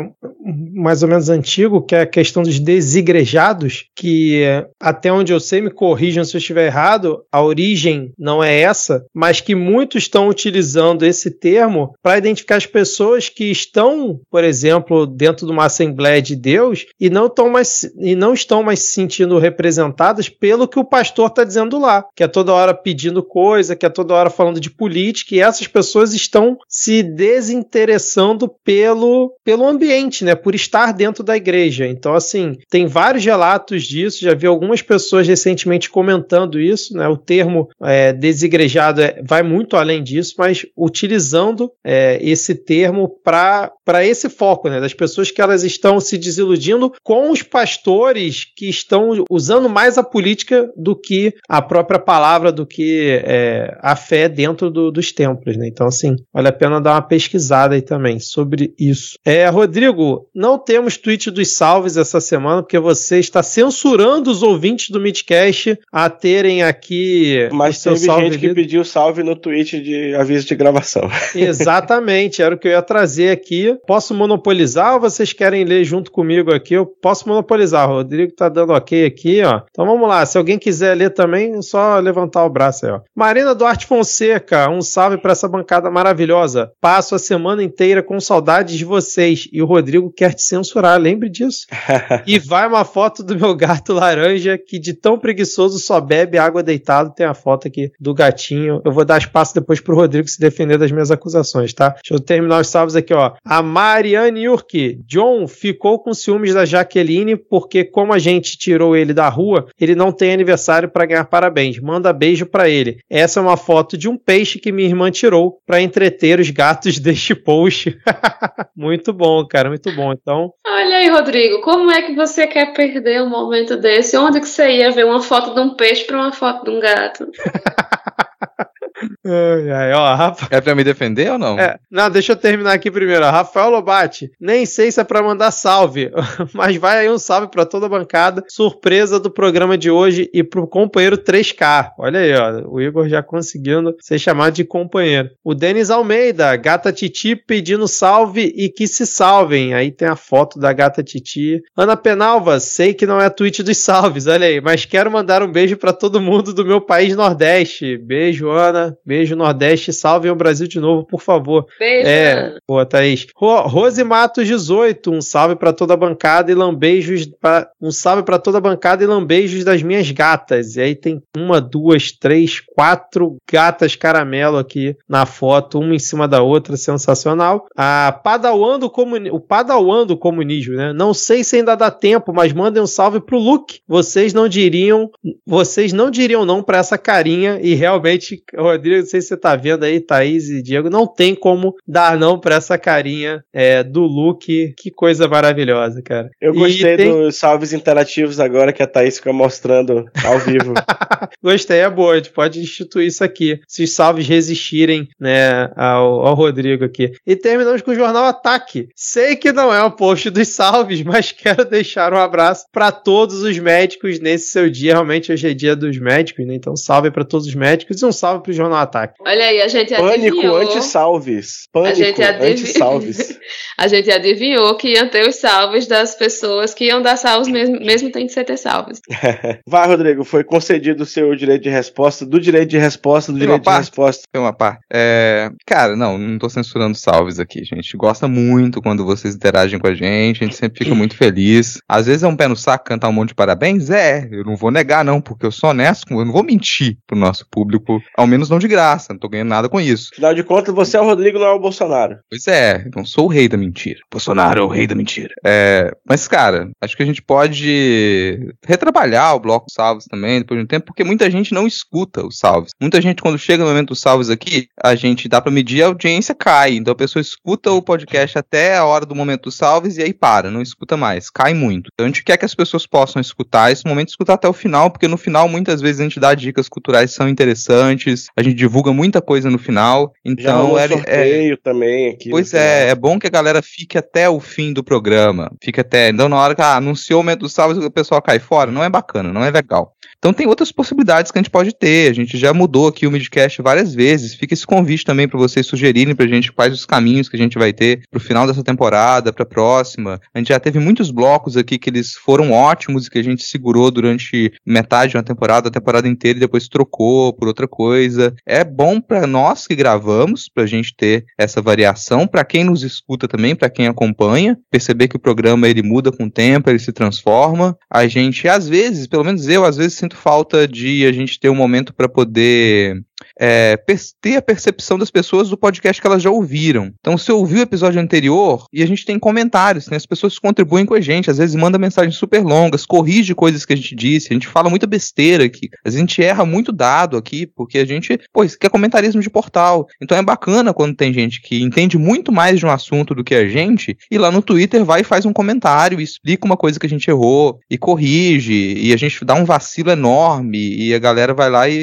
Speaker 4: mais ou menos antigo, que é a questão dos desigrejados, que até onde eu sei, me corrijam se eu estiver errado, a origem não é essa, mas que muitos estão utilizando esse termo para identificar as pessoas que estão, por exemplo, dentro de uma Assembleia de Deus e não estão mais, e não estão mais se sentindo representadas pelo que o pastor está dizendo lá, que é toda hora pedindo coisa, que é toda hora falando de política, e essas pessoas estão se desinteressando pelo, pelo ambiente, né? Por estar dentro da igreja. Então, assim, tem vários relatos disso, já vi algumas pessoas recentemente comentando isso, né? O termo é, desigrejado é, vai muito além disso, mas utilizando é, esse termo para esse foco, né? Das pessoas que elas estão se desiludindo com os pastores que estão usando mais a política do que a própria palavra, do que é, a fé dentro do, dos templos, né? Então, assim, vale a pena dar uma pesquisada aí também sobre isso. É, Rodrigo, não temos tweet dos salves essa semana, porque você está censurando os ouvintes do Midcast a terem aqui.
Speaker 5: Mas teve gente que pediu salve no tweet de aviso de gravação.
Speaker 4: Exatamente, era o que eu ia trazer aqui. Posso monopolizar ou vocês querem ler junto comigo aqui? Eu posso monopolizar. O Rodrigo tá dando ok aqui, ó. Então vamos lá. Se alguém quiser ler também, é só levantar o braço aí, ó. Marina Duarte Fonseca, um salve para essa bancada maravilhosa. Passo a semana inteira com saudades de vocês e o Rodrigo quer te censurar, lembre disso. e vai uma foto do meu gato laranja que de tão preguiçoso só bebe água deitado. Tem a foto aqui do gatinho. Eu vou dar espaço depois pro Rodrigo se defender das minhas acusações, tá? Deixa eu terminar os salvos aqui, ó. A Mariane Yurki. John ficou com ciúmes da Jaqueline porque como a gente tirou ele da rua, ele não tem aniversário para ganhar parabéns. Manda beijo para ele. Essa é uma foto de um peixe que minha irmã tirou para entreter os gatos deste post. muito bom, cara, muito bom. Então,
Speaker 6: Olha aí, Rodrigo, como é que você quer perder um momento desse? Onde que você ia ver uma foto de um peixe para uma foto de um gato?
Speaker 4: Ai, ai, ó, Rafa...
Speaker 2: É pra me defender ou não?
Speaker 4: É, não, deixa eu terminar aqui primeiro. Rafael Lobate, nem sei se é pra mandar salve, mas vai aí um salve pra toda a bancada. Surpresa do programa de hoje e pro companheiro 3K. Olha aí, ó, o Igor já conseguindo ser chamado de companheiro. O Denis Almeida, gata Titi pedindo salve e que se salvem. Aí tem a foto da gata Titi. Ana Penalva, sei que não é tweet dos salves, olha aí, mas quero mandar um beijo pra todo mundo do meu país Nordeste. Beijo, Ana. Beijo, Nordeste. Salvem o Brasil de novo, por favor.
Speaker 6: Beijo.
Speaker 4: É, boa, Thaís. Ro Rose Matos 18, um salve para toda a bancada e lambeijos. Pra, um salve para toda a bancada e lambeijos das minhas gatas. E aí tem uma, duas, três, quatro gatas caramelo aqui na foto, uma em cima da outra, sensacional. A Padawan do comuni o Padawan do comunismo, né? Não sei se ainda dá tempo, mas mandem um salve pro Luke. Vocês não diriam, vocês não diriam não para essa carinha e realmente, Rodrigo, não sei se você tá vendo aí, Thaís e Diego, não tem como dar não pra essa carinha é, do Luke. Que coisa maravilhosa, cara.
Speaker 5: Eu gostei tem... dos salves interativos agora que a Thaís fica mostrando ao vivo.
Speaker 4: gostei, é boa. A gente pode instituir isso aqui. Se os salves resistirem, né, ao, ao Rodrigo aqui. E terminamos com o jornal Ataque. Sei que não é um post dos salves, mas quero deixar um abraço para todos os médicos nesse seu dia. Realmente hoje é dia dos médicos, né? Então salve para todos os médicos e um salve pro jornal Ataque.
Speaker 6: Olha aí, a gente
Speaker 5: Pânico
Speaker 6: adivinhou.
Speaker 5: anti-salves. Pânico
Speaker 6: a gente adiv...
Speaker 5: anti-salves.
Speaker 6: a gente adivinhou que iam ter os salves das pessoas que iam dar salvos mesmo, mesmo tem que ser ter salves.
Speaker 5: Vai, Rodrigo, foi concedido o seu direito de resposta, do direito de resposta, do
Speaker 2: Tem
Speaker 5: direito de resposta.
Speaker 2: Tem uma parte. É, cara, não, não tô censurando salves aqui, gente. A gente gosta muito quando vocês interagem com a gente, a gente sempre fica muito feliz. Às vezes é um pé no saco cantar um monte de parabéns? É, eu não vou negar, não, porque eu sou honesto, eu não vou mentir pro nosso público, ao menos não de graça, não tô ganhando nada com isso.
Speaker 5: Afinal de contas, você é o Rodrigo, não é o Bolsonaro.
Speaker 2: Pois é, não sou o rei da mentira. Bolsonaro é o rei da mentira. É, mas, cara, acho que a gente pode retrabalhar o bloco salves também depois de um tempo, porque muita gente não escuta os salves. Muita gente, quando chega no momento dos salves aqui, a gente dá pra medir a audiência cai. Então a pessoa escuta o podcast até a hora do momento dos salves e aí para, não escuta mais. Cai muito. Então a gente quer que as pessoas possam escutar esse momento, escutar até o final, porque no final muitas vezes a gente dá dicas culturais que são interessantes, a gente divulga muita coisa no final. Então
Speaker 5: Já
Speaker 2: é,
Speaker 5: sorteio é, também aqui.
Speaker 2: Pois é, é bom que a galera fique até o fim do programa. Fique até. Então, na hora que ah, anunciou o momento do sábado, o pessoal cai fora. Não é bacana, não é legal. Então tem outras possibilidades que a gente pode ter. A gente já mudou aqui o Midcast várias vezes. Fica esse convite também para vocês sugerirem pra gente quais os caminhos que a gente vai ter pro final dessa temporada, pra próxima. A gente já teve muitos blocos aqui que eles foram ótimos e que a gente segurou durante metade de uma temporada, a temporada inteira e depois trocou por outra coisa. É bom para nós que gravamos, pra gente ter essa variação, para quem nos escuta também, para quem acompanha, perceber que o programa ele muda com o tempo, ele se transforma. A gente às vezes, pelo menos eu às vezes sinto falta de a gente ter um momento para poder é, ter a percepção das pessoas do podcast que elas já ouviram. Então, se ouviu o episódio anterior, e a gente tem comentários, tem as pessoas contribuem com a gente, às vezes manda mensagens super longas, corrige coisas que a gente disse, a gente fala muita besteira aqui, a gente erra muito dado aqui, porque a gente, pô, isso aqui é comentarismo de portal. Então é bacana quando tem gente que entende muito mais de um assunto do que a gente, e lá no Twitter vai e faz um comentário, e explica uma coisa que a gente errou, e corrige, e a gente dá um vacilo enorme, e a galera vai lá e,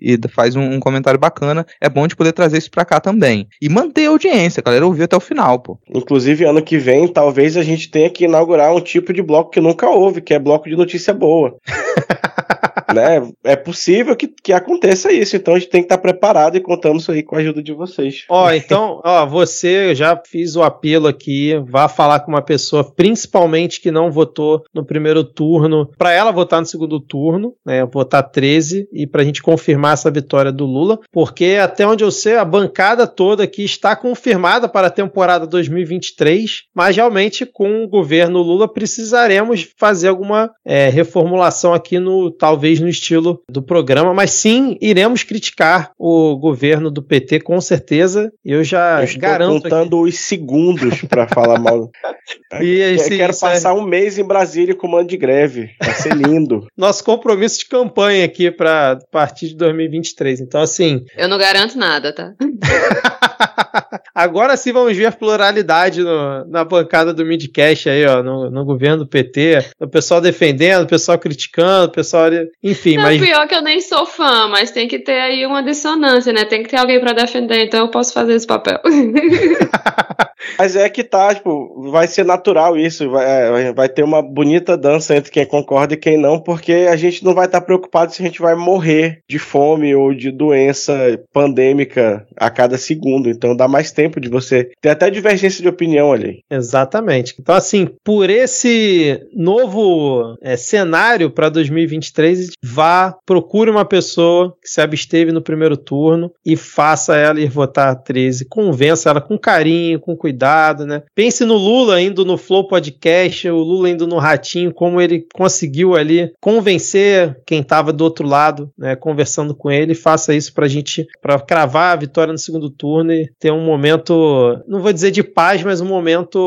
Speaker 2: e, e faz um, um, comentário bacana. É bom de poder trazer isso pra cá também. E manter a audiência, a galera ouvir até o final, pô.
Speaker 5: Inclusive, ano que vem, talvez a gente tenha que inaugurar um tipo de bloco que nunca houve, que é bloco de notícia boa. né? É possível que, que aconteça isso, então a gente tem que estar preparado e contamos aí com a ajuda de vocês.
Speaker 4: Ó, então, ó, você, eu já fiz o apelo aqui, vá falar com uma pessoa, principalmente que não votou no primeiro turno, para ela votar no segundo turno, né? Votar 13 e pra gente confirmar essa vitória do Lula, porque até onde eu sei, a bancada toda aqui está confirmada para a temporada 2023, mas realmente com o governo Lula precisaremos fazer alguma é, reformulação aqui no talvez no estilo do programa, mas sim iremos criticar o governo do PT com certeza. Eu já eu garanto.
Speaker 5: contando aqui. os segundos para falar mal.
Speaker 4: e esse,
Speaker 5: eu quero passar é... um mês em Brasília com mando de greve. Vai ser lindo.
Speaker 4: Nosso compromisso de campanha aqui para partir de 2023. Então, assim.
Speaker 6: Eu não garanto nada, tá?
Speaker 4: Agora sim vamos ver a pluralidade no, na bancada do Midcast aí, ó, no, no, governo do PT. O pessoal defendendo, o pessoal criticando, o pessoal. Enfim,
Speaker 6: não,
Speaker 4: mas.
Speaker 6: pior que eu nem sou fã, mas tem que ter aí uma dissonância, né? Tem que ter alguém para defender, então eu posso fazer esse papel.
Speaker 5: Mas é que tá, tipo, vai ser natural isso, vai, é, vai ter uma bonita dança entre quem concorda e quem não, porque a gente não vai estar tá preocupado se a gente vai morrer de fome ou de doença pandêmica a cada segundo. Então dá mais tempo de você ter até divergência de opinião ali.
Speaker 4: Exatamente. Então, assim, por esse novo é, cenário para 2023, vá, procure uma pessoa que se absteve no primeiro turno e faça ela ir votar 13. Convença ela com carinho, com cuidado cuidado, né? Pense no Lula indo no Flow Podcast, o Lula indo no Ratinho, como ele conseguiu ali convencer quem estava do outro lado, né? Conversando com ele, faça isso pra gente, pra cravar a vitória no segundo turno e ter um momento, não vou dizer de paz, mas um momento,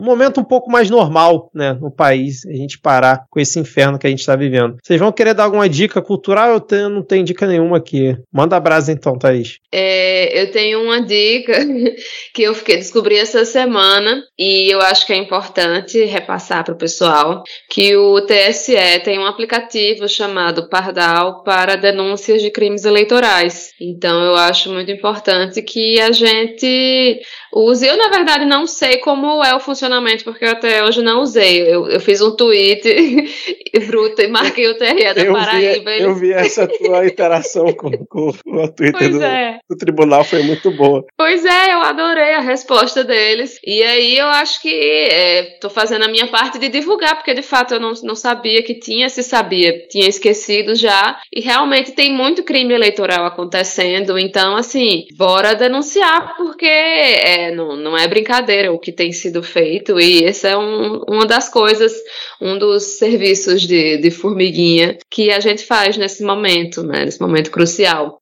Speaker 4: um momento um pouco mais normal, né? No país, a gente parar com esse inferno que a gente está vivendo. Vocês vão querer dar alguma dica cultural? Eu tenho, não tenho dica nenhuma aqui. Manda abraço então, Thaís.
Speaker 6: É, eu tenho uma dica que eu fiquei descobri essa semana e eu acho que é importante repassar para o pessoal que o TSE tem um aplicativo chamado Pardal para denúncias de crimes eleitorais. Então eu acho muito importante que a gente use. Eu, na verdade, não sei como é o funcionamento, porque eu até hoje não usei. Eu, eu fiz um tweet bruto e marquei o TRE da
Speaker 5: eu
Speaker 6: Paraíba.
Speaker 5: Vi, Eu vi essa tua interação com, com o Twitter do, é. do tribunal, foi muito boa.
Speaker 6: Pois é, eu adorei a resposta dele deles. E aí eu acho que estou é, fazendo a minha parte de divulgar, porque de fato eu não, não sabia que tinha, se sabia, tinha esquecido já. E realmente tem muito crime eleitoral acontecendo. Então, assim, bora denunciar, porque é, não, não é brincadeira o que tem sido feito. E esse é um, uma das coisas, um dos serviços de, de formiguinha que a gente faz nesse momento, né, nesse momento crucial.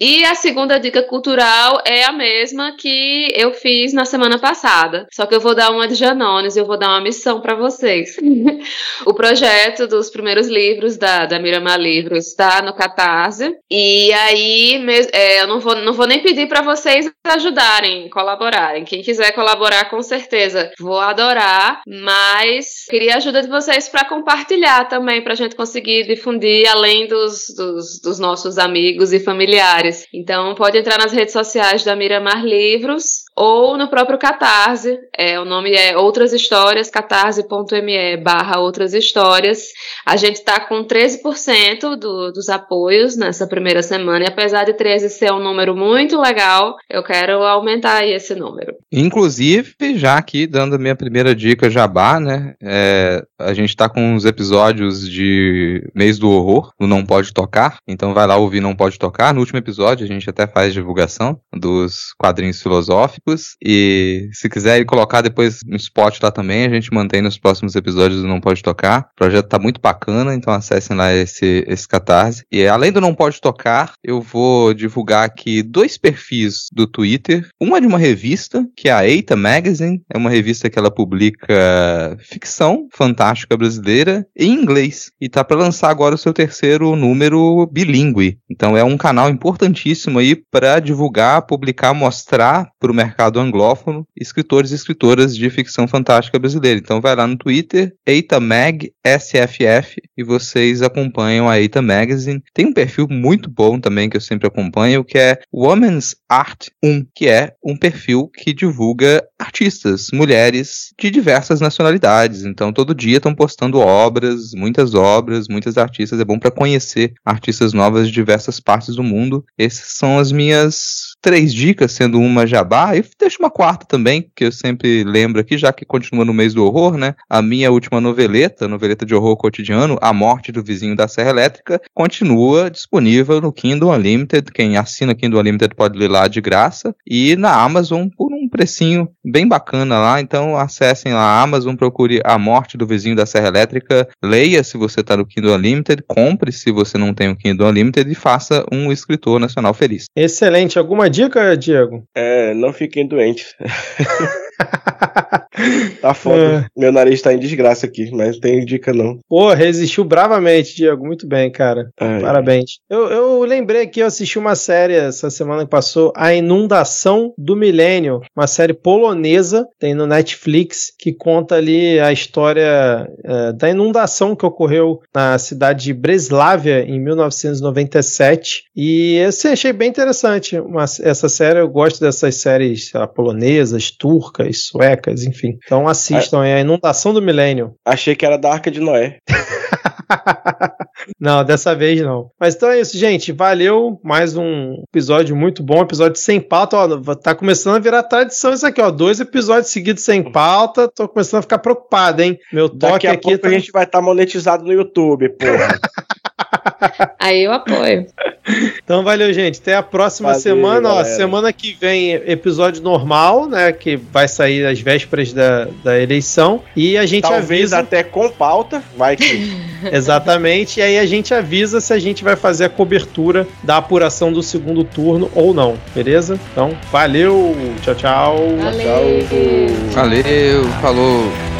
Speaker 6: E a segunda dica cultural é a mesma que eu fiz na semana passada. Só que eu vou dar uma de Janones e eu vou dar uma missão para vocês. o projeto dos primeiros livros da, da Miramar Livros está no Catarse. E aí é, eu não vou, não vou nem pedir para vocês ajudarem, colaborar. Colaborarem. Quem quiser colaborar, com certeza, vou adorar. Mas queria a ajuda de vocês para compartilhar também, para a gente conseguir difundir além dos, dos, dos, nossos amigos e familiares. Então, pode entrar nas redes sociais da Miramar Livros ou no próprio Catarse. É, o nome é Outras Histórias, catarse.me barra Outras Histórias. A gente está com 13% do, dos apoios nessa primeira semana, e apesar de 13 ser um número muito legal, eu quero aumentar esse número.
Speaker 2: Inclusive, já aqui dando a minha primeira dica jabá, né? É, a gente está com uns episódios de mês do horror, no Não Pode Tocar, então vai lá ouvir Não Pode Tocar. No último episódio a gente até faz divulgação dos quadrinhos filosóficos, e se quiser colocar depois no spot lá também, a gente mantém nos próximos episódios do Não Pode Tocar. O projeto tá muito bacana, então acessem lá esse, esse catarse. E além do Não Pode Tocar, eu vou divulgar aqui dois perfis do Twitter. Uma de uma revista, que é a Eita Magazine, é uma revista que ela publica ficção fantástica brasileira em inglês. E tá para lançar agora o seu terceiro número bilíngue. Então é um canal importantíssimo aí para divulgar, publicar, mostrar para o mercado anglófono escritores e escritoras de ficção fantástica brasileira. Então vai lá no Twitter, EitaMagSFF, e vocês acompanham a Eita Magazine. Tem um perfil muito bom também que eu sempre acompanho, que é Women's Art 1, que é um perfil que divulga artistas, mulheres de diversas nacionalidades. Então todo dia estão postando obras, muitas obras, muitas artistas. É bom para conhecer artistas novas de diversas partes do mundo. Essas são as minhas três dicas, sendo uma jabá, deixo uma quarta também, que eu sempre lembro aqui, já que continua no mês do horror, né? A minha última noveleta, noveleta de horror cotidiano, A Morte do Vizinho da Serra Elétrica, continua disponível no Kindle Unlimited. Quem assina Kindle Unlimited pode ler lá de graça, e na Amazon por um precinho bem bacana lá. Então acessem lá a Amazon, procure A Morte do Vizinho da Serra Elétrica, leia se você está no Kindle Unlimited, compre se você não tem o Kindle Unlimited e faça um escritor nacional feliz.
Speaker 4: Excelente. Alguma dica, Diego?
Speaker 5: É, não fiquem doentes. tá foda. É. Meu nariz tá em desgraça aqui, mas não tem dica não.
Speaker 4: Pô, resistiu bravamente, Diego. Muito bem, cara. Ai. Parabéns. Eu, eu lembrei que eu assisti uma série essa semana que passou, A Inundação do Milênio, uma série polonesa, tem no Netflix, que conta ali a história é, da inundação que ocorreu na cidade de Breslávia em 1997. E assim, achei bem interessante uma, essa série. Eu gosto dessas séries lá, polonesas, turcas, suecas, enfim. Então assistam, é a Inundação do Milênio.
Speaker 5: Achei que era da Arca de Noé.
Speaker 4: não, dessa vez não. Mas então é isso, gente. Valeu. Mais um episódio muito bom. Episódio sem pauta. Ó, tá começando a virar tradição isso aqui, ó. Dois episódios seguidos sem pauta. Tô começando a ficar preocupado, hein? Meu toque
Speaker 5: Daqui a
Speaker 4: aqui.
Speaker 5: Pouco tá... a gente vai estar tá monetizado no YouTube, porra.
Speaker 6: Aí eu apoio.
Speaker 4: Então valeu, gente. Até a próxima valeu, semana. Ó, semana que vem, episódio normal, né? Que vai sair às vésperas da, da eleição. E a gente
Speaker 5: Talvez
Speaker 4: avisa.
Speaker 5: até com pauta. Vai que.
Speaker 4: Exatamente. E aí a gente avisa se a gente vai fazer a cobertura da apuração do segundo turno ou não. Beleza? Então, valeu. Tchau, tchau.
Speaker 6: Valeu.
Speaker 2: Tchau. Valeu. Falou.